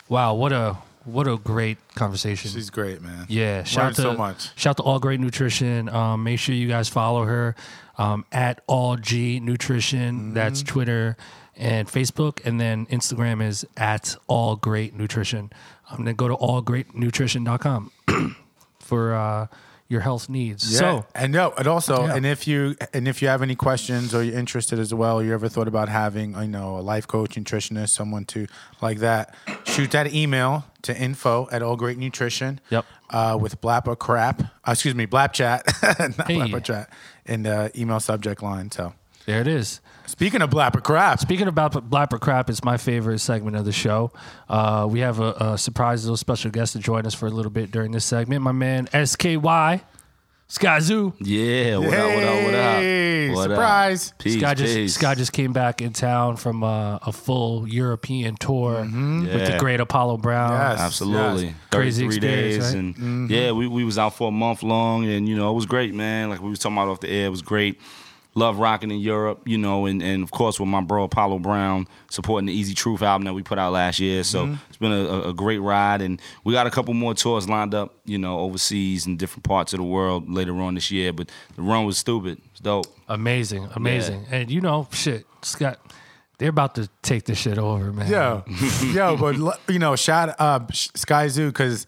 Wow, what a what a great conversation. She's great, man. yeah, shout Learned to so much. shout to All Great Nutrition. Um, make sure you guys follow her um, at All G Nutrition. Mm-hmm. That's Twitter and Facebook, and then Instagram is at All Great Nutrition. Um, then go to allgreatnutrition.com [clears throat] for uh, your health needs. Yeah. So and no, and also, Yeah. and if you and if you have any questions or you're interested as well, you ever thought about having, you know, a life coach, nutritionist, someone to like that, shoot that email to info at All Great Nutrition. Yep. Uh, with blap or crap, uh, excuse me, blap chat, [laughs] not Hey. blap or chat, in the email subject line. So, there it is. Speaking of blap or crap, Speaking about Blapper Crap, it's my favorite segment of the show. Uh, we have a, a surprise little special guest to join us for a little bit during this segment. My man SKY, Skyzoo. Yeah, what up, what up, what up? Hey, What up? surprise. Peace, Sky just peace. Sky just came back in town from uh, a full European tour with the great Apollo Brown. Yes. Absolutely. Yes. Crazy experience, days. right? And Mm-hmm. yeah, we, we was out for a month long and you know, it was great, man. Like we was talking about off the air, it was great. Love rocking in Europe, you know, and, and of course with my bro Apollo Brown supporting the Easy Truth album that we put out last year. So Mm-hmm. it's been a, a- a great ride and we got a couple more tours lined up, you know, overseas in different parts of the world later on this year. But the run was stupid. It's dope. Amazing, amazing. And you know, shit, Scott, they're about to take this shit over, man. Yeah, [laughs] yo, but you know, shout uh, Skyzoo because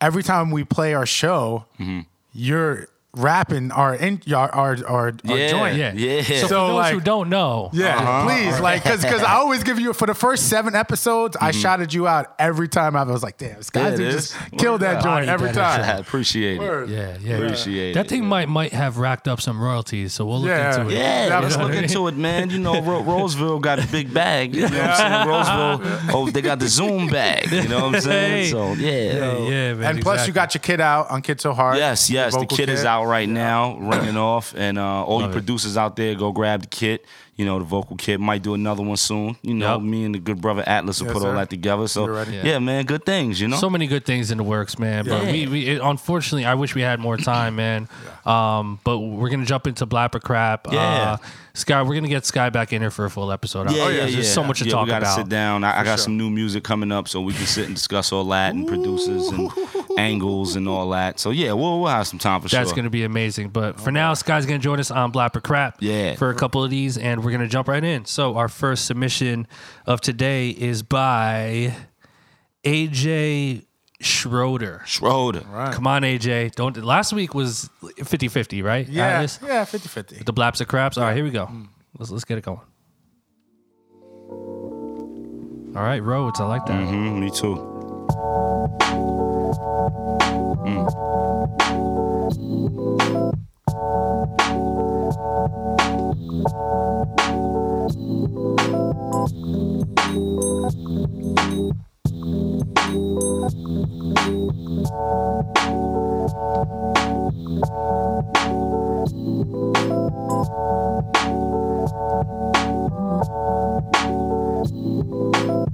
every time we play our show, Mm-hmm. you're rapping our in our our, our, our Yeah. joint. Yeah. Yeah. So, So, for those like- who don't know, Yeah, please, like, cause, cause I always give you for the first seven episodes, I shouted you out every time. I was like, damn, Sky Mm-hmm. Yeah, just is. killed that Word joint up. every Body I time. appreciate it. Yeah, yeah, Appreciate it. That thing yeah. might might have racked up some royalties, so we'll look Yeah. into it. Yeah, Yeah, let's look what I into it, man. You know, Ro- Roseville got a big bag. You know what I'm saying? Roseville, [laughs] oh, they got the Zoom bag. You know what I'm saying? So, yeah. Yeah, yeah, man. And plus, you got your kid out on Kits So Hard. Yes, yes. The vocal kit is kid. Out right now, ringing [coughs] off. And uh, all you Love it. producers out there, go grab the kit. You know, the vocal kit might do another one soon. You know, Yep. me and the good brother Atlas will Yes, put all that together. So, yeah. Yeah. man, good things, you know? so many good things in the works, man. But we, we it, unfortunately, I wish we had more time, man. Um, but we're gonna jump into Blapper Crap. Yeah. Uh, Sky, we're gonna get Sky back in here for a full episode. Yeah, Uh, yeah, There's yeah. so much to yeah, talk we gotta about. sit down. I, I got some new music coming up, so we can sit and discuss all that and producers and angles and all that. So yeah, we'll, we'll have some time for That's sure. That's going to be amazing. But for now, Sky's going to join us on Blapper Crap Yeah. for a couple of these, and we're going to jump right in. So, our first submission of today is by AJ Schroeder. Schroeder. Right. Come on, AJ. Don't. Last week was 50 50, right? Yeah, Atlas? yeah, 50 50. The Blaps of Craps. All right, here we go. Let's, let's get it going. All right, Rhodes. I like that. hmm me too. Thank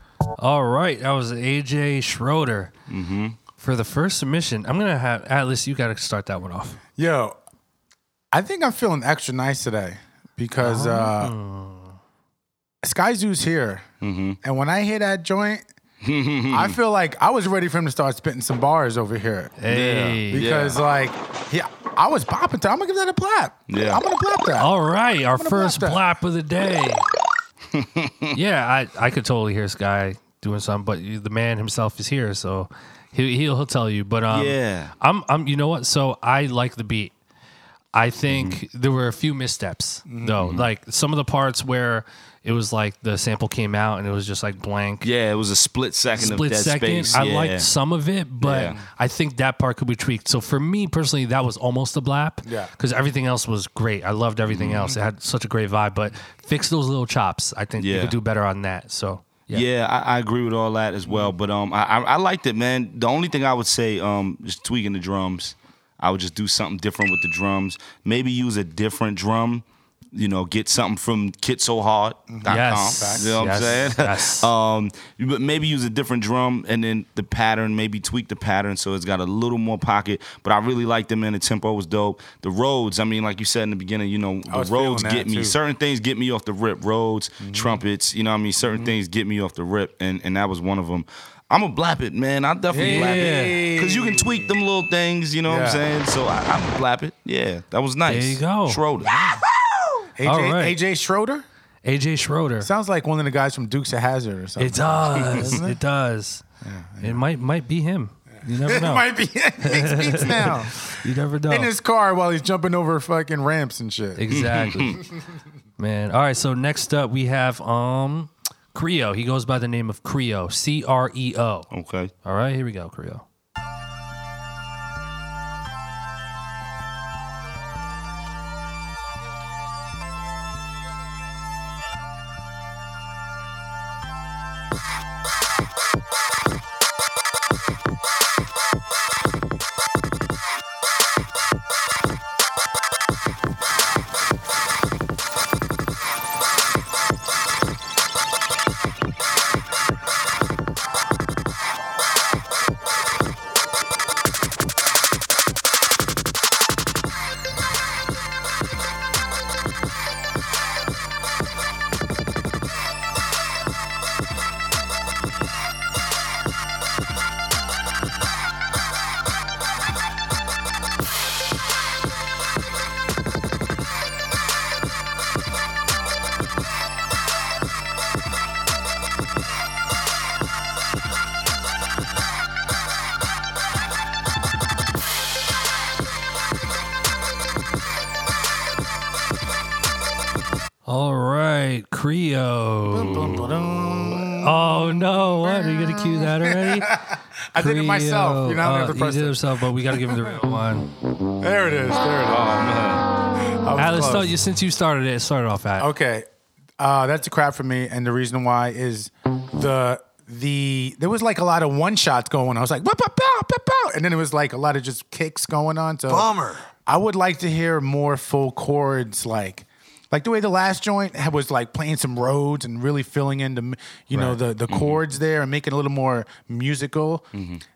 All right, that was AJ Schroeder. Mm-hmm. For the first submission, I'm gonna have Atlas. You got to start that one off. Yo, I think I'm feeling extra nice today because uh, Oh. Sky Zoo's here. Mm-hmm. And when I hear that joint, I [laughs] feel like I was ready for him to start spitting some bars over here. Hey. Because, like, yeah, I was popping. to I'm going to give that a blap. Yeah. I'm going to blap that. All right, our first blap blap of the day. [laughs] yeah, I, I could totally hear Sky doing something, but you- the man himself is here, so he, he'll he'll tell you. But um, Yeah. I'm I'm you know what? So I like the beat. I think Mm-hmm. there were a few missteps though, like some of the parts where it was like the sample came out and it was just like blank. Yeah, it was a split second Split of dead second. space. I yeah. liked some of it, but Yeah. I think that part could be tweaked. So for me personally, that was almost a blap. Yeah. Because everything else was great. I loved everything Mm-hmm. else. It had such a great vibe. But fix those little chops. I think you could do better on that. So yeah. Yeah, I, I agree with all that as well. But um, I, I I liked it, man. The only thing I would say, um, just tweaking the drums. I would just do something different with the drums. Maybe use a different drum. You know, get something from kitsohard.com. Yes. You know what Yes. I'm saying? Yes. [laughs] um, but maybe use a different drum and then the pattern, maybe tweak the pattern so it's got a little more pocket. But I really liked them, man. The tempo was dope. The Rhodes, I mean, like you said in the beginning, you know, the Rhodes get me. too. Certain things get me off the rip. Rhodes, trumpets, you know what I mean? Certain things get me off the rip, and, and that was one of them. I'm a blap it, man. I definitely blap it. Because you can tweak them little things, you know what I'm saying? So I, I'm a blap it. Yeah, that was nice. There you go. Schroeder. AJ, All right. AJ Schroeder? AJ Schroeder. Sounds like one of the guys from Dukes of Hazzard or something. It does. [laughs] Doesn't it does. It might might be him. You never [laughs] know. It might be. he makes [laughs] now you never know. in his car while he's jumping over fucking ramps and shit. Exactly. Man. All right, so next up we have um Creo. He goes by the name of Creo. C R E O. Okay. All right, here we go, Creo. Myself. You know, I uh, have to he press did it it. himself, but we gotta give him the real one. [laughs] There it is. There it is. I was Alice, close. start, you since you started it, start off at. Okay, uh, that's a crap for me, and the reason why is the the there was like a lot of one shots going. on. I was like, and then it was like a lot of just kicks going on. So Bummer. I would like to hear more full chords, like like the way the last joint was like playing some Rhodes and really filling in the you know the the chords there and making it a little more musical.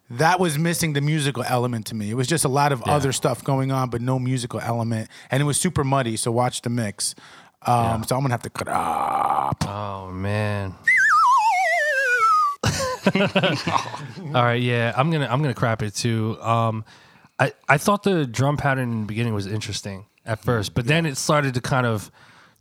That was missing the musical element to me. It was just a lot of other stuff going on, but no musical element, and it was super muddy. So watch the mix. Um, So I'm gonna have to cut up. Oh man. [laughs] All right, yeah, I'm gonna I'm gonna crap it too. Um, I I thought the drum pattern in the beginning was interesting at first, but then it started to kind of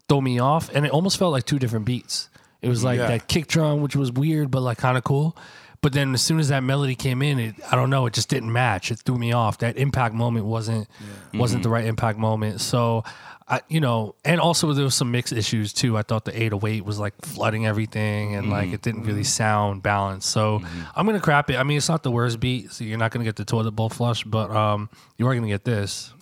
throw me off, and it almost felt like two different beats. It was like Yeah. that kick drum, which was weird, but like kind of cool. But then as soon as that melody came in, it I don't know, it just didn't match. It threw me off. That impact moment wasn't wasn't the mm-hmm. right impact moment. So I you know, and also there was some mix issues too. I thought the 808 was like flooding everything and like mm-hmm. it didn't really mm-hmm. sound balanced. So I'm gonna crap it. I mean it's not the worst beat, so you're not gonna get the toilet bowl flush, but um you are gonna get this.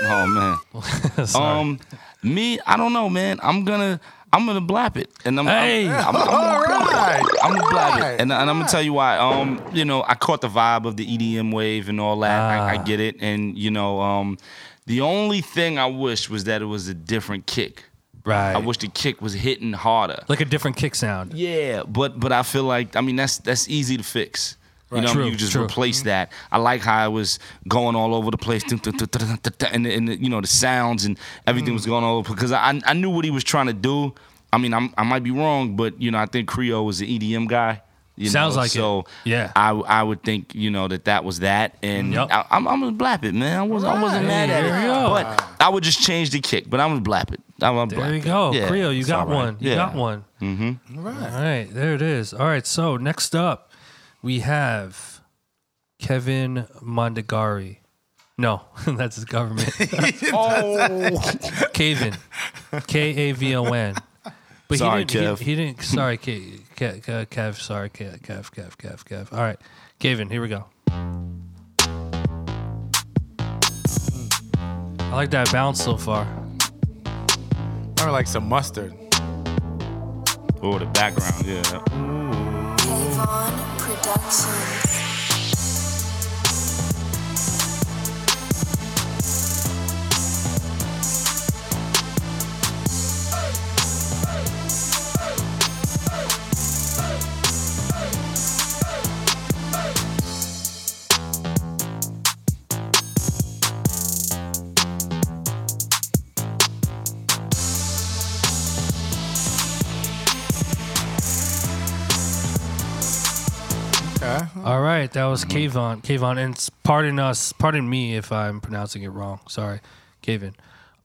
[laughs] Oh man. [laughs] Sorry. Um, me, I don't know, man. I'm gonna, I'm gonna blap it, and I'm, Hey. I'm, I'm, I'm All gonna blap right. it. I'm gonna blap Right. it, and, and I'm gonna tell you why. Um, you know, I caught the vibe of the EDM wave and all that. I, I Ah. get it, and you know, um, the only thing I wish was that it was a different kick. right. I wish the kick was hitting harder. like a different kick sound. Yeah, but but I feel like I mean that's that's easy to fix. You know, True, you just true. replace that. I like how it was going all over the place, and, and you know the sounds and everything Mm. was going all over because I I knew what he was trying to do. I mean, I'm, I might be wrong, but you know, I think Creo was an EDM guy. You Sounds know? like it. so. Yeah. I I would think you know that that was that, and Yep. I, I'm I'm gonna blap it, man. I was I wasn't mad at There it, but I would just change the kick. But I'm gonna blap it. I'm gonna There blap you it. go. Yeah, Creo, you it's got all right. one. You Yeah. got one. Mm-hmm. All right. All right. There it is. All right. So next up, we have Kevin Mondegari. No, [laughs] that's his government. [laughs] Oh. Kevin. K A V O N. But Sorry, he didn't, Kev. He, he didn't. Sorry, Kev. Kev, Kev, Kev. Sorry, Kev. Kev. Kev. Kev. Kev. All right, Kevin. Here we go. I like that bounce so far. I like some mustard. Oh, the background, yeah. Avon Productions. That was Kavon. Kavon, and s- pardon us, pardon me if I'm pronouncing it wrong. Sorry, Kavon.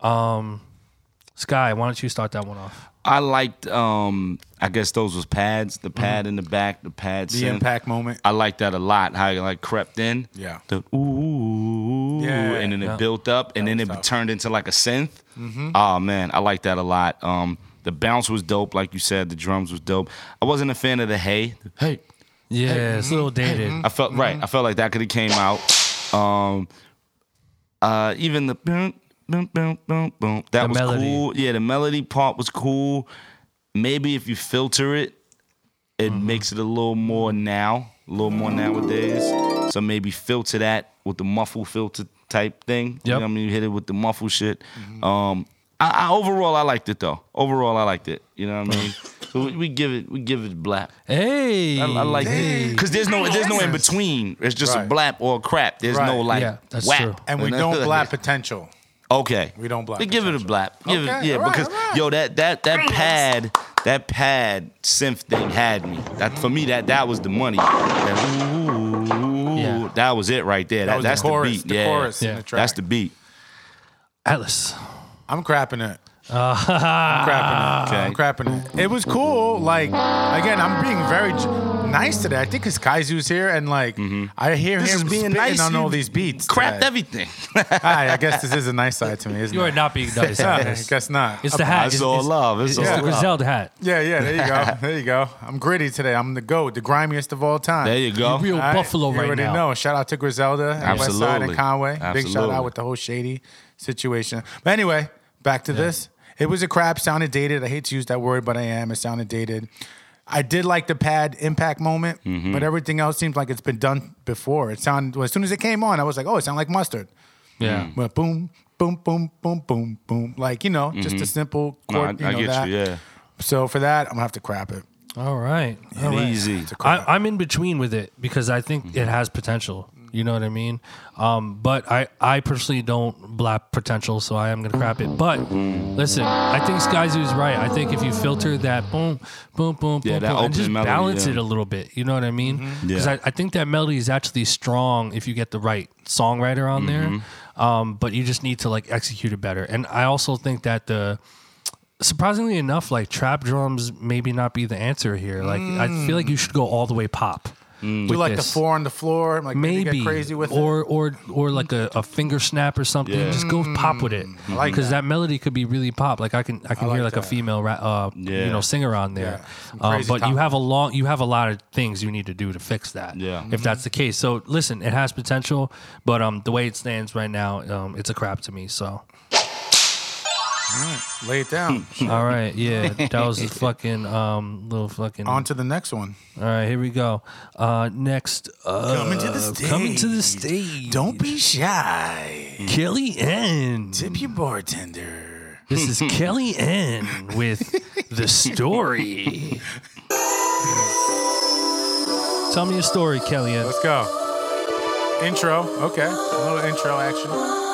Um, Sky, why don't you start that one off? I liked. Um, I guess those was pads. The pad in the back. The pad. Mm-hmm. The synth. impact moment. I like that a lot. How it like crept in. Yeah. The ooh. Yeah. And then it Yeah. built up, and then was it tough. Mm-hmm. turned into like a synth. Oh man, I like that a lot. Um, the bounce was dope, like you said. The drums was dope. I wasn't a fan of the hey. Hey. Yeah, it's a little dated. I felt right. I felt like that could have came out. Um, uh, even the boom, boom, boom, boom, boom. That The was melody. cool. Yeah, the melody part was cool. Maybe if you filter it, it makes it a little more now, a little more nowadays. So maybe filter that with the muffle filter type thing. You know Yep. what I mean? You hit it with the muffle shit. Um, I, I overall I liked it though. Overall I liked it. You know what I mean? [laughs] so we, we give it we give it blap. Hey, I, I like it because there's no there's no in between. It's just a blap or a crap. There's no like Yeah, that's whap. true. And we don't blap potential. Okay, We don't blap We give it a blap. Give it, yeah, all right, because all right. yo that that that pad that pad synth thing had me. That for me that that was the money. That, ooh, Yeah. that was it right there. That, was the that's chorus, the beat. the yeah, chorus in Yeah. the track. that's the beat. Atlas. I'm crapping it. Uh, I'm crapping it. Okay. I'm crapping it. It was cool. Like again, I'm being very j- nice today. I think because Skyzoo's here and like I hear Mm-hmm. This him is being spitting nice. on you all these beats. Crapped today. everything. [laughs] Hi, I guess this is a nice side to me, isn't it? You are it? not being nice. [laughs] Yeah, I Atlas. guess not. It's the hat. It's It's, all it's- love. It's It's, all the love. Griselda hat. Yeah, yeah. There you go. [laughs] There you go. I'm gritty today. I'm the goat, the grimiest of all time. There you go. You're real All right? Buffalo you right already now. know. Shout out to Griselda and Westside Absolutely. and Conway. Big shout Absolutely. out with the whole shady situation. But anyway, back to this. It was a crap. Sounded dated. I hate to use that word, but I am. It sounded dated. I did like the pad impact moment, Mm-hmm. but everything else seems like it's been done before. It sounded well, as soon as it came on, I was like, oh, it sounded like mustard. Yeah. But boom, boom, boom, boom, boom, boom. Like you know, just a simple Mm-hmm. No, I, chord. you I get that. you. Yeah, So for that, I'm gonna have to crap it. All right. All right. easy. I, I'm in between with it because I think it has potential. You know what I mean? Um, but I, I personally don't blap potential, so I am gonna crap it. But listen, I think Skyzoo's right. I think if you filter that boom, boom, boom, Yeah, boom, that boom, and opening just melody, balance yeah. it a little bit. You know what I mean? Because Yeah. I, I think that melody is actually strong if you get the right songwriter on there. Um, but you just need to like execute it better. And I also think that the surprisingly enough, like trap drums maybe not be the answer here. Like I feel like you should go all the way pop. Do like the four on the floor, like maybe, Maybe get crazy with or it. or or like a, a finger snap or something. Yeah. Just go pop with it, I like because that. that. melody could be really pop. Like I can I can like hear like that. a female ra- uh Yeah. you know singer on there. Yeah. Um, but you have a long you have a lot of things you need to do to fix that. Yeah. if that's the case. So listen, it has potential, but um the way it stands right now, um it's a crap to me. So Lay it down. [laughs] all right, yeah, that was a fucking um little fucking. On to the next one. All right, here we go. Uh next, uh, Coming to the stage. Coming to the stage. Don't be shy. Kelly N. Tip your bartender. This is [laughs] Kelly N with the story. Tell me a story, Kelly N. Let's go. Intro. Okay. A little intro action.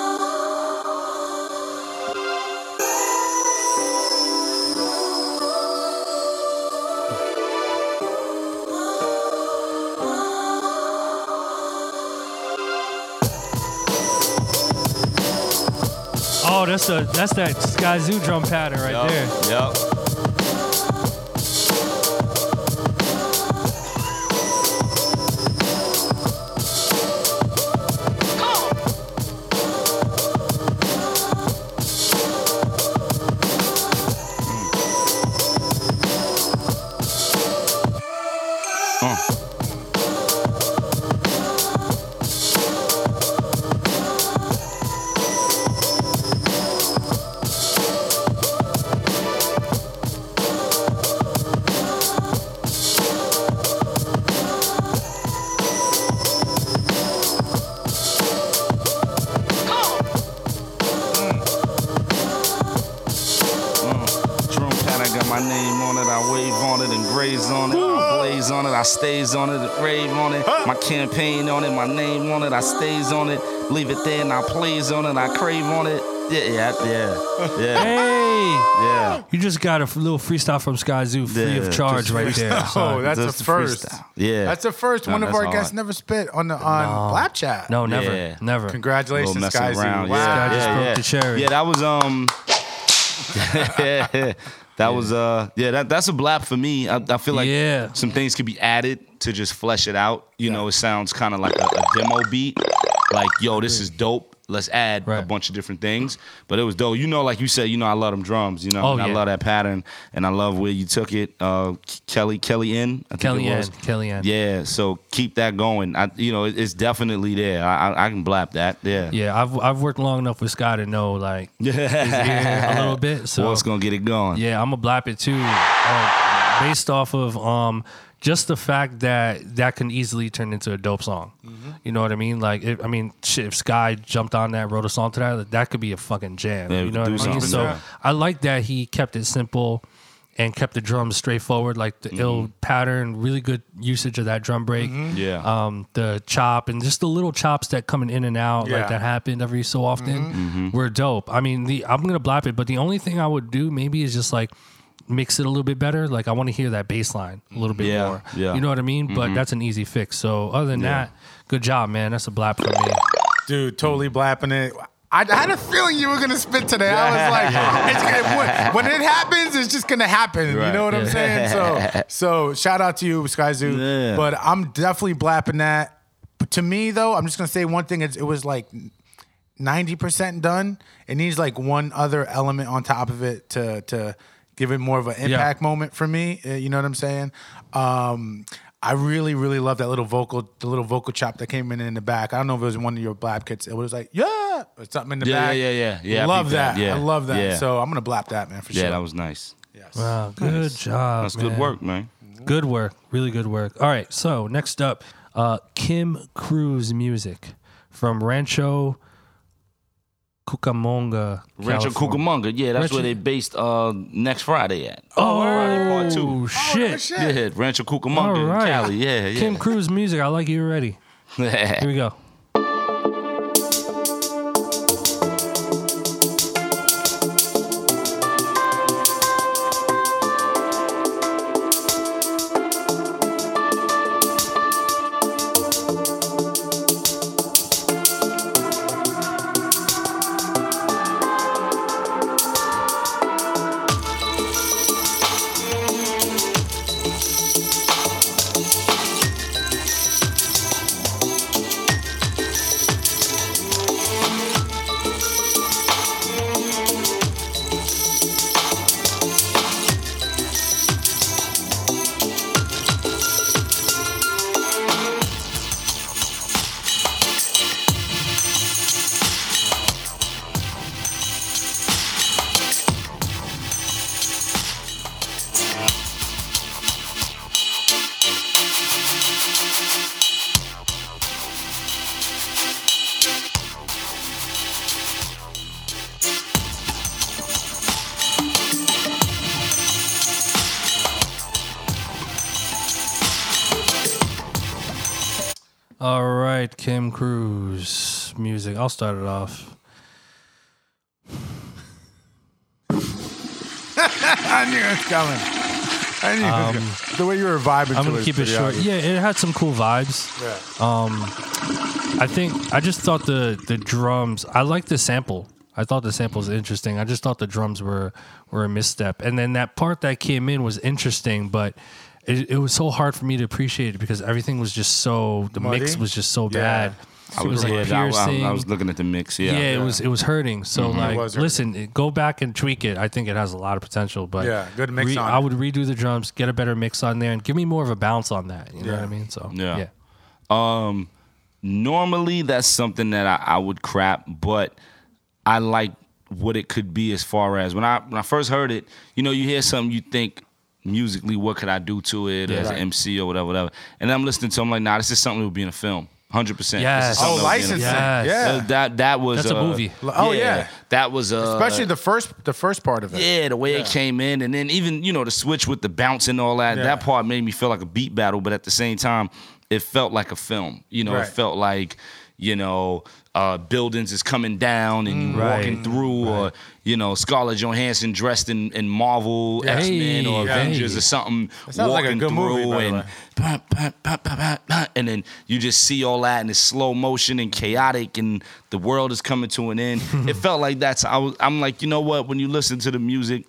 Oh, that's a that's that Skyzoo drum pattern right Yup, there. Yep. I on it. I rave on it. My campaign on it. My name on it. I stays on it. Leave it there and I plays on it. I crave on it. Yeah, yeah, yeah, yeah, [laughs] Hey, yeah. you just got a little freestyle from Skyzoo free Yeah, of charge just right there. Oh, son. that's Just a the first. freestyle. Yeah. That's a first. No, One of our hard. guests never spit on the on Blap Chat. No, never, Yeah. never. Congratulations, messing guys. around. Wow. Yeah, just yeah, broke yeah. the cherry. Yeah, that was um. [laughs] [laughs] that was uh yeah that that's a blap for me. I, I feel like Yeah. some things could be added to just flesh it out. You know, it sounds kind of like a, a demo beat. Like yo, this is dope. Let's add a bunch of different things. But it was dope. You know, like you said, you know, I love them drums. You know, Oh, and I love that pattern, and I love where you took it. Uh, Kelly Kelly in Kelly was. Kelly Ann. Yeah, so keep that going. I, you know, it's definitely there. I, I, I can blap that. Yeah. Yeah, I've I've worked long enough with Scott to know like [laughs] a little bit. So What's gonna get it going? Yeah, I'm gonna blap it too, uh, based off of um just the fact that that can easily turn into a dope song. Mm-hmm. You know what I mean? Like, if, I mean, shit, if Sky jumped on that, wrote a song to that, that could be a fucking jam. Yeah, you know what I mean? something, So yeah. I like that he kept it simple and kept the drums straightforward, like the ill pattern, really good usage of that drum break. Mm-hmm. Yeah. Um, the chop and just the little chops that coming in and out, Yeah. like that happened every so often, Mm-hmm. were dope. I mean, the I'm gonna blap it, but the only thing I would do maybe is just like mix it a little bit better. Like I want to hear that bass line a little bit Yeah, more. yeah. You know what I mean? But mm-hmm. that's an easy fix. So other than that, good job, man. That's a blap for me. Dude, totally blapping it. I, I had a feeling you were gonna spit today. I was like, [laughs] oh, it's gonna, when, when it happens, it's just gonna happen. You know what I'm saying? So, [laughs] so shout out to you, Skyzoo. Yeah. But I'm definitely blapping that. But to me, though, I'm just gonna say one thing. It's, it was like 90% done. It needs like one other element on top of it to to give it more of an impact moment for me. Uh, You know what I'm saying? Um, I really, really love that little vocal, the little vocal chop that came in in the back. I don't know if it was one of your blap kits. It was like, yeah, or something in the Yeah, back. yeah, yeah, yeah. I Love peeped that, that. yeah, I love that. yeah. So I'm gonna blap that, man, for yeah, sure. that was nice. yes. Wow, good job. That's good work, man. Good work. Really good work. All right. So next up, uh, Kim Cruz music from Rancho Cucamonga. Rancho California. Cucamonga, yeah, that's Rancho- where they based uh next Friday at. Oh, Friday part two. shit. Yeah, Rancho Cucamonga All in right. Cali. Yeah, yeah. Kim Cruz music. I like you already. [laughs] Here we go. I knew it was coming. I knew it was coming. The way you were vibing Um, I'm gonna keep it short. obvious. Yeah, it had some cool vibes. Yeah. Um, I think I just thought the the drums. I like the sample. I thought the sample was interesting. I just thought the drums were were a misstep, and then that part that came in was interesting, but it, it was so hard for me to appreciate it because everything was just so the mix was just so Yeah. bad. I was, was like yeah, I- I. I was looking at the mix. yeah, Yeah, it was it was hurting. So like, hurting. listen, go back and tweak it. I think it has a lot of potential. But Yeah, good mix re- on I would redo the drums, get a better mix on there, and give me more of a bounce on that. You know what I mean? So Yeah. yeah. Um, normally that's something that I, I would crap, but I like what it could be as far as when I when I first heard it. You know, you hear something, you think musically, what could I do to it as an MC or whatever, whatever. And I'm listening to, it, I'm like, nah, this is something that would be in a film, hundred percent. Yes. Oh, licensing. Yes. Yeah. That that was That's a uh, movie. Oh, yeah. that was uh, Especially the first the first part of it. yeah, the way it came in, and then even you know the switch with the bounce and all that. Yeah. That part made me feel like a beat battle, but at the same time, it felt like a film. You know, Right. it felt like you know uh, buildings is coming down and you Right. walking through, or you know Scarlett Johansson dressed in, in Marvel Yeah. X Men or Hey, Avengers hey. or something, like walking through movie, and bah, bah, bah, and then you just see all that and it's slow motion and chaotic and the world is coming to an end. [laughs] it felt like that's I was I'm like, you know what, when you listen to the music,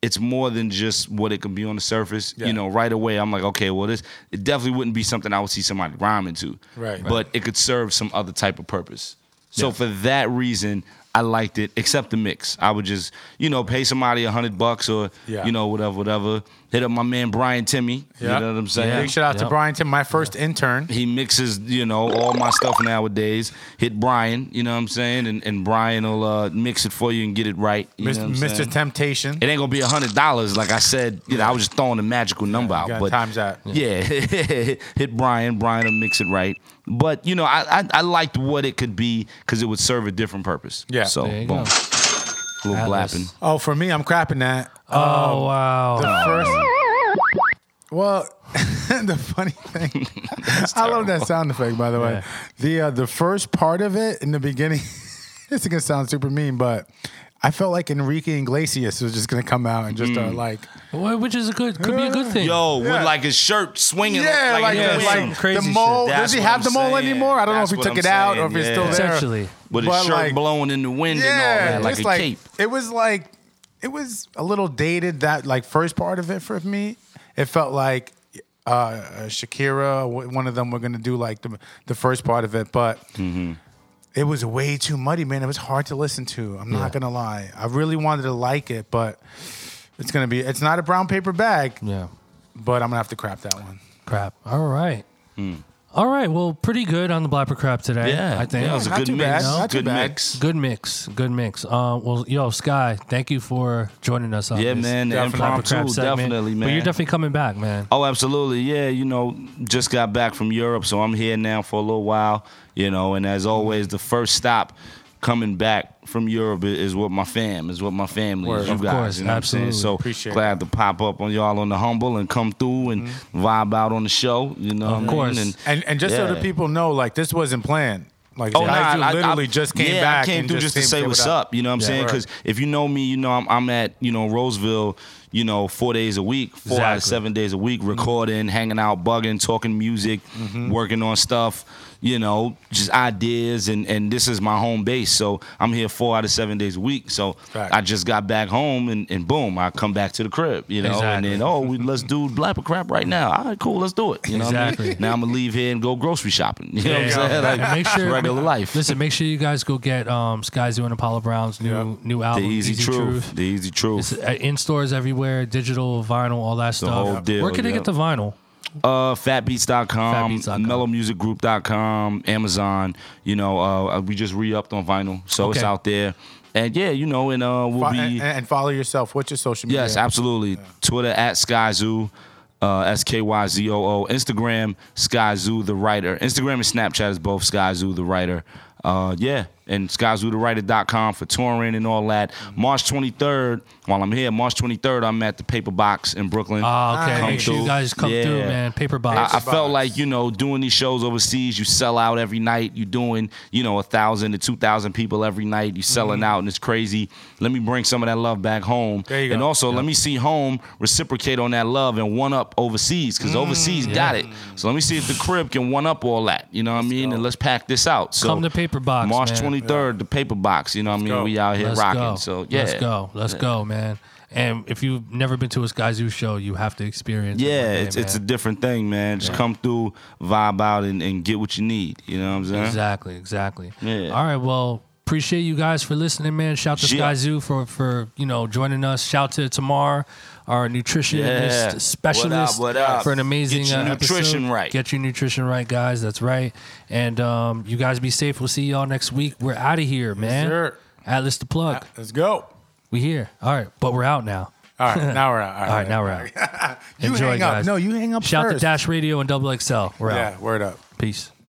it's more than just what it can be on the surface. Yeah. You know, right away I'm like, okay, well this it definitely wouldn't be something I would see somebody rhyming to. Right. But it could serve some other type of purpose. So for that reason, I liked it, except the mix. I would just, you know, pay somebody a hundred bucks or Yeah. you know, whatever, whatever. Hit up my man Brian Timmy. Yeah. You know what I'm saying? Big shout out to Yep. Brian Tim, my first intern. he mixes, you know, all my stuff nowadays. Hit Brian, you know what I'm saying, and, and Brian will uh, mix it for you and get it right. You know what I'm Mr. saying? Temptation. It ain't gonna be a hundred dollars, like I said. You know, I was just throwing a magical number You out, got but times that. [laughs] yeah, [laughs] hit Brian. Brian will mix it right. But you know, I I, I liked what it could be because it would serve a different purpose. Yeah. So There you boom, go. Little Atlas. blapping. Oh, for me, I'm crapping that. Oh wow. The first. Well, [laughs] the funny thing, [laughs] I love that sound effect. By the way, Yeah. the uh, the first part of it in the beginning, [laughs] this is gonna sound super mean, but I felt like Enrique Iglesias was just gonna come out and just start like, Well, Which is a good could be a good thing. Yo, Yeah. with like his shirt swinging, yeah, like, like, in the yeah, the, like crazy the mole. That's Does he have I'm the mole saying. anymore? I don't That's know if he took I'm it out or saying, if it's still there. Essentially. with his But, shirt like- blowing in the wind and all that, like a like cape. it was like it was a little dated. That like first part of it for me, it felt like uh, Shakira. One of them were gonna do like the the first part of it, but Mm-hmm. It was way too muddy, man. It was hard to listen to. I'm not gonna lie. I really wanted to like it, but it's gonna be. It's not a brown paper bag, Yeah. but I'm gonna have to crap that one. Crap. All right. Hmm. All right. Well, pretty good on the Blapper Crap today. Yeah, I think. yeah, it was a Not good too mix. bad, not too good bad. mix. Good mix. Good mix. Uh, well, yo, Sky, thank you for joining us on Yeah, this man, the Definitely. Blapper impromptu, Crap segment. definitely, man. But you're definitely coming back, man. Oh, absolutely. Yeah, you know, just got back from Europe, so I'm here now for a little while, you know, and as always, the first stop coming back from Europe is what my fam, is what my family, Word. is you Of guys. course, you know absolutely. what I'm saying? So Appreciate glad to pop up on y'all on the humble and come through and vibe out on the show, you know. Of what I course. mean? And and just so Yeah. the people know, like this wasn't planned. Like Oh, nah, who I- literally I- just came yeah, back. I came and through just to came say say what's what up. You know what I'm Yeah, saying? word. Because if you know me, you know I'm, I'm at you know Roseville, you know four days a week, four out of seven days a week, recording, hanging out, bugging, talking music, Mm-hmm. working on stuff. You know, just ideas, and and this is my home base. So I'm here four out of seven days a week. So Fact. I just got back home, and, and boom, I come back to the crib. You know, Exactly. and then oh, we, let's do blapper crap right now. All right, cool, let's do it. You know, what I mean? Exactly. Now I'm gonna leave here and go grocery shopping. You know what I'm Yeah. saying? Like, make sure regular life. Listen, make sure you guys go get um, and Apollo Brown's new Yeah. new album. The album, easy, truth. The easy truth. It's uh, in stores everywhere, digital, vinyl, all that stuff. whole deal, Where can they get the vinyl? Uh, fatbeats.com, Fatbeats.com. mellowmusicgroup.com, Amazon. You know, uh, we just re-upped on vinyl, so it's out there. And yeah, you know, and uh, we'll Fo- be and, and follow yourself. What's your social media? yes, absolutely. Twitter at SkyZoo, uh, S K Y Z O O. Instagram SkyZoo the writer. Instagram and Snapchat is both SkyZoo the writer. Uh, yeah, and SkyZooTheWriter.com for touring and all that. Mm-hmm. March 23rd, while I'm here, March 23rd, I'm at the Paper Box in Brooklyn. Oh, okay. Come Make sure you guys come Yeah. through, man. Paper I, box. I felt like you know doing these shows overseas, you sell out every night. You're doing you know a thousand to two thousand people every night. You're selling mm-hmm. out and it's crazy. Let me bring some of that love back home, There you go. and go. also let me see home reciprocate on that love and one up overseas because mm, overseas got it. So let me see if the crib can one up all that. You know what I mean? And let's pack this out. So Come to Paper Box, March man. Twenty third, the paper box. You know what I mean? go. We out here Let's rocking. go. So yeah, Let's go. Let's go, man. And if you've never been to a Skyzoo show, you have to experience. it Yeah, one day, it's it's a different thing, man. Just come through, vibe out, and, and get what you need. You know what I'm saying? Exactly, exactly. Yeah. All right, well, appreciate you guys for listening, man. Shout to Yeah. Skyzoo for for you know joining us. Shout to Tamar, our nutritionist Yeah. specialist, What up, what up? for an amazing Get your uh, nutrition episode. right. Get your nutrition right, guys. That's right. And um, you guys be safe. We'll see y'all next week. We're out of here, man. sir. Atlas the plug. Let's go. We here. All right, but we're out now. All right, now we're out. [laughs] All right, now we're out. [laughs] You Enjoy, hang up. guys. No, you hang up Shout first. to Dash Radio and Double XL. We're Yeah, out. word up. Peace.